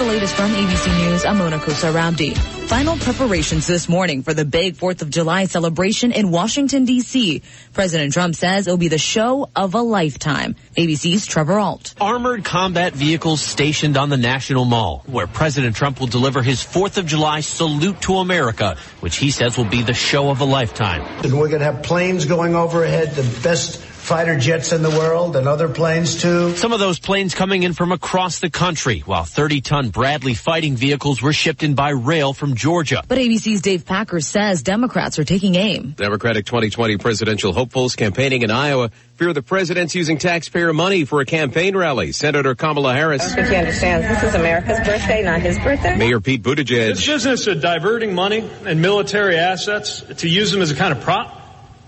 Here's the latest from ABC News. I'm Mona Kosar Abdi. Final preparations this morning for the big 4th of July celebration in Washington, D.C. President Trump says it'll be the show of a lifetime. ABC's Trevor Ault. Armored combat vehicles stationed on the National Mall, where President Trump will deliver his 4th of July salute to America, which he says will be the show of a lifetime. And we're going to have planes going overhead, the best fighter jets in the world, and other planes too. Some of those planes coming in from across the country, while 30-ton Bradley fighting vehicles were shipped in by rail from Georgia. But ABC's Dave Packer says Democrats are taking aim. Democratic 2020 presidential hopefuls campaigning in Iowa fear the president's using taxpayer money for a campaign rally. Senator Kamala Harris. I think he understands this is America's birthday, not his birthday. Mayor Pete This Buttigieg. business of diverting money and military assets to use them as a kind of prop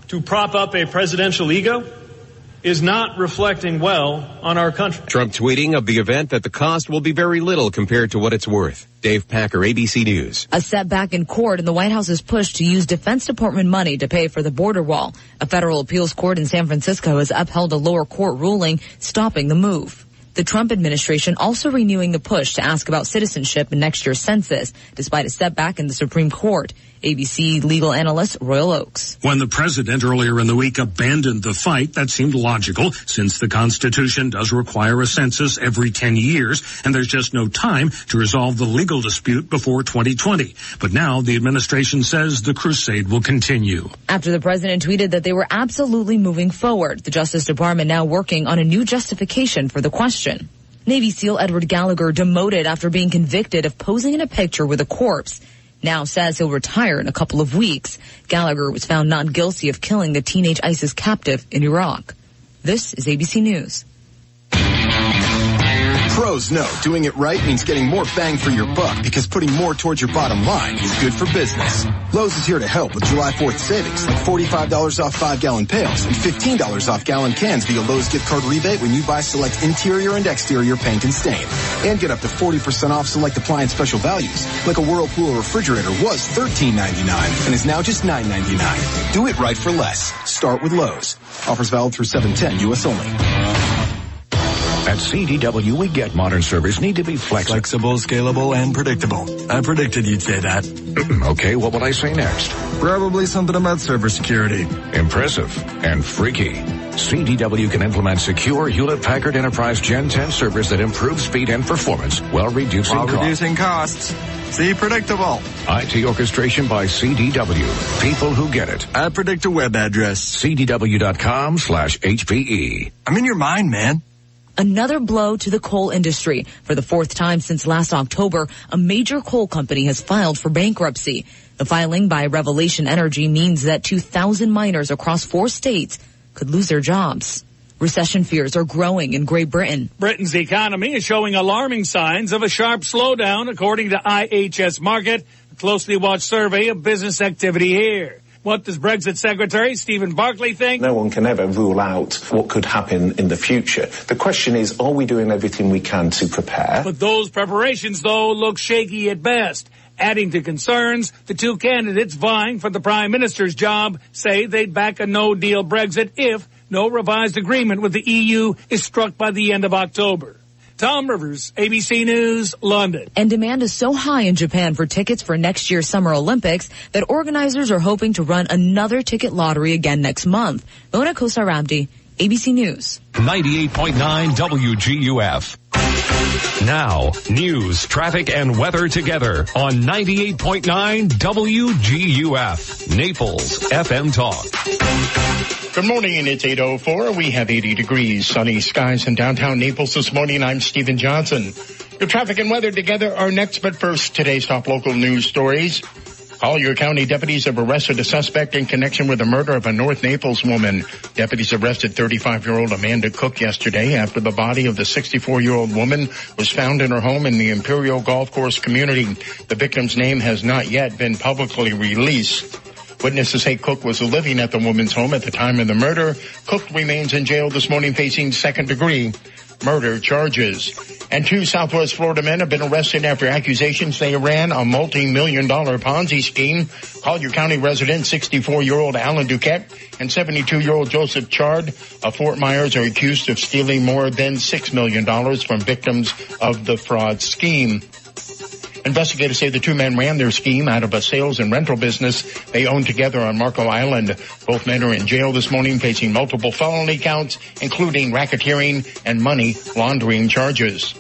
to prop up a presidential ego is not reflecting well on our country. Trump tweeting of the event that the cost will be very little compared to what it's worth. Dave Packer, ABC News. A setback in court in the White House's push to use Defense Department money to pay for the border wall. A federal appeals court in San Francisco has upheld a lower court ruling stopping the move. The Trump administration also renewing the push to ask about citizenship in next year's census, despite a setback in the Supreme Court. ABC legal analyst Royal Oakes. When the president earlier in the week abandoned the fight, that seemed logical since the Constitution does require a census every 10 years and there's just no time to resolve the legal dispute before 2020. But now the administration says the crusade will continue. After the president tweeted that they were absolutely moving forward, the Justice Department now working on a new justification for the question. Navy SEAL Edward Gallagher demoted after being convicted of posing in a picture with a corpse. Now says he'll retire in a couple of weeks. Gallagher was found not guilty of killing the teenage ISIS captive in Iraq. This is ABC News. Pros know doing it right means getting more bang for your buck because putting more towards your bottom line is good for business. Lowe's is here to help with July 4th savings like $45 off 5 gallon pails and $15 off gallon cans via Lowe's gift card rebate when you buy select interior and exterior paint and stain. And get up to 40% off select appliance special values like a Whirlpool refrigerator was $13.99 and is now just $9.99. Do it right for less. Start with Lowe's. Offers valid through 710 US only. At CDW, we get modern servers need to be flexible. Flexible, scalable, and predictable. I predicted you'd say that. okay, what would I say next? Probably something about server security. Impressive and freaky. CDW can implement secure Hewlett-Packard Enterprise Gen 10 servers that improve speed and performance while reducing while costs. reducing costs. See, predictable. IT orchestration by CDW. People who get it. I predict a web address. CDW.com slash HPE. I'm in your mind, man. Another blow to the coal industry. For the fourth time since last October, a major coal company has filed for bankruptcy. The filing by Revelation Energy means that 2,000 miners across four states could lose their jobs. Recession fears are growing in Great Britain. Britain's economy is showing alarming signs of a sharp slowdown, according to IHS Markit, a closely watched survey of business activity here. What does Brexit Secretary Stephen Barclay think? No one can ever rule out what could happen in the future. The question is, are we doing everything we can to prepare? But those preparations, though, look shaky at best. Adding to concerns, the two candidates vying for the Prime Minister's job say they'd back a no-deal Brexit if no revised agreement with the EU is struck by the end of October. Tom Rivers, ABC News, London. And demand is so high in Japan for tickets for next year's Summer Olympics that organizers are hoping to run another ticket lottery again next month. Mona Kosar Abdi, ABC News. 98.9 WGUF. Now, news, traffic, and weather together on 98.9 WGUF, Naples FM Talk. Good morning, it's 8.04. We have 80 degrees, sunny skies in downtown Naples this morning. I'm Stephen Johnson. Your traffic and weather together are next, but first, today's top local news stories. Collier County deputies have arrested a suspect in connection with the murder of a North Naples woman. Deputies arrested 35-year-old Amanda Cook yesterday after the body of the 64-year-old woman was found in her home in the Imperial Golf Course community. The victim's name has not yet been publicly released. Witnesses say Cook was living at the woman's home at the time of the murder. Cook remains in jail this morning facing second degree murder charges. And two Southwest Florida men have been arrested after accusations they ran a multi-million dollar Ponzi scheme. Collier County resident 64-year-old Alan Duquette and 72-year-old Joseph Chard of Fort Myers are accused of stealing more than $6 million from victims of the fraud scheme. Investigators say the two men ran their scheme out of a sales and rental business they owned together on Marco Island. Both men are in jail this morning facing multiple felony counts, including racketeering and money laundering charges.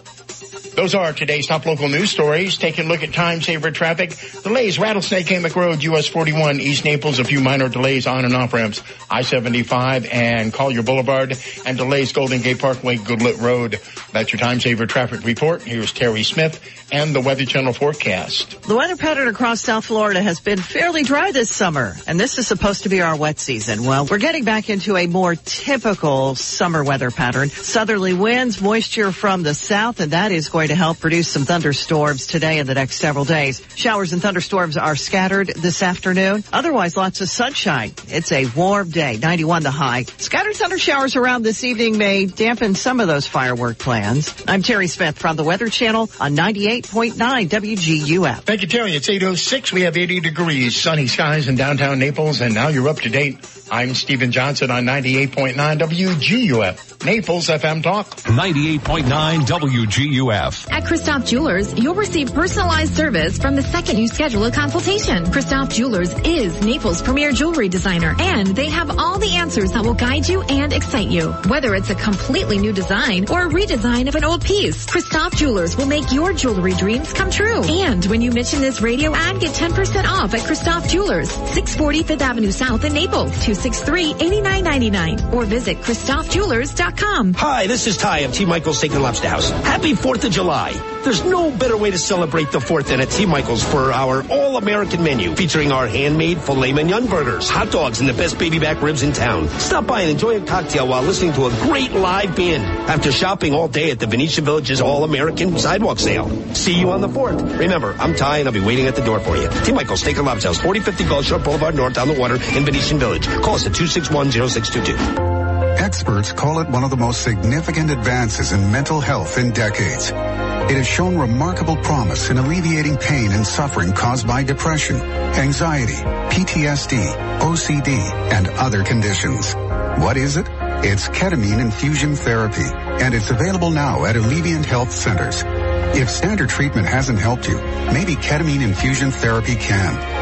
Those are today's top local news stories. Taking a look at time saver traffic. Delays, Rattlesnake Hammock Road, US 41, East Naples, a few minor delays on and off ramps, I-75 and Collier Boulevard, and delays Golden Gate Parkway, Goodlette Road. That's your time saver traffic report. Here's Terry Smith and the Weather Channel forecast. The weather pattern across South Florida has been fairly dry this summer, and this is supposed to be our wet season. Well, we're getting back into a more typical summer weather pattern. Southerly winds, moisture from the south, and that is going to help produce some thunderstorms today and the next several days. Showers and thunderstorms are scattered this afternoon. Otherwise, lots of sunshine. It's a warm day, 91 the high. Scattered thunder showers around this evening may dampen some of those firework plans. I'm Terry Smith from the Weather Channel on 98.9 WGUF. Thank you, Terry. It's 8.06. We have 80 degrees, sunny skies in downtown Naples, and now you're up to date. I'm Stephen Johnson on 98.9 WGUF, Naples FM Talk. 98.9 WGUF. WGUF. At Christoph Jewelers, you'll receive personalized service from the second you schedule a consultation. Christoph Jewelers is Naples' premier jewelry designer, and they have all the answers that will guide you and excite you. Whether it's a completely new design or a redesign of an old piece, Christoph Jewelers will make your jewelry dreams come true. And when you mention this radio ad, get 10% off at Christoph Jewelers, 640 Fifth Avenue South in Naples, 263-8999, or visit ChristophJewelers.com. Hi, this is Ty of T. Michael's Steak and Lobster House. Happy 4th of July. There's no better way to celebrate the 4th than at T. Michael's for our all-American menu featuring our handmade filet mignon burgers, hot dogs, and the best baby back ribs in town. Stop by and enjoy a cocktail while listening to a great live band after shopping all day at the Venetian Village's all-American sidewalk sale. See you on the 4th. Remember, I'm Ty and I'll be waiting at the door for you. T. Michael's Steak and Lobster House, 4050 Gulf Shore Boulevard North on the water in Venetian Village. Call us at 261-0622. Experts call it one of the most significant advances in mental health in decades. It has shown remarkable promise in alleviating pain and suffering caused by depression, anxiety, PTSD, OCD, and other conditions. What is it? It's ketamine infusion therapy, and it's available now at Alleviant Health Centers. If standard treatment hasn't helped you, maybe ketamine infusion therapy can.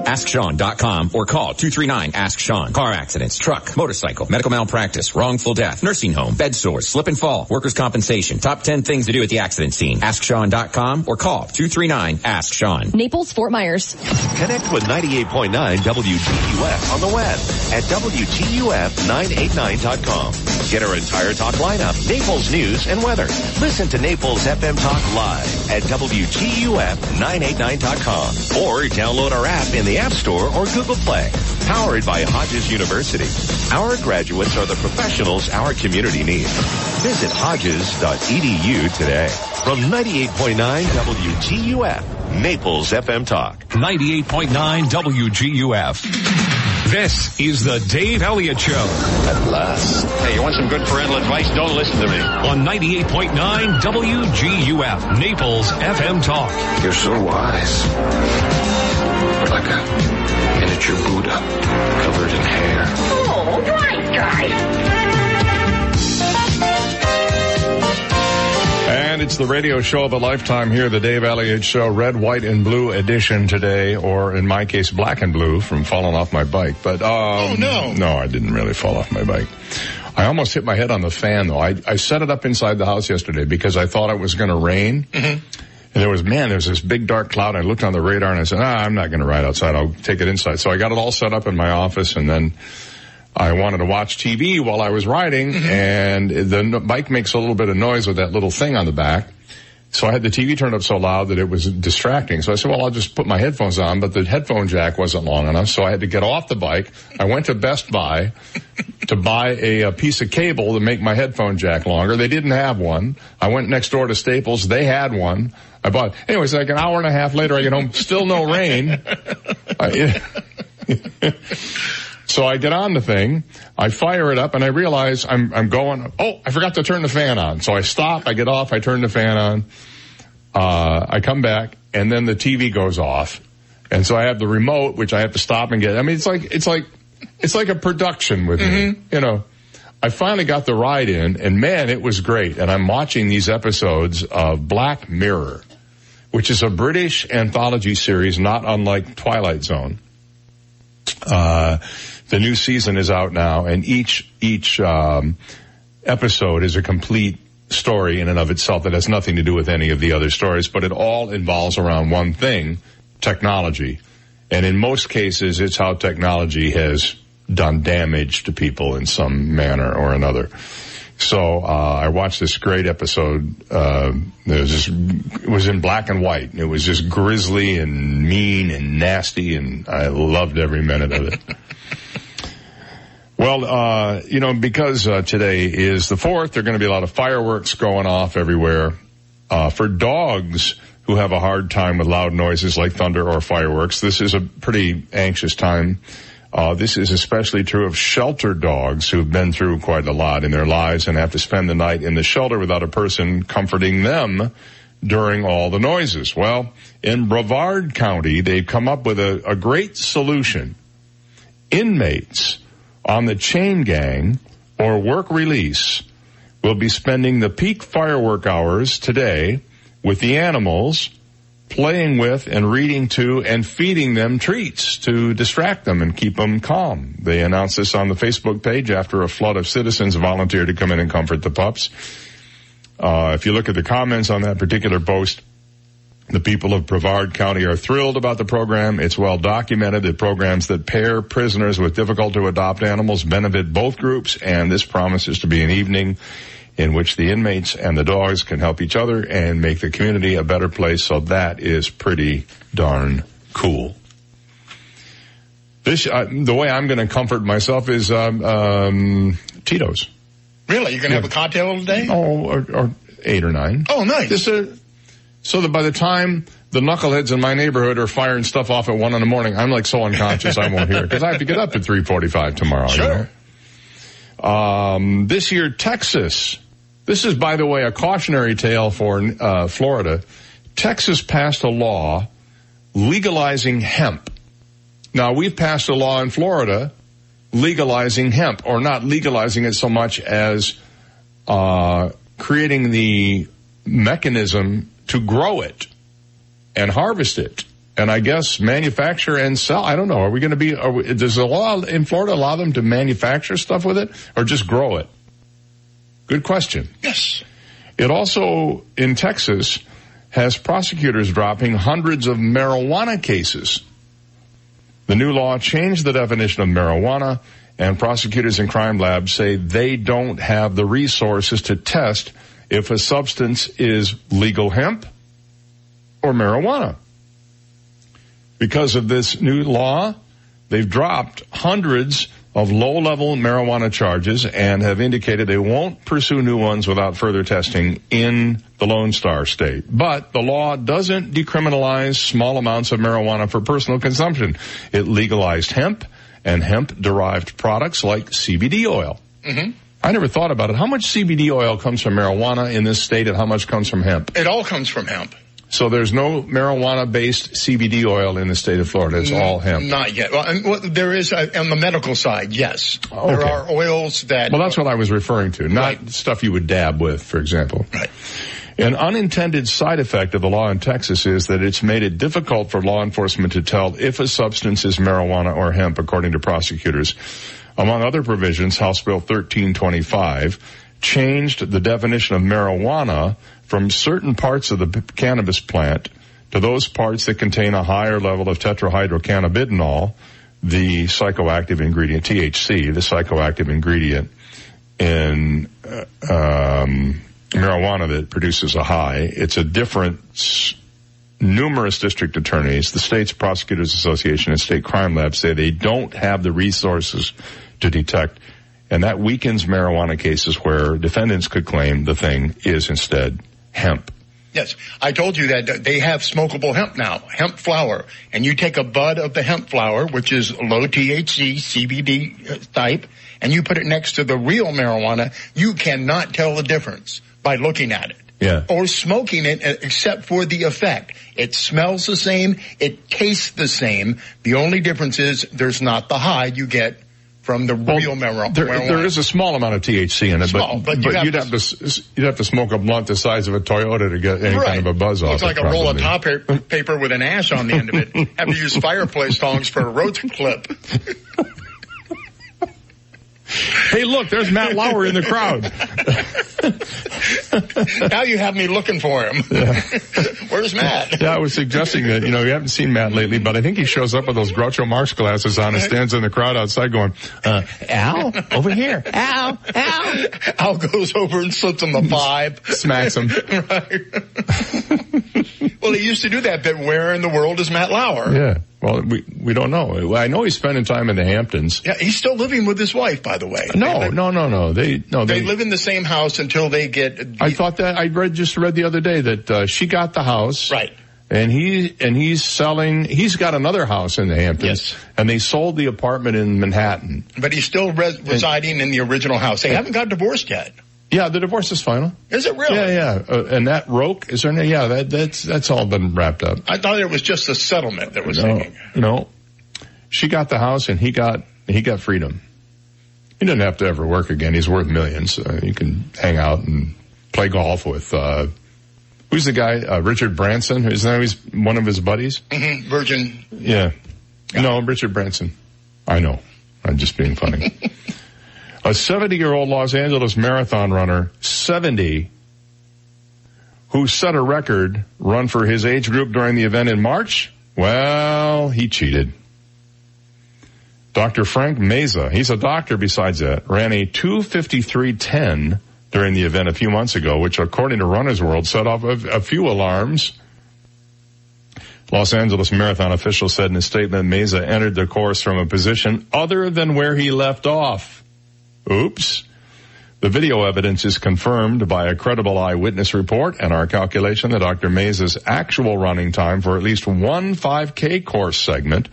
AskSean.com or call 239-ASK-SEAN. Car accidents, truck, motorcycle, medical malpractice, wrongful death, nursing home, bed sores, slip and fall, workers' compensation. Top 10 things to do at the accident scene. AskSean.com or call 239-ASK-SEAN. Naples, Fort Myers. Connect with 98.9 WGUF on the web at WGUF989.com. Get our entire talk lineup, Naples news and weather. Listen to Naples FM Talk live at WGUF989.com or download our app in the App Store or Google Play. Powered by Hodges University. Our graduates are the professionals our community needs. Visit hodges.edu today. From 98.9 WGUF, Naples FM Talk. 98.9 WGUF. This is the Dave Elliott Show. At last. Hey, you want some good parental advice? Don't listen to me. On 98.9 WGUF, Naples FM Talk. You're so wise. You're like a miniature Buddha covered in hair. Oh, right, guys. And it's the radio show of a lifetime here, the Dave Elliott Show, red, white, and blue edition today, or in my case, black and blue from falling off my bike. But, um, Oh, no. No, I didn't really fall off my bike. I almost hit my head on the fan though. I, I set it up inside the house yesterday because I thought it was going to rain. And there was, man, there was this big dark cloud. I looked on the radar and I said, ah, I'm not going to ride outside. I'll take it inside. So I got it all set up in my office and then I wanted to watch TV while I was riding and the bike makes a little bit of noise with that little thing on the back. So I had the TV turned up so loud that it was distracting. So I said, well, I'll just put my headphones on, but the headphone jack wasn't long enough. So I had to get off the bike. I went to Best Buy to buy a, a piece of cable to make my headphone jack longer. They didn't have one. I went next door to Staples. They had one. I bought, anyways, like an hour and a half later, I get home, still no rain. I- So I get on the thing, I fire it up, and I realize I'm I'm going. Oh, I forgot to turn the fan on. So I stop, I get off, I turn the fan on. Uh, I come back, and then the TV goes off, and so I have the remote, which I have to stop and get. I mean, it's like it's like it's like a production with me, you know. I finally got the ride in, and man, it was great. And I'm watching these episodes of Black Mirror, which is a British anthology series, not unlike Twilight Zone. Uh, the new season is out now, and each each um, episode is a complete story in and of itself that has nothing to do with any of the other stories, but it all involves around one thing: technology. And in most cases, it's how technology has done damage to people in some manner or another. So uh, I watched this great episode. Uh, it was just, it was in black and white. It was just grisly and mean and nasty, and I loved every minute of it. Well, uh, you know, because uh, today is the fourth, there are going to be a lot of fireworks going off everywhere. Uh, for dogs who who have a hard time with loud noises like thunder or fireworks. This is a pretty anxious time. Uh, this is especially true of shelter dogs who've been through quite a lot in their lives and have to spend the night in the shelter without a person comforting them during all the noises. Well, in Brevard County, they've come up with a, a great solution. Inmates on the chain gang or work release will be spending the peak firework hours today with the animals playing with and reading to and feeding them treats to distract them and keep them calm. They announced this on the Facebook page after a flood of citizens volunteered to come in and comfort the pups. Uh, if you look at the comments on that particular post, the people of Brevard County are thrilled about the program. It's well documented that programs that pair prisoners with difficult to adopt animals benefit both groups, and this promises to be an evening in which the inmates and the dogs can help each other and make the community a better place. So that is pretty darn cool. This, uh, the way I'm going to comfort myself is um, um, Tito's. Really? You're going to yeah. have a cocktail today? Oh, or, or, eight or nine. Oh, nice. Just a, so that by the time the knuckleheads in my neighborhood are firing stuff off at one in the morning, I'm like so unconscious I won't hear it because I have to get up at 3:45 tomorrow. Sure. You know? um, this year, Texas. This is, by the way, a cautionary tale for uh, Florida. Texas passed a law legalizing hemp. Now we've passed a law in Florida legalizing hemp, or not legalizing it so much as uh, creating the mechanism to grow it and harvest it. And I guess manufacture and sell. I don't know. Are we going to be? We, does the law in Florida allow them to manufacture stuff with it, or just grow it? Good question. Yes. It also in Texas has prosecutors dropping hundreds of marijuana cases the new law changed the definition of marijuana and prosecutors and crime labs say they don't have the resources to test if a substance is legal hemp or marijuana. Because of this new law, they've dropped hundreds of low-level marijuana charges and have indicated they won't pursue new ones without further testing in the Lone Star State. But the law doesn't decriminalize small amounts of marijuana for personal consumption. It legalized hemp and hemp-derived products like CBD oil. Mm-hmm. I never thought about it. How much CBD oil comes from marijuana in this state and how much comes from hemp? It all comes from hemp. So there's no marijuana-based CBD oil in the state of Florida. It's all hemp. Not yet. Well, and, well there is uh, on the medical side. Yes, okay. there are oils that. Well, that's what I was referring to. Not right. stuff you would dab with, for example. Right. An unintended side effect of the law in Texas is that it's made it difficult for law enforcement to tell if a substance is marijuana or hemp, according to prosecutors. Among other provisions, House Bill 1325 changed the definition of marijuana from certain parts of the cannabis plant to those parts that contain a higher level of tetrahydrocannabinol, the psychoactive ingredient, THC, the psychoactive ingredient in uh, um, marijuana that produces a high. It's a different numerous district attorneys, the state's prosecutors association and state crime labs say they don't have the resources to detect and that weakens marijuana cases where defendants could claim the thing is instead hemp. Yes, I told you that they have smokable hemp now, hemp flower, and you take a bud of the hemp flower, which is low THC CBD uh, type, and you put it next to the real marijuana, you cannot tell the difference by looking at it. Yeah. Or smoking it uh, except for the effect. It smells the same, it tastes the same. The only difference is there's not the high you get from the well, real marijuana. There, there is a small amount of THC in it, small, but, but, but you'd have to you'd have to smoke a blunt the size of a Toyota to get any right. kind of a buzz Looks off. It's like a roll of top paper with an ash on the end of it. have to use fireplace tongs for a road clip. hey, look, there's Matt Lauer in the crowd. now you have me looking for him. Yeah. Where's Matt? Yeah, I was suggesting that, you know, you haven't seen Matt lately, but I think he shows up with those Groucho Marx glasses on and stands in the crowd outside going, uh, Al, over here. Al, Al. Al goes over and slips him the five. Smacks him. right. well, he used to do that bit, where in the world is Matt Lauer? Yeah. Well, we we don't know. I know he's spending time in the Hamptons. Yeah, he's still living with his wife, by the way. No, no, no, no. They no. They, they live in the same house until they get. I thought that I read just read the other day that uh, she got the house, right, and he and he's selling. He's got another house in the Hamptons, and they sold the apartment in Manhattan. But he's still res- residing in the original house. They haven't got divorced yet. Yeah, the divorce is final. Is it really? Yeah, yeah. Uh, and that Roke is there? any- Yeah, that that's that's all been wrapped up. I thought it was just a settlement that was No, hanging. no. She got the house, and he got he got freedom. He doesn't have to ever work again. He's worth millions. Uh, he can hang out and play golf with. Uh, who's the guy? Uh, Richard Branson. Isn't that he's one of his buddies? hmm Virgin. Yeah. No, Richard Branson. I know. I'm just being funny. a 70 year old Los Angeles marathon runner, 70, who set a record run for his age group during the event in March. Well, he cheated. Dr. Frank Meza, he's a doctor besides that, ran a 253.10 during the event a few months ago, which according to Runner's World set off a, a few alarms. Los Angeles Marathon officials said in a statement, Meza entered the course from a position other than where he left off. Oops. The video evidence is confirmed by a credible eyewitness report and our calculation that Dr. Meza's actual running time for at least one 5K course segment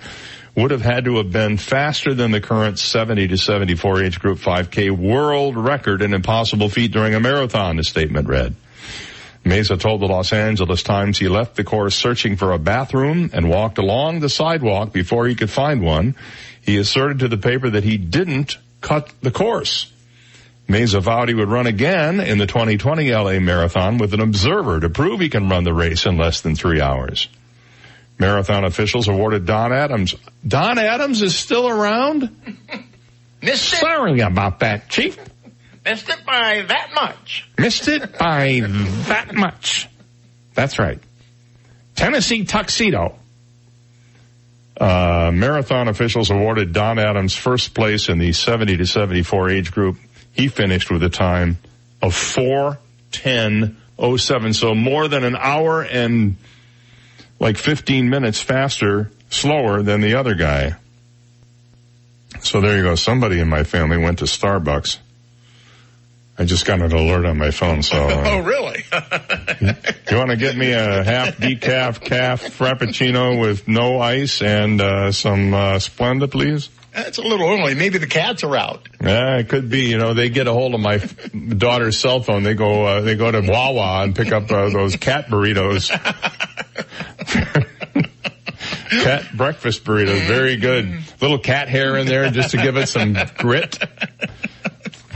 would have had to have been faster than the current 70 to 74 age group 5K world record, an impossible feat during a marathon, the statement read. Meza told the Los Angeles Times he left the course searching for a bathroom and walked along the sidewalk before he could find one. He asserted to the paper that he didn't cut the course. Meza vowed he would run again in the 2020 LA Marathon with an observer to prove he can run the race in less than three hours. Marathon officials awarded Don Adams. Don Adams is still around? Missed it. Sorry about that, Chief. Missed it by that much. Missed it by that much. That's right. Tennessee tuxedo. Uh, marathon officials awarded Don Adams first place in the 70 to 74 age group. He finished with a time of 410.07. So more than an hour and like 15 minutes faster, slower than the other guy. So there you go. Somebody in my family went to Starbucks. I just got an alert on my phone, so. uh, Oh, really? you want to get me a half decaf calf frappuccino with no ice and uh, some uh, Splenda, please? That's a little early. Maybe the cats are out. Yeah, it could be. You know, they get a hold of my daughter's cell phone. They go, uh, they go to Wawa and pick up uh, those cat burritos. cat breakfast burritos, very good. Little cat hair in there just to give it some grit.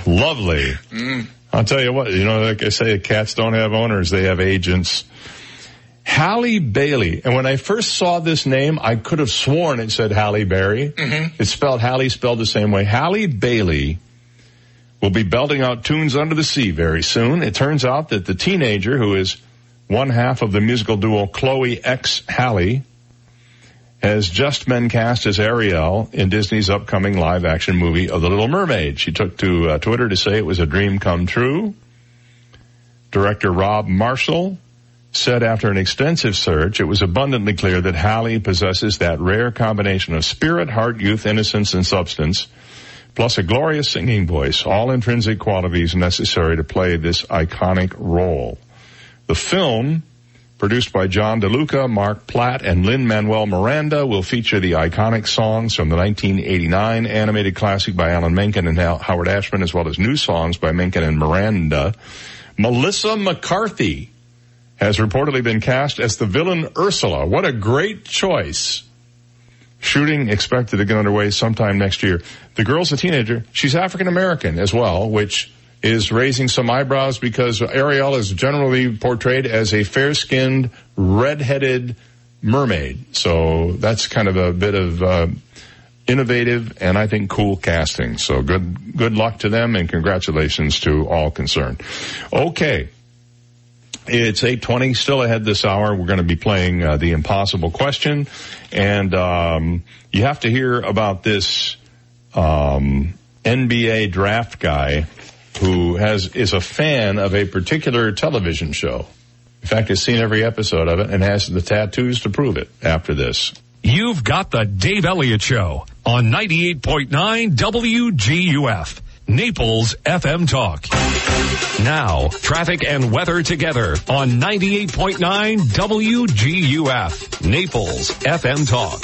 Lovely. Mm. I'll tell you what, you know, like I say, cats don't have owners, they have agents. Halle Bailey. And when I first saw this name, I could have sworn it said Halle Berry. Mm-hmm. It's spelled Halle, spelled the same way. Halle Bailey will be belting out tunes under the sea very soon. It turns out that the teenager who is one half of the musical duo Chloe X Halle has just been cast as Ariel in Disney's upcoming live action movie of The Little Mermaid. She took to uh, Twitter to say it was a dream come true. Director Rob Marshall said after an extensive search, it was abundantly clear that Halle possesses that rare combination of spirit, heart, youth, innocence, and substance, plus a glorious singing voice, all intrinsic qualities necessary to play this iconic role. The film, produced by John DeLuca, Mark Platt, and Lin-Manuel Miranda, will feature the iconic songs from the 1989 animated classic by Alan Menken and Howard Ashman, as well as new songs by Menken and Miranda. Melissa McCarthy has reportedly been cast as the villain Ursula. What a great choice. Shooting expected to get underway sometime next year. The girl's a teenager. She's African American as well, which is raising some eyebrows because Ariel is generally portrayed as a fair-skinned, red-headed mermaid. So that's kind of a bit of uh, innovative and I think cool casting. So good good luck to them and congratulations to all concerned. Okay. It's 8:20 still ahead this hour. We're going to be playing uh, the impossible question and um, you have to hear about this um, NBA draft guy who has is a fan of a particular television show. In fact, has seen every episode of it and has the tattoos to prove it after this. You've got the Dave Elliott Show on 98.9 WGUF. Naples FM Talk. Now, traffic and weather together on 98.9 WGUF. Naples FM Talk.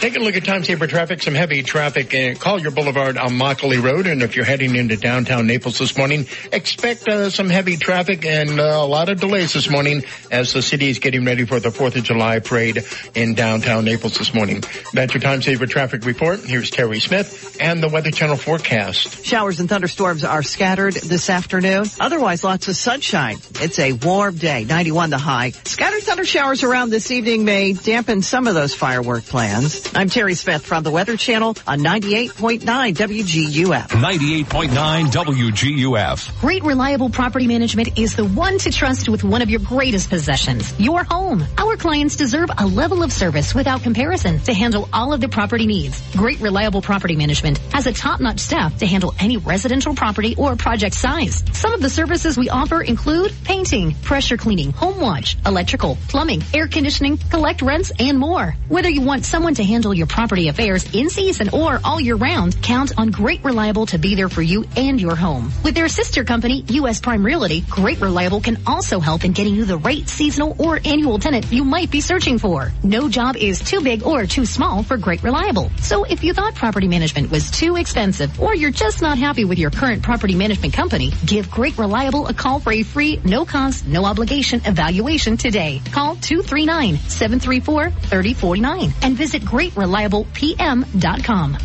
Taking a look at time saver traffic, some heavy traffic in Collier Boulevard on Immokalee Road. And if you're heading into downtown Naples this morning, expect uh, some heavy traffic and uh, a lot of delays this morning as the city is getting ready for the 4th of July parade in downtown Naples this morning. That's your time saver traffic report. Here's Terry Smith and the Weather Channel forecast. Showers and thunderstorms are scattered this afternoon. Otherwise, lots of sunshine. It's a warm day, 91 the high. Scattered thunder showers around this evening may dampen some of those firework plans. I'm Terry Smith from the Weather Channel on 98.9 WGUF. 98.9 WGUF. Great Reliable Property Management is the one to trust with one of your greatest possessions, your home. Our clients deserve a level of service without comparison to handle all of their property needs. Great Reliable Property Management has a top-notch staff to handle any residential property or project size. Some of the services we offer include painting, pressure cleaning, home watch, electrical, plumbing, air conditioning, collect rents, and more. Whether you want someone to handle your property affairs in season or all year round, count on Great Reliable to be there for you and your home. With their sister company, U.S. Prime Realty, Great Reliable can also help in getting you the right seasonal or annual tenant you might be searching for. No job is too big or too small for Great Reliable. So if you thought property management was too expensive or you're just not happy with your current property management company, give Great Reliable a call for a free, no cost, no obligation evaluation today. Call 239-734-3049 and visit greatreliablepm.com.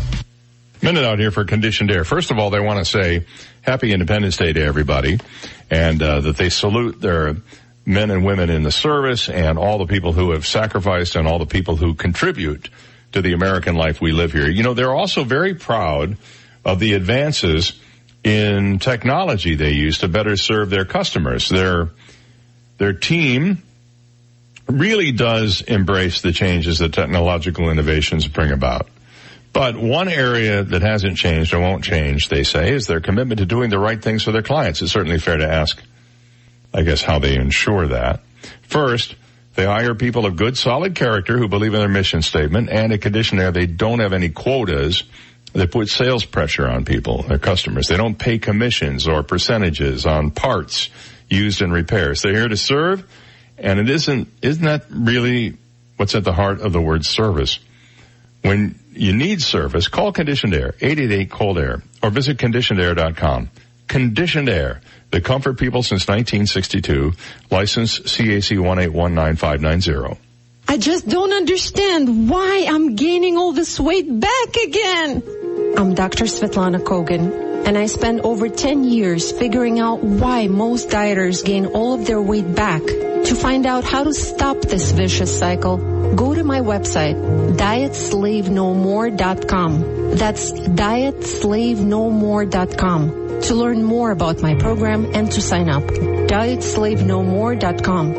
Minute out here for conditioned air. First of all, they want to say happy Independence Day to everybody and uh, that they salute their men and women in the service and all the people who have sacrificed and all the people who contribute to the American life we live here. You know, they're also very proud of the advances in technology they use to better serve their customers. Their, their team really does embrace the changes that technological innovations bring about. But one area that hasn't changed or won't change, they say, is their commitment to doing the right things for their clients. It's certainly fair to ask, I guess, how they ensure that. First, they hire people of good, solid character who believe in their mission statement and a condition there they don't have any quotas. They put sales pressure on people, their customers. They don't pay commissions or percentages on parts used in repairs. They're here to serve, and it isn't, isn't that really what's at the heart of the word service? When you need service, call Conditioned Air, 888 Cold Air, or visit conditionedair.com. Conditioned Air, the comfort people since 1962, license CAC 1819590. I just don't understand why I'm gaining all this weight back again. I'm Dr. Svetlana Kogan, and I spent over 10 years figuring out why most dieters gain all of their weight back. To find out how to stop this vicious cycle, go to my website, dietslavenomore.com. That's dietslavenomore.com to learn more about my program and to sign up. dietslavenomore.com.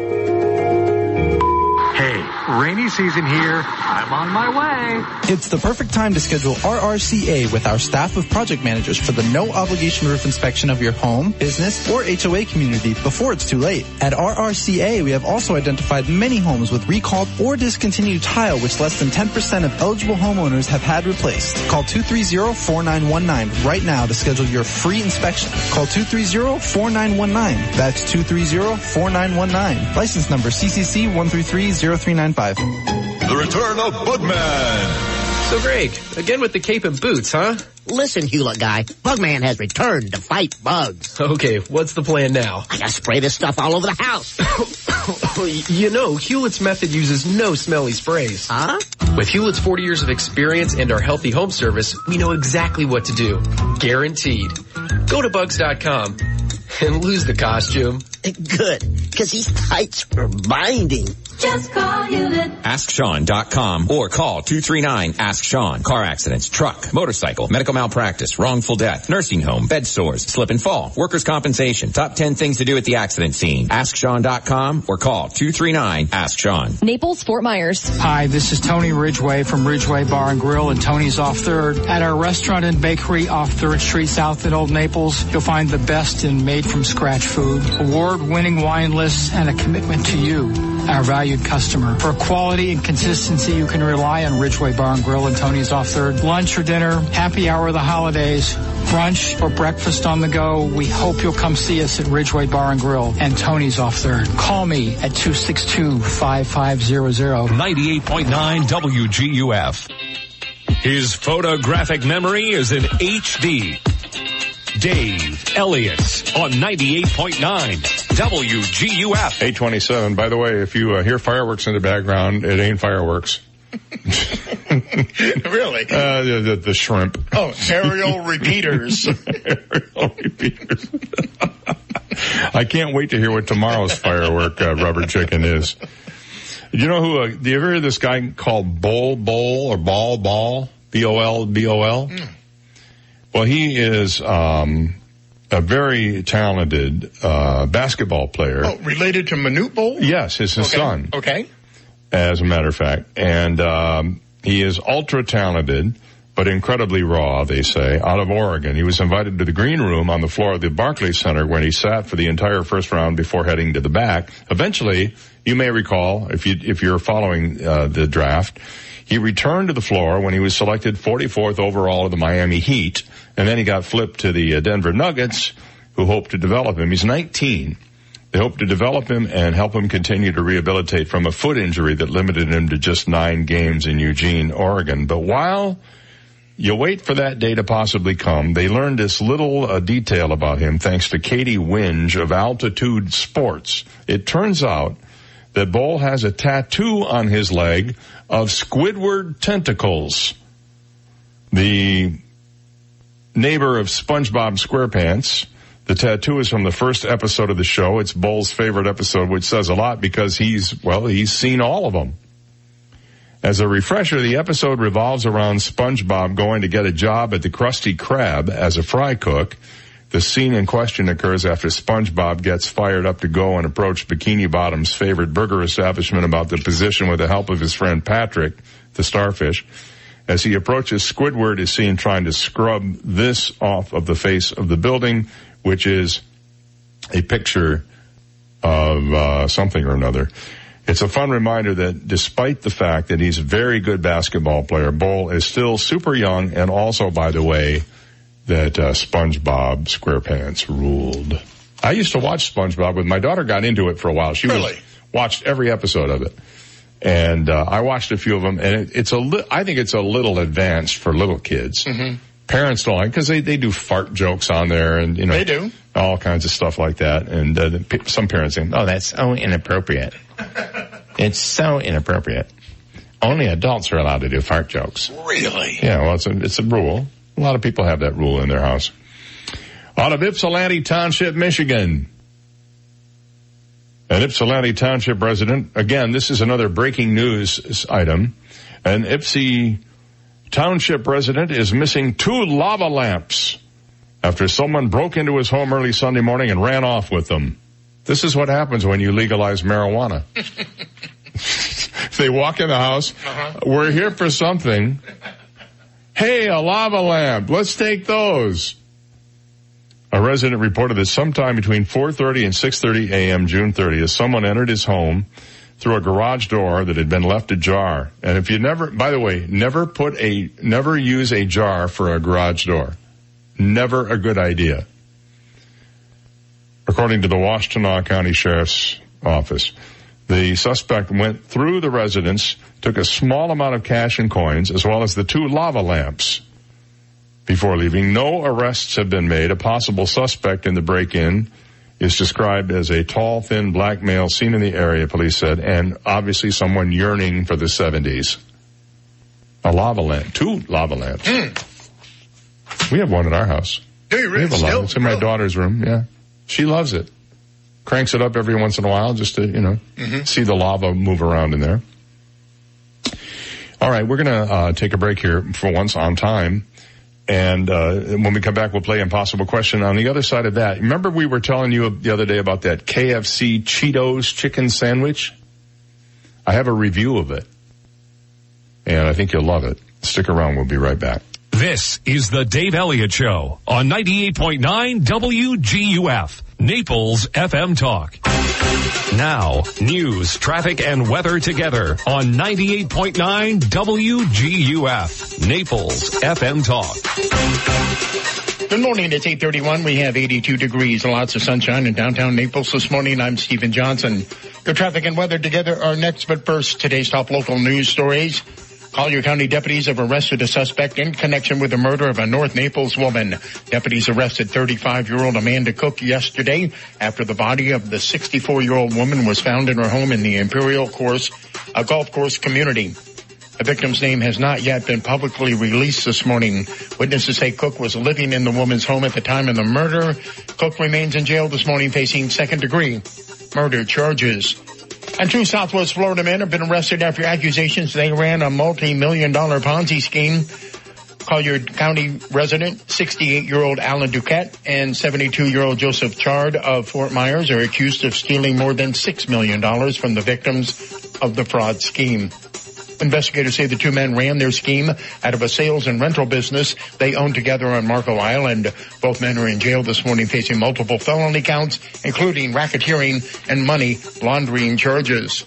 Rainy season here. I'm on my way. It's the perfect time to schedule RRCA with our staff of project managers for the no obligation roof inspection of your home, business, or HOA community before it's too late. At RRCA, we have also identified many homes with recalled or discontinued tile which less than 10% of eligible homeowners have had replaced. Call 230-4919 right now to schedule your free inspection. Call 230-4919. That's 230-4919. License number CCC 1330395. The return of Bugman. So Greg, again with the cape and boots, huh? Listen, Hulett guy, Bugman has returned to fight bugs. Okay, what's the plan now? I gotta spray this stuff all over the house. you know, Hulett's method uses no smelly sprays. Huh? With Hulett's 40 years of experience and our healthy home service, we know exactly what to do. Guaranteed. Go to bugs.com and lose the costume. Good, because these tights are binding. Just call Hulett. AskSean.com or call 239-ASK-SEAN. Car accidents, truck, motorcycle, medical malpractice, wrongful death, nursing home, bed sores, slip and fall, workers' compensation. Top 10 things to do at the accident scene. AskSean.com or call 239-ASK-SEAN. Naples, Fort Myers. Hi, this is Tony Ridgway from Ridgway Bar and Grill and Tony's off 3rd. At our restaurant and bakery off 3rd Street South in Old Naples, you'll find the best in made from scratch food. Award award-winning wine lists, and a commitment to you, our valued customer. For quality and consistency, you can rely on Ridgway Bar and Grill and Tony's off third. Lunch or dinner, happy hour of the holidays, brunch or breakfast on the go. We hope you'll come see us at Ridgway Bar and Grill and Tony's off third. Call me at 262-5500. 98.9 WGUF. His photographic memory is in HD. Dave Elliott on 98.9 WGUF. 827. By the way, if you uh, hear fireworks in the background, it ain't fireworks. really? Uh, the, the, the shrimp. Oh, aerial repeaters. aerial repeaters. I can't wait to hear what tomorrow's firework uh, rubber chicken is. Do you know who, uh, do you ever hear this guy called Bol Bol or Ball Ball? B-O-L, B-O-L? Mm. Well, he is, um, a very talented, uh, basketball player. Oh, related to Manute Bol? Yes, it's his okay. son. Okay. As a matter of fact. And, um, he is ultra talented, but incredibly raw, they say, out of Oregon. He was invited to the green room on the floor of the Barclays Center when he sat for the entire first round before heading to the back. Eventually, you may recall, if you, if you're following, uh, the draft, he returned to the floor when he was selected 44th overall of the Miami Heat, and then he got flipped to the uh, Denver Nuggets, who hope to develop him. He's 19. They hope to develop him and help him continue to rehabilitate from a foot injury that limited him to just nine games in Eugene, Oregon. But while you wait for that day to possibly come, they learned this little uh, detail about him thanks to Katie Winge of Altitude Sports. It turns out that Bol has a tattoo on his leg of Squidward tentacles. The neighbor of SpongeBob SquarePants. The tattoo is from the first episode of the show. It's Bol's favorite episode, which says a lot because he's, well, he's seen all of them. As a refresher, the episode revolves around SpongeBob going to get a job at the Krusty Krab as a fry cook. The scene in question occurs after SpongeBob gets fired up to go and approach Bikini Bottom's favorite burger establishment about the position with the help of his friend Patrick, the starfish. As he approaches, Squidward is seen trying to scrub this off of the face of the building, which is a picture of uh, something or another. It's a fun reminder that despite the fact that he's a very good basketball player, Bol is still super young and also, by the way, that uh, SpongeBob SquarePants ruled. I used to watch SpongeBob with my daughter got into it for a while. She really? was, watched every episode of it. And uh, I watched a few of them and it, it's a li- I think it's a little advanced for little kids. Mm-hmm. Parents don't like because they, they do fart jokes on there and you know They do. all kinds of stuff like that. And uh, the, some parents think, oh, that's so inappropriate. it's so inappropriate. Only adults are allowed to do fart jokes. Really? Yeah, well, it's a, it's a rule. A lot of people have that rule in their house. Out of Ypsilanti Township, Michigan. An Ypsilanti Township resident, again, this is another breaking news item. An Ypsi Township resident is missing two lava lamps after someone broke into his home early Sunday morning and ran off with them. This is what happens when you legalize marijuana. they walk in the house. Uh-huh. We're here for something. Hey, a lava lamp. Let's take those. A resident reported that sometime between 4.30 and 6.30 a.m. June 30th, someone entered his home through a garage door that had been left ajar. And if you never, by the way, never put a, never use a jar for a garage door. Never a good idea. According to the Washtenaw County Sheriff's Office, the suspect went through the residence, took a small amount of cash and coins, as well as the two lava lamps. Before leaving, no arrests have been made. A possible suspect in the break-in is described as a tall, thin black male seen in the area, police said, and obviously someone yearning for the 70s. A lava lamp, two lava lamps. We have one at our house. Do you We have really? a lava. It's in my daughter's room, yeah. She loves it. Cranks it up every once in a while just to, you know, Mhm. see the lava move around in there. All right, we're gonna uh, take a break here for once on time. And uh, when we come back, we'll play Impossible Question. On the other side of that, remember we were telling you the other day about that KFC Cheetos chicken sandwich? I have a review of it. And I think you'll love it. Stick around, we'll be right back. This is the Dave Elliott Show on 98.9 WGUF. Naples FM Talk. Now, news, traffic, and weather together on 98.9 WGUF. Naples FM Talk. Good morning. It's 831. We have 82 degrees, lots of sunshine in downtown Naples this morning. I'm Stephen Johnson. Your traffic and weather together are next, but first, today's top local news stories. Collier County deputies have arrested a suspect in connection with the murder of a North Naples woman. Deputies arrested 35-year-old Amanda Cook yesterday after the body of the 64-year-old woman was found in her home in the Imperial Course, a golf course community. The victim's name has not yet been publicly released this morning. Witnesses say Cook was living in the woman's home at the time of the murder. Cook remains in jail this morning facing second degree murder charges. And two Southwest Florida men have been arrested after accusations they ran a multi-million dollar Ponzi scheme. Collier County resident, 68-year-old Alan Duquette and 72-year-old Joseph Chard of Fort Myers are accused of stealing more than $6 million from the victims of the fraud scheme. Investigators say the two men ran their scheme out of a sales and rental business they owned together on Marco Island. Both men are in jail this morning facing multiple felony counts, including racketeering and money laundering charges.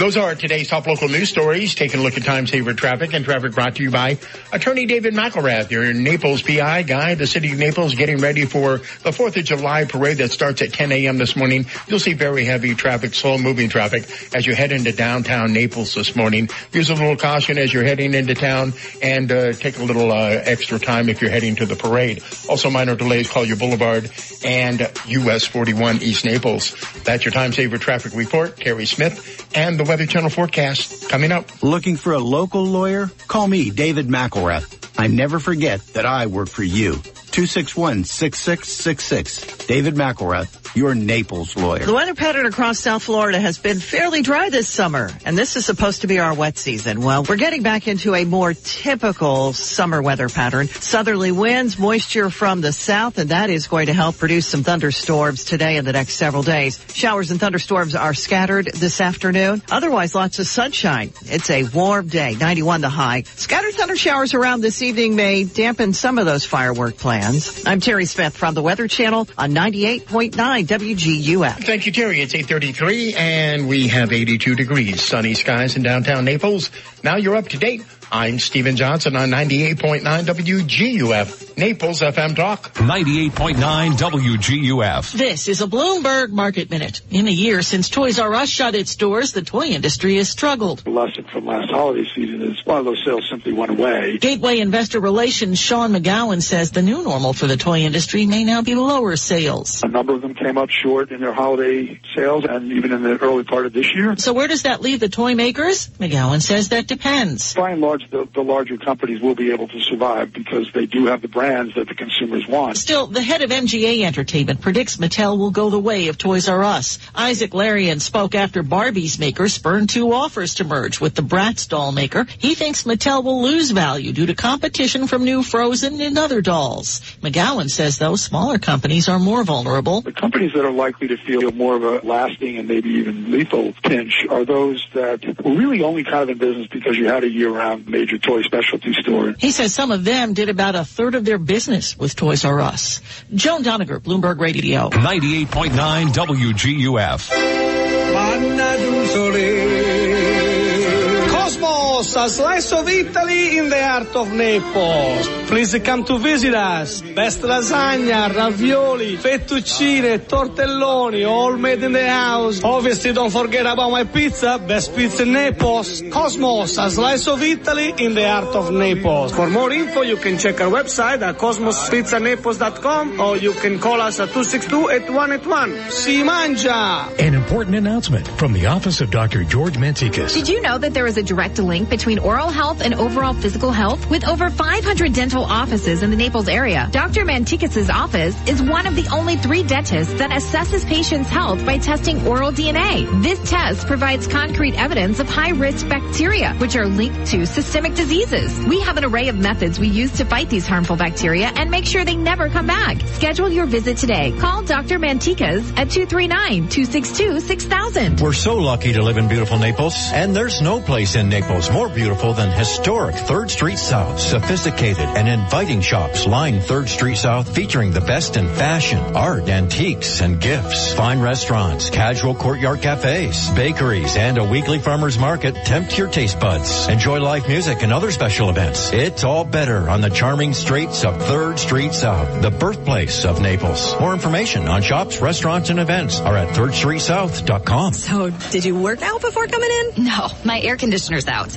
Those are today's top local news stories. Taking a look at time saver traffic and traffic brought to you by attorney David McElrath, your Naples PI guy. The city of Naples getting ready for the 4th of July parade that starts at 10 a.m. this morning. You'll see very heavy traffic, slow moving traffic as you head into downtown Naples this morning. Use a little caution as you're heading into town and uh, take a little uh, extra time if you're heading to the parade. Also minor delays, Collier Boulevard and US 41 East Naples. That's your time saver traffic report. Terry Smith and the Weather Channel forecast coming up. Looking for a local lawyer? Call me, David McElrath. I never forget that I work for you. 261-6666. David McElrath, your Naples lawyer. The weather pattern across South Florida has been fairly dry this summer, and this is supposed to be our wet season. Well, we're getting back into a more typical summer weather pattern. Southerly winds, moisture from the south, and that is going to help produce some thunderstorms today and the next several days. Showers and thunderstorms are scattered this afternoon. Otherwise, lots of sunshine. It's a warm day, 91 the high. Scattered thunder showers around this evening may dampen some of those firework plans. I'm Terry Smith from the Weather Channel on 98.9 WGUF. Thank you, Terry. It's 833 and we have 82 degrees. Sunny skies in downtown Naples. Now you're up to date. I'm Stephen Johnson on 98.9 WGUF, Naples FM Talk. 98.9 WGUF. This is a Bloomberg Market Minute. In a year since Toys R Us shut its doors, the toy industry has struggled. The lesson from last holiday season is one of those sales simply went away. Gateway Investor Relations Sean McGowan says the new normal for the toy industry may now be lower sales. A number of them came up short in their holiday sales and even in the early part of this year. So where does that leave the toy makers? McGowan says that depends. By and large, the, the larger companies will be able to survive because they do have the brands that the consumers want. Still, the head of MGA Entertainment predicts Mattel will go the way of Toys R Us. Isaac Larian spoke after Barbie's maker spurned two offers to merge with the Bratz doll maker. He thinks Mattel will lose value due to competition from new Frozen and other dolls. McGowan says, though, smaller companies are more vulnerable. The companies that are likely to feel more of a lasting and maybe even lethal pinch are those that were really only kind of in business because you had a year-round major toy specialty store. He says some of them did about a third of their business with Toys R Us. Joan Doniger, Bloomberg Radio. 98.9 WGUF. Cosmos, a slice of Italy in the heart of Naples. Please come to visit us. Best lasagna, ravioli, fettuccine, tortelloni, all made in the house. Obviously, don't forget about my pizza. Best pizza in Naples. Cosmos, a slice of Italy in the heart of Naples. For more info, you can check our website at cosmospizzanaples.com or you can call us at 262-8181. Si mangia! An important announcement from the office of Dr. George Mantikas. Did you know that there is a direct link between oral health and overall physical health? With over 500 dental offices in the Naples area, Dr. Mantikas' office is one of the only three dentists that assesses patients' health by testing oral DNA. This test provides concrete evidence of high-risk bacteria, which are linked to systemic diseases. We have an array of methods we use to fight these harmful bacteria and make sure they never come back. Schedule your visit today. Call Dr. Mantikas at 239-262-6000. We're so lucky to live in beautiful Naples, and there's no place in Naples more beautiful than historic 3rd Street South. Sophisticated and inviting shops line 3rd Street South featuring the best in fashion, art, antiques, and gifts. Fine restaurants, casual courtyard cafes, bakeries, and a weekly farmer's market tempt your taste buds. Enjoy live music and other special events. It's all better on the charming streets of 3rd Street South, the birthplace of Naples. More information on shops, restaurants, and events are at 3rdstreetsouth.com. So, did you work out before coming in? No, my air conditioner's out.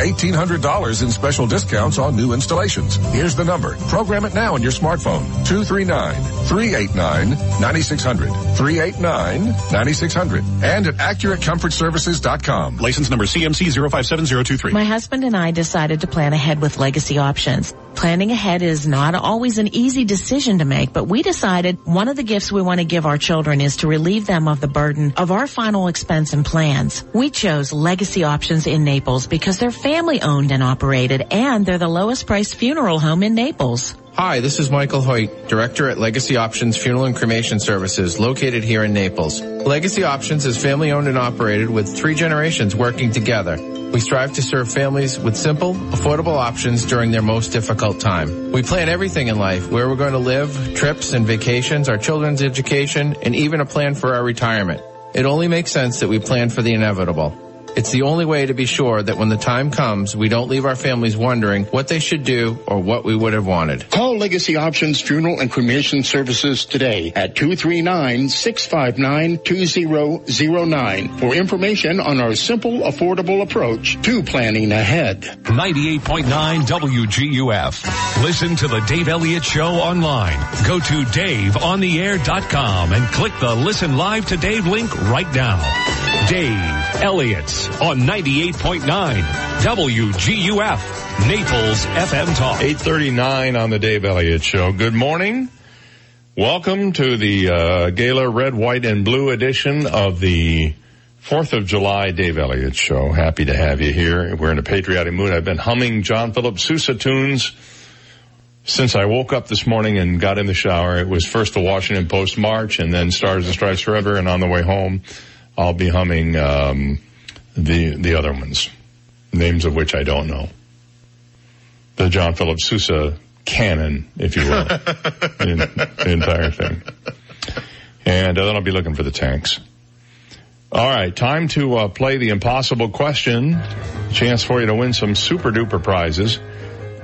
$1,800 in special discounts on new installations. Here's the number. Program it now on your smartphone. 239-389-9600. 389-9600. And at AccurateComfortServices.com. License number CMC 057023. My husband and I decided to plan ahead with legacy options. Planning ahead is not always an easy decision to make, but we decided one of the gifts we want to give our children is to relieve them of the burden of our final expense and plans. We chose legacy options in Naples because they're family owned and operated and they're the lowest priced funeral home in Naples. Hi, this is Michael Hoyt, Director at Legacy Options Funeral and Cremation Services, located here in Naples. Legacy Options is family owned and operated with three generations working together. We strive to serve families with simple, affordable options during their most difficult time. We plan everything in life, where we're going to live, trips and vacations, our children's education, and even a plan for our retirement. It only makes sense that we plan for the inevitable. It's the only way to be sure that when the time comes, we don't leave our families wondering what they should do or what we would have wanted. Call Legacy Options Funeral and Cremation Services today at 239-659-2009 for information on our simple, affordable approach to planning ahead. 98.9 WGUF. Listen to the Dave Elliott Show online. Go to daveontheair.com and click the Listen Live to Dave link right now. Dave On 98.9 WGUF, Naples FM Talk. 839 on the Dave Elliott Show. Good morning. Welcome to the uh, Gala Red, White, and Blue edition of the 4th of July Dave Elliott Show. Happy to have you here. We're in a patriotic mood. I've been humming John Philip Sousa tunes since I woke up this morning and got in the shower. It was first the Washington Post March and then Stars and Stripes Forever and on the way home I'll be humming um, the the other ones, names of which I don't know. The John Philip Sousa canon, if you will, the, the entire thing. And uh, then I'll be looking for the tanks. All right, time to uh, play the impossible question. Chance for you to win some super duper prizes.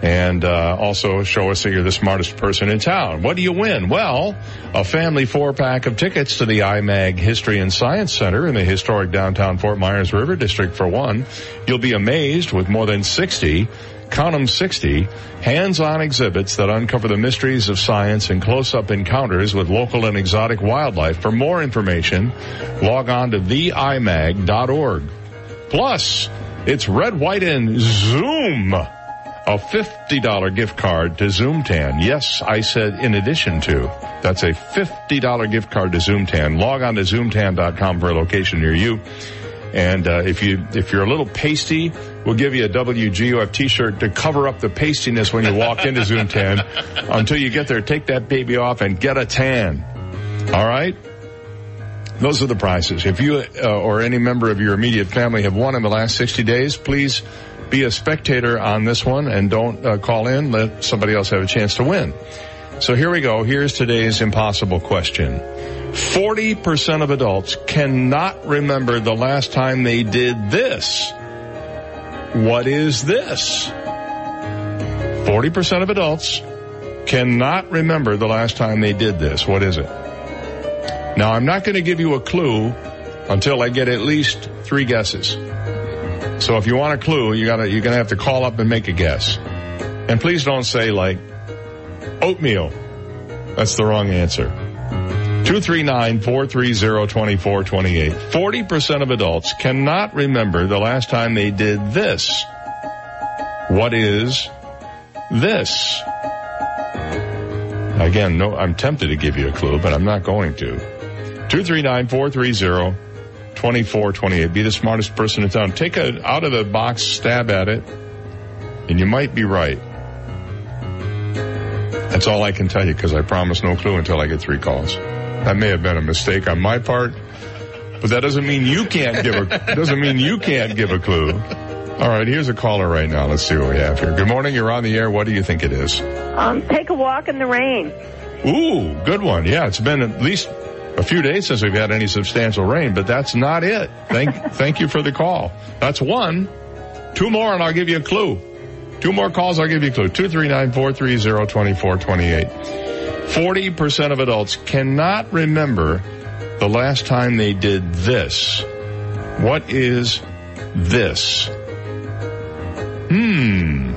And uh, also show us that you're the smartest person in town. What do you win? Well, a family four pack of tickets to the IMAG History and Science Center in the historic downtown Fort Myers River District for one. You'll be amazed with more than 60 count them 60 hands-on exhibits that uncover the mysteries of science and close-up encounters with local and exotic wildlife. For more information, log on to theimag.org. Plus, it's red, white, and zoom. A $50 gift card to Zoomtan. Yes, I said in addition to. That's a $50 gift card to Zoomtan. Log on to zoomtan.com for a location near you. And uh, if you if you're a little pasty, we'll give you a WGUF T-shirt to cover up the pastiness when you walk into Zoom Tan. Until you get there, take that baby off and get a tan. All right. Those are the prizes. If you uh, or any member of your immediate family have won in the last 60 days, please be a spectator on this one and don't uh, call in. Let somebody else have a chance to win. So here we go. Here's today's impossible question. 40% of adults cannot remember the last time they did this. What is this? 40% of adults cannot remember the last time they did this. What is it? Now, I'm not going to give you a clue until I get at least three guesses. So if you want a clue, you gotta, you're gonna have to call up and make a guess. And please don't say like, oatmeal. That's the wrong answer. 239-430-2428. 40% of adults cannot remember the last time they did this. What is this? Again, no, I'm tempted to give you a clue, but I'm not going to. 239-430-2428. Be the smartest person in town. Take a out of the box stab at it, and you might be right. That's all I can tell you because I promise no clue until I get three calls. That may have been a mistake on my part, but that doesn't mean you can't give a doesn't mean you can't give a clue. All right, here's a caller right now. Let's see what we have here. Good morning. You're on the air. What do you think it is? Um, take a walk in the rain. Ooh, good one. Yeah, it's been at least a few days since we've had any substantial rain, but that's not it. Thank, thank you for the call. That's one. Two more and I'll give you a clue. Two more calls, I'll give you a clue. 239-430-2428. 40% of adults cannot remember the last time they did this. What is this? Hmm.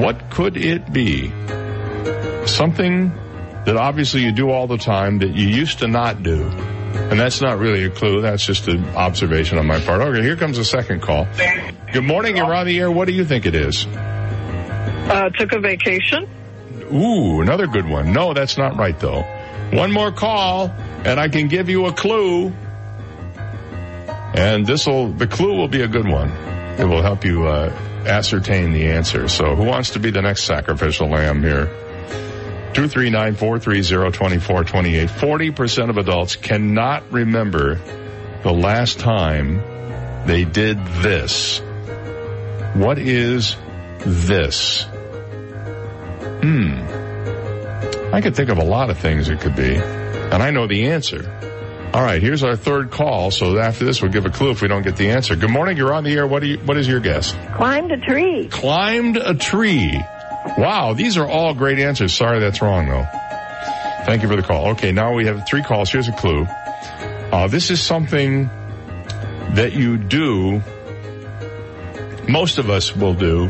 What could it be? Something that obviously you do all the time that you used to not do. And that's not really a clue. That's just an observation on my part. Okay, here comes a second call. Good morning. You're on the air. What do you think it is? Uh, took a vacation. Ooh, another good one. No, that's not right though. One more call and I can give you a clue. And this'll, the clue will be a good one. It will help you, uh, ascertain the answer. So who wants to be the next sacrificial lamb here? 239-430-2428. 40% of adults cannot remember the last time they did this. What is this? Hmm. I could think of a lot of things it could be. And I know the answer. All right, here's our third call. So after this, we'll give a clue if we don't get the answer. Good morning. You're on the air. What, do you, what is your guess? Climbed a tree. Climbed a tree. Wow, these are all great answers. Sorry, that's wrong though. Thank you for the call. Okay, now we have three calls. Here's a clue. Uh, this is something that you do, most of us will do,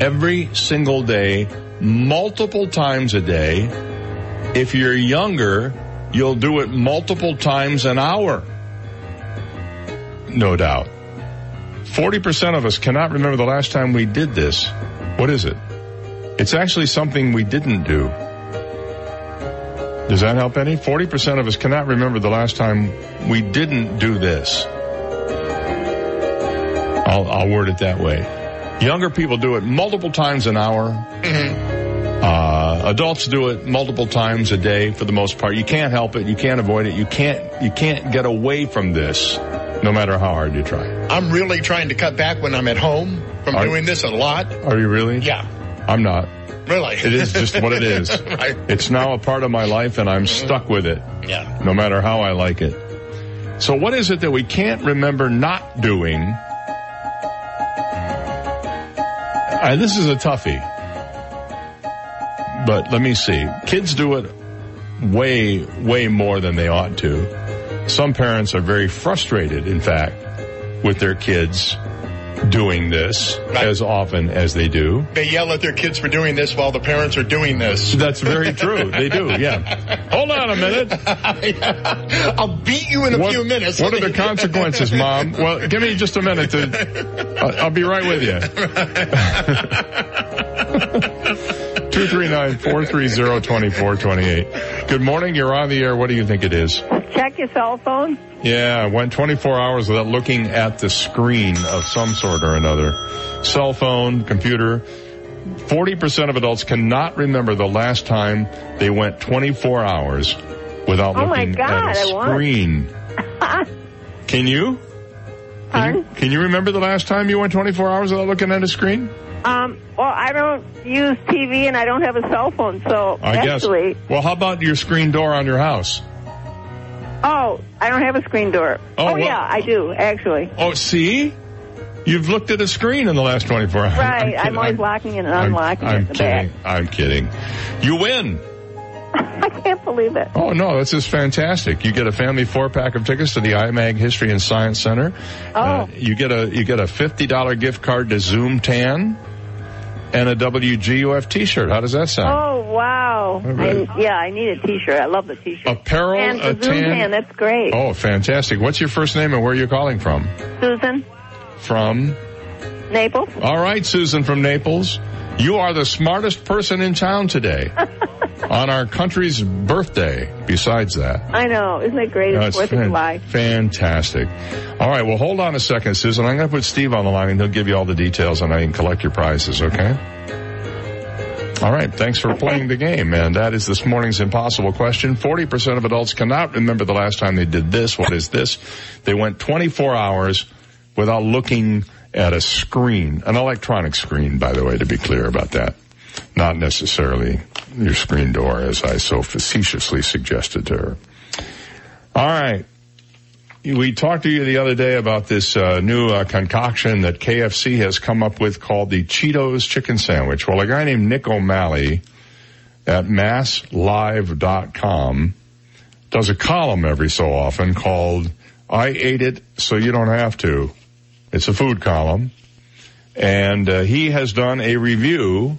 every single day, multiple times a day. If you're younger, you'll do it multiple times an hour. No doubt. 40% of us cannot remember the last time we did this. What is it? It's actually something we didn't do. Does that help any? 40% of us cannot remember the last time we didn't do this. I'll, I'll word it that way. Younger people do it multiple times an hour. Uh, adults do it multiple times a day for the most part. You can't help it. You can't avoid it. You can't, you can't get away from this no matter how hard you try. I'm really trying to cut back when I'm at home from Are- doing this a lot. Are you really? Yeah. I'm not. Really? It is just what it is. Right. It's now a part of my life and I'm stuck with it. Yeah. No matter how I like it. So what is it that we can't remember not doing? This is a toughie. But let me see. Kids do it way, way more than they ought to. Some parents are very frustrated, in fact, with their kids doing this as often as they do. They yell at their kids for doing this while the parents are doing this. That's very true. They do, yeah. Hold on a minute. I'll beat you in a What- few minutes. What are the consequences, Mom? Well, give me just a minute to. I'll, I'll be right with you. Two three nine four three zero twenty four twenty eight. Good morning. You're on the air. What do you think it is? Check your cell phone. Yeah, I went 24 hours without looking at the screen of some sort or another. Cell phone, computer. 40% of adults cannot remember the last time they went 24 hours without Oh looking God, at a screen. Can you? Can you? Can you remember the last time you went 24 hours without looking at a screen? Um, well, I don't use TV and I don't have a cell phone, so I actually, guess. Well, how about your screen door on your house? Oh, I don't have a screen door. Oh, Oh, well- yeah, I do actually. Oh, see? You've looked at a screen in the last 24 hours. Right, I'm I'm, kidding. always locking it and I'm- unlocking I'm it in the back. kidding. I'm kidding. You win. I can't believe it. Oh no, this is fantastic. You get a family four pack of tickets to the IMAG History and Science Center. Oh. Uh, you get a you get a fifty dollar gift card to Zoom Tan. And a WGUF T-shirt. How does that sound? Oh wow! right. I, yeah, I need a T-shirt. I love the T-shirt. Apparel, and a tan- tan. That's great. Oh, fantastic! What's your first name and where are you calling from? Susan, From. Naples. All right, Susan from Naples. You are the smartest person in town today on our country's birthday. Besides that. I know. Isn't it great? No, It's Fourth of fan- July. Fantastic. All right, well, hold on a second, Susan. I'm going to put Steve on the line and he'll give you all the details and I can collect your prizes, okay? All right, thanks for playing the game. And that is this morning's impossible question. 40% of adults cannot remember the last time they did this. What is this? They went 24 hours without looking at a screen, an electronic screen, by the way, to be clear about that. Not necessarily your screen door, as I so facetiously suggested to her. All right. We talked to you the other day about this uh, new uh, concoction that KFC has come up with called the Cheetos Chicken Sandwich. Well, a guy named Nick O'Malley at masslive.com does a column every so often called I Ate It So You Don't Have to. It's a food column. And uh, he has done a review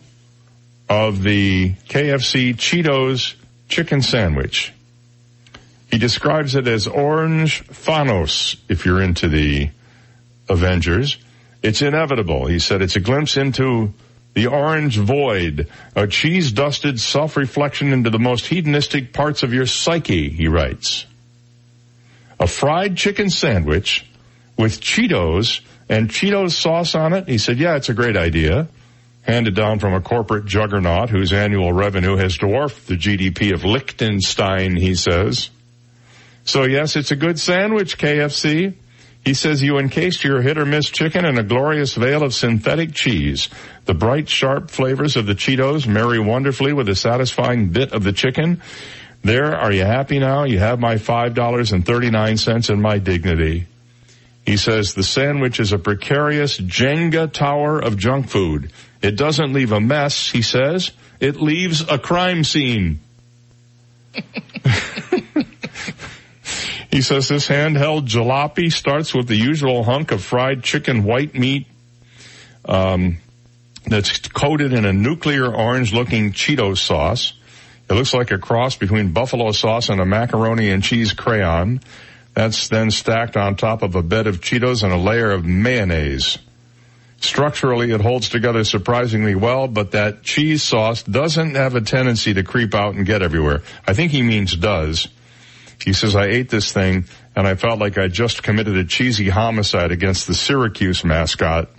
of the KFC Cheetos chicken sandwich. He describes it as orange Thanos, if you're into the Avengers. It's inevitable. He said it's a glimpse into the orange void, a cheese dusted self reflection into the most hedonistic parts of your psyche, he writes. A fried chicken sandwich with Cheetos and Cheetos sauce on it. He said, yeah, it's a great idea. Handed down from a corporate juggernaut whose annual revenue has dwarfed the GDP of Liechtenstein, he says. So yes, it's a good sandwich, KFC. He says you encased your hit or miss chicken in a glorious veil of synthetic cheese. The bright, sharp flavors of the Cheetos marry wonderfully with a satisfying bit of the chicken. There, are you happy now? You have my $5.39 and my dignity. He says the sandwich is a precarious Jenga tower of junk food. It doesn't leave a mess, he says. It leaves a crime scene. He says this handheld jalopy starts with the usual hunk of fried chicken white meat um, that's coated in a nuclear orange looking Cheeto sauce. It looks like a cross between buffalo sauce and a macaroni and cheese crayon. That's then stacked on top of a bed of Cheetos and a layer of mayonnaise. Structurally, it holds together surprisingly well, but that cheese sauce doesn't have a tendency to creep out and get everywhere. I think he means does. He says, I ate this thing and I felt like I just committed a cheesy homicide against the Syracuse mascot.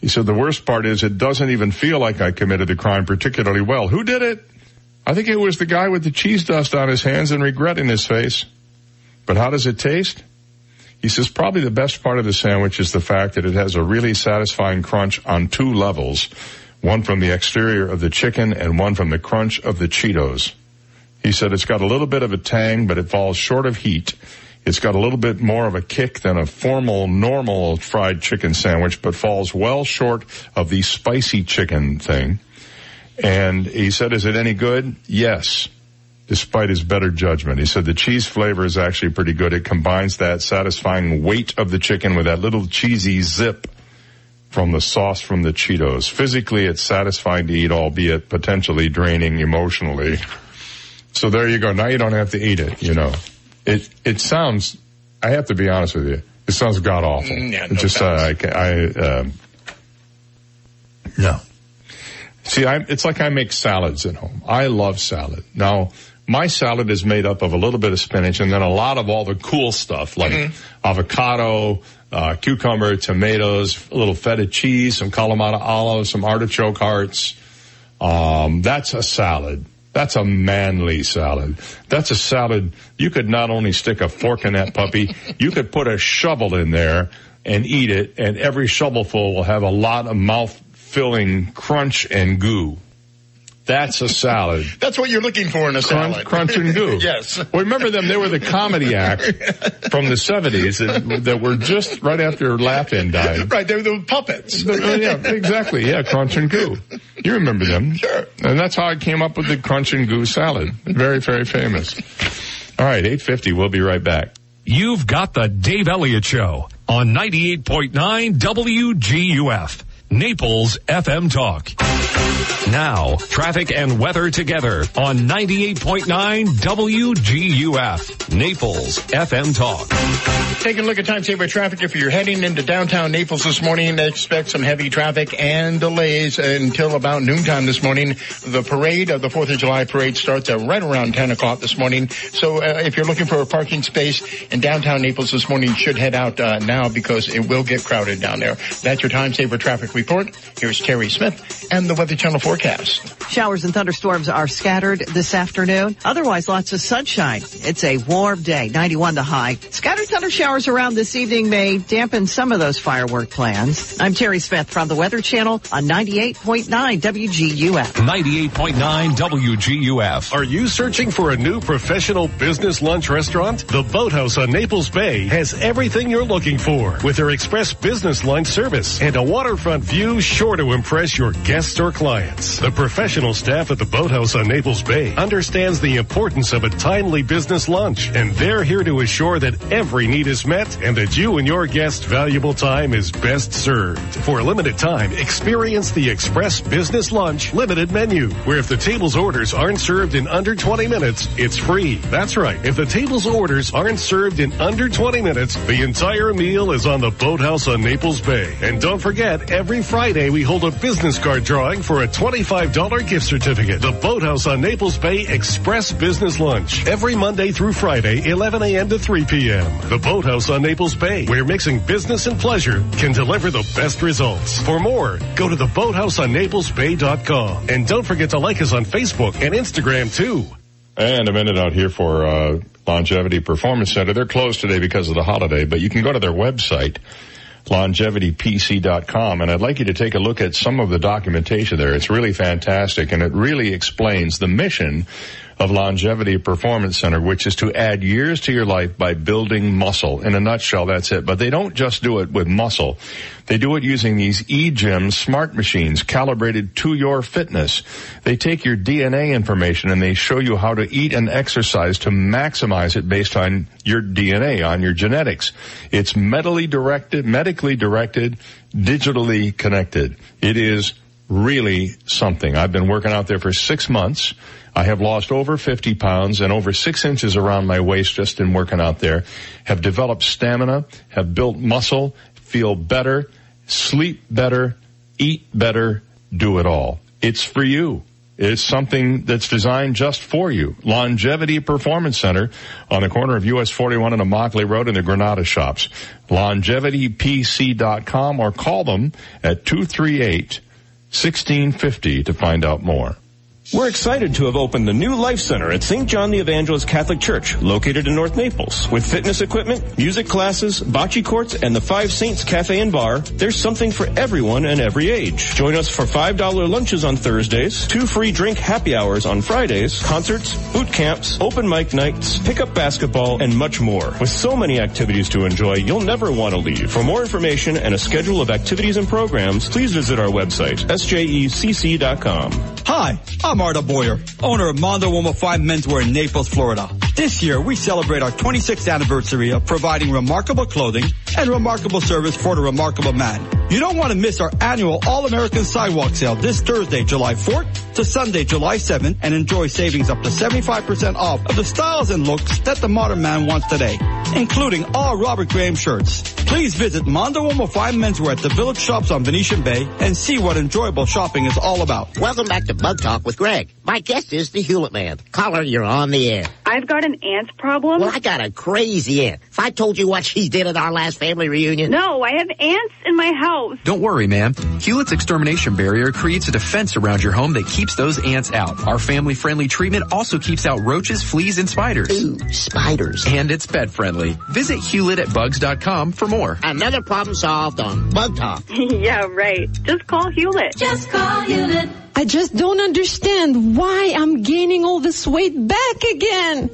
He said, the worst part is it doesn't even feel like I committed the crime particularly well. Who did it? I think it was the guy with the cheese dust on his hands and regret in his face. But how does it taste? He says probably the best part of the sandwich is the fact that it has a really satisfying crunch on two levels. One from the exterior of the chicken and one from the crunch of the Cheetos. He said it's got a little bit of a tang, but it falls short of heat. It's got a little bit more of a kick than a formal, normal fried chicken sandwich, but falls well short of the spicy chicken thing. And he said, is it any good? Yes. Despite his better judgment. He said the cheese flavor is actually pretty good. It combines that satisfying weight of the chicken with that little cheesy zip from the sauce from the Cheetos. Physically, it's satisfying to eat, albeit potentially draining emotionally. So there you go. Now you don't have to eat it, you know. It, it sounds, I have to be honest with you, it sounds god awful. Mm, yeah, no just, uh, I, I, um, no. See, I, it's like I make salads at home. I love salad. Now, my salad is made up of a little bit of spinach and then a lot of all the cool stuff like avocado, uh, cucumber, tomatoes, a little feta cheese, some Kalamata olives, some artichoke hearts. Um, that's a salad. That's a manly salad. That's a salad. You could not only stick a fork in that puppy, you could put a shovel in there and eat it, and every shovelful will have a lot of mouth filling crunch and goo. That's a salad. That's what you're looking for in a Crunch, salad. crunch and goo. yes. Well, remember them? They were the comedy act from the 70s that, that were just right after Laugh-In died. Right, they were the puppets. Oh, yeah, exactly. Yeah, crunch and goo. You remember them. Sure. And that's how I came up with the crunch and goo salad. Very, very famous. All right, 850. We'll be right back. You've got the Dave Elliott Show on 98.9 WGUF. Naples FM Talk. Now, traffic and weather together on 98.9 WGUF. Naples FM Talk. Taking a look at time saver traffic. If you're heading into downtown Naples this morning, expect some heavy traffic and delays until about noontime this morning. The parade of the 4th of July parade starts at right around 10 o'clock this morning. So uh, if you're looking for a parking space in downtown Naples this morning, you should head out uh, now because it will get crowded down there. That's your time saver traffic report. Here's Terry Smith and the Weather Channel forecast. Showers and thunderstorms are scattered this afternoon. Otherwise, lots of sunshine. It's a warm day, 91 the high. Scattered thunder showers around this evening may dampen some of those firework plans. I'm Terry Smith from the Weather Channel on 98.9 WGUF. 98.9 WGUF. Are you searching for a new professional business lunch restaurant? The Boathouse on Naples Bay has everything you're looking for with their express business lunch service and a waterfront view sure to impress your guests or clients. The professional staff at the Boathouse on Naples Bay understands the importance of a timely business lunch and they're here to assure that every need is met and that you and your guests' valuable time is best served. For a limited time, experience the Express Business Lunch limited menu, where if the table's orders aren't served in under 20 minutes, it's free. That's right. If the table's orders aren't served in under 20 minutes, the entire meal is on the Boathouse on Naples Bay. And don't forget, every Friday we hold a business card drawing for a $25 gift certificate. The Boathouse on Naples Bay Express Business Lunch. Every Monday through Friday, 11 a.m. to 3 p.m. The Boathouse on Naples Bay, where mixing business and pleasure can deliver the best results. For more, go to theboathouseonnaplesbay.com. And don't forget to like us on Facebook and Instagram too. And a minute out here for uh, Longevity Performance Center. They're closed today because of the holiday, but you can go to their website, longevitypc.com, and I'd like you to take a look at some of the documentation there. It's really fantastic, and it really explains the mission of Longevity Performance Center, which is to add years to your life by building muscle. In a nutshell, that's it. But they don't just do it with muscle. They do it using these eGym smart machines calibrated to your fitness. They take your DNA information and they show you how to eat and exercise to maximize it based on your DNA, on your genetics. It's medically directed, medically directed, digitally connected. It is really something. I've been working out there for six months. I have lost over 50 pounds and over six inches around my waist just in working out there. Have developed stamina, have built muscle, feel better, sleep better, eat better, do it all. It's for you. It's something that's designed just for you. Longevity Performance Center on the corner of US 41 and Immokalee Road in the Granada shops. LongevityPC.com or call them at 238 1650 to find out more. We're excited to have opened the new Life Center at St. John the Evangelist Catholic Church, located in North Naples. With fitness equipment, music classes, bocce courts, and the Five Saints Cafe and Bar, there's something for everyone and every age. Join us for $5 lunches on Thursdays, two free drink happy hours on Fridays, concerts, boot camps, open mic nights, pickup basketball, and much more. With so many activities to enjoy, you'll never want to leave. For more information and a schedule of activities and programs, please visit our website, sjecc.com. Hi, I'm Arda Boyer, owner of Mondo Uomo 5 Menswear in Naples, Florida. This year, we celebrate our 26th anniversary of providing remarkable clothing and remarkable service for the remarkable man. You don't want to miss our annual All-American Sidewalk Sale this Thursday, July 4th to Sunday, July 7th and enjoy savings up to 75% off of the styles and looks that the modern man wants today, including all Robert Graham shirts. Please visit Mondo Uomo 5 Menswear at the Village Shops on Venetian Bay and see what enjoyable shopping is all about. Welcome back to Bug Talk with Greg. My guest is the Hulett Man. Caller, you're on the air. I've got an ant problem. Well, I got a crazy aunt. If I told you what she did at our last family reunion. No, I have ants in my house. Don't worry, ma'am. Hulett's extermination barrier creates a defense around your home that keeps those ants out. Our family-friendly treatment also keeps out roaches, fleas, and spiders. Ooh, spiders. And it's pet-friendly. Visit Hulett at bugs.com for more. Another problem solved on Bug Talk. yeah, right. Just call Hulett. Just call Hulett. I just don't understand why I'm gaining all this weight back again.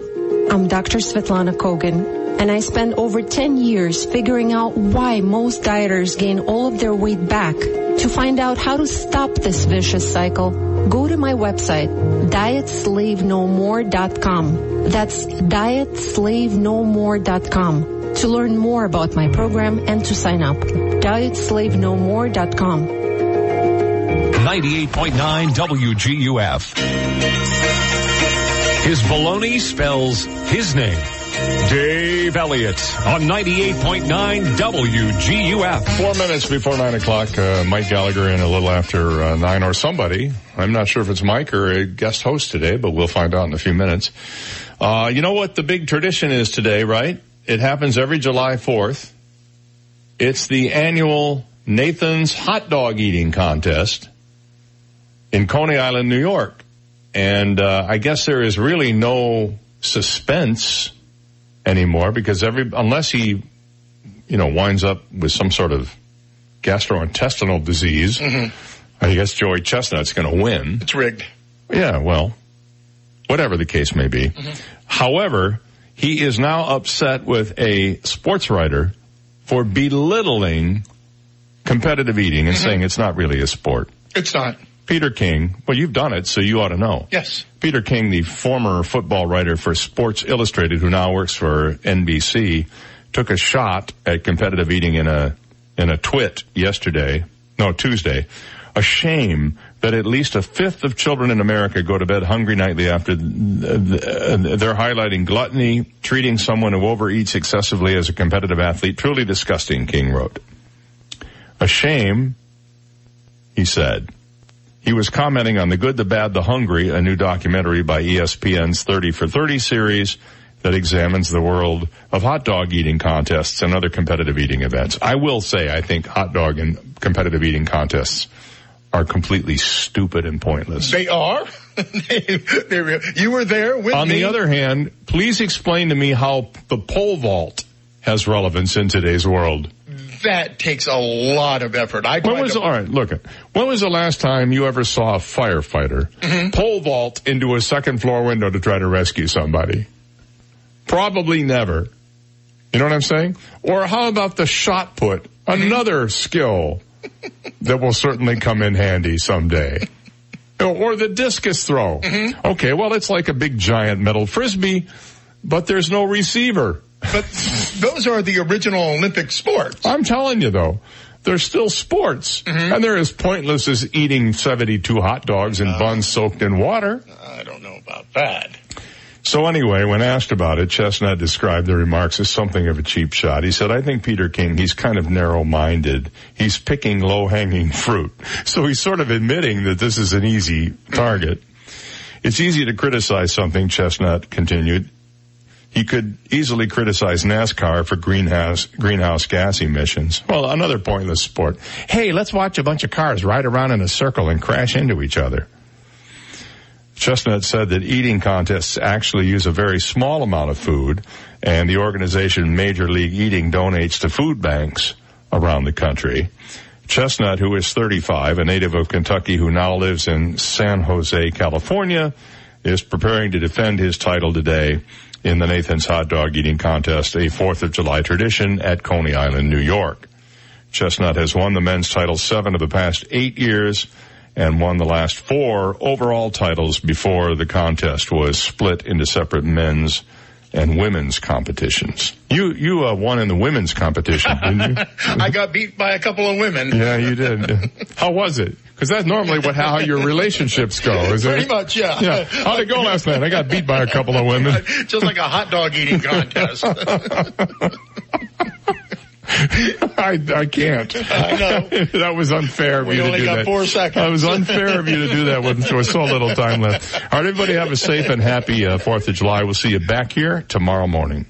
I'm Dr. Svetlana Kogan, and I spent over 10 years figuring out why most dieters gain all of their weight back. To find out how to stop this vicious cycle, go to my website, dietslavenomore.com. That's dietslavenomore.com to learn more about my program and to sign up. dietslavenomore.com. 98.9 WGUF. His baloney spells his name. Dave Elliott on 98.9 WGUF. Four minutes before nine o'clock, uh, Mike Gallagher in a little after uh, nine or somebody. I'm not sure if it's Mike or a guest host today, but we'll find out in a few minutes. Uh, you know what the big tradition is today, right? It happens every July 4th. It's the annual Nathan's hot dog eating contest in Coney Island, New York. And uh, I guess there is really no suspense anymore because every unless he, you know, winds up with some sort of gastrointestinal disease, Mm-hmm. I guess Joey Chestnut's going to win. It's rigged. Yeah, well, whatever the case may be. However, he is now upset with a sports writer for belittling competitive eating and saying it's not really a sport. It's not. Peter King, well, you've done it, so you ought to know. Yes. Peter King, the former football writer for Sports Illustrated, who now works for NBC, took a shot at competitive eating in a in a twit yesterday, no Tuesday. A shame that at least a fifth of children in America go to bed hungry nightly after th- th- they're highlighting gluttony, treating someone who overeats excessively as a competitive athlete. Truly disgusting, King wrote. A shame, he said. He was commenting on The Good, the Bad, the Hungry, a new documentary by ESPN's 30 for 30 series that examines the world of hot dog eating contests and other competitive eating events. I will say I think hot dog and competitive eating contests are completely stupid and pointless. They are. You were there with On me. the other hand, please explain to me how the pole vault has relevance in today's world. That takes a lot of effort. I When was to- all right? Look, when was the last time you ever saw a firefighter Mm-hmm. pole vault into a second floor window to try to rescue somebody? Probably never. You know what I'm saying? Or how about the shot put? Mm-hmm. Another skill that will certainly come in handy someday. Or the discus throw. Mm-hmm. Okay, well, it's like a big giant metal frisbee, but there's no receiver. But those are the original Olympic sports. I'm telling you though, they're still sports. Mm-hmm. And they're as pointless as eating 72 hot dogs and buns soaked in water. I don't know about that. So anyway, when asked about it, Chestnut described the remarks as something of a cheap shot. He said, I think Peter King, he's kind of narrow-minded. He's picking low-hanging fruit. So he's sort of admitting that this is an easy target. It's easy to criticize something, Chestnut continued. He could easily criticize NASCAR for greenhouse greenhouse gas emissions. Well, another pointless sport. Hey, let's watch a bunch of cars ride around in a circle and crash into each other. Chestnut said that eating contests actually use a very small amount of food, and the organization Major League Eating donates to food banks around the country. Chestnut, who is 35, a native of Kentucky who now lives in San Jose, California, is preparing to defend his title today in the Nathan's Hot Dog Eating Contest, a 4th of July tradition at Coney Island, New York. Chestnut has won the men's title seven of the past eight years and won the last four overall titles before the contest was split into separate men's and women's competitions. You you uh, won in the women's competition, didn't you? I got beat by a couple of women. Yeah, you did. How was it? Because that's normally what how your relationships go, is it? Pretty much, yeah. Yeah. How'd it go last night? I got beat by a couple of women. Just like a hot dog eating contest. I, I can't. I know. that was unfair of We you to only do got that. four seconds. That was unfair of you to do that with, with so little time left. All right, everybody have a safe and happy uh, 4th of July. We'll see you back here tomorrow morning.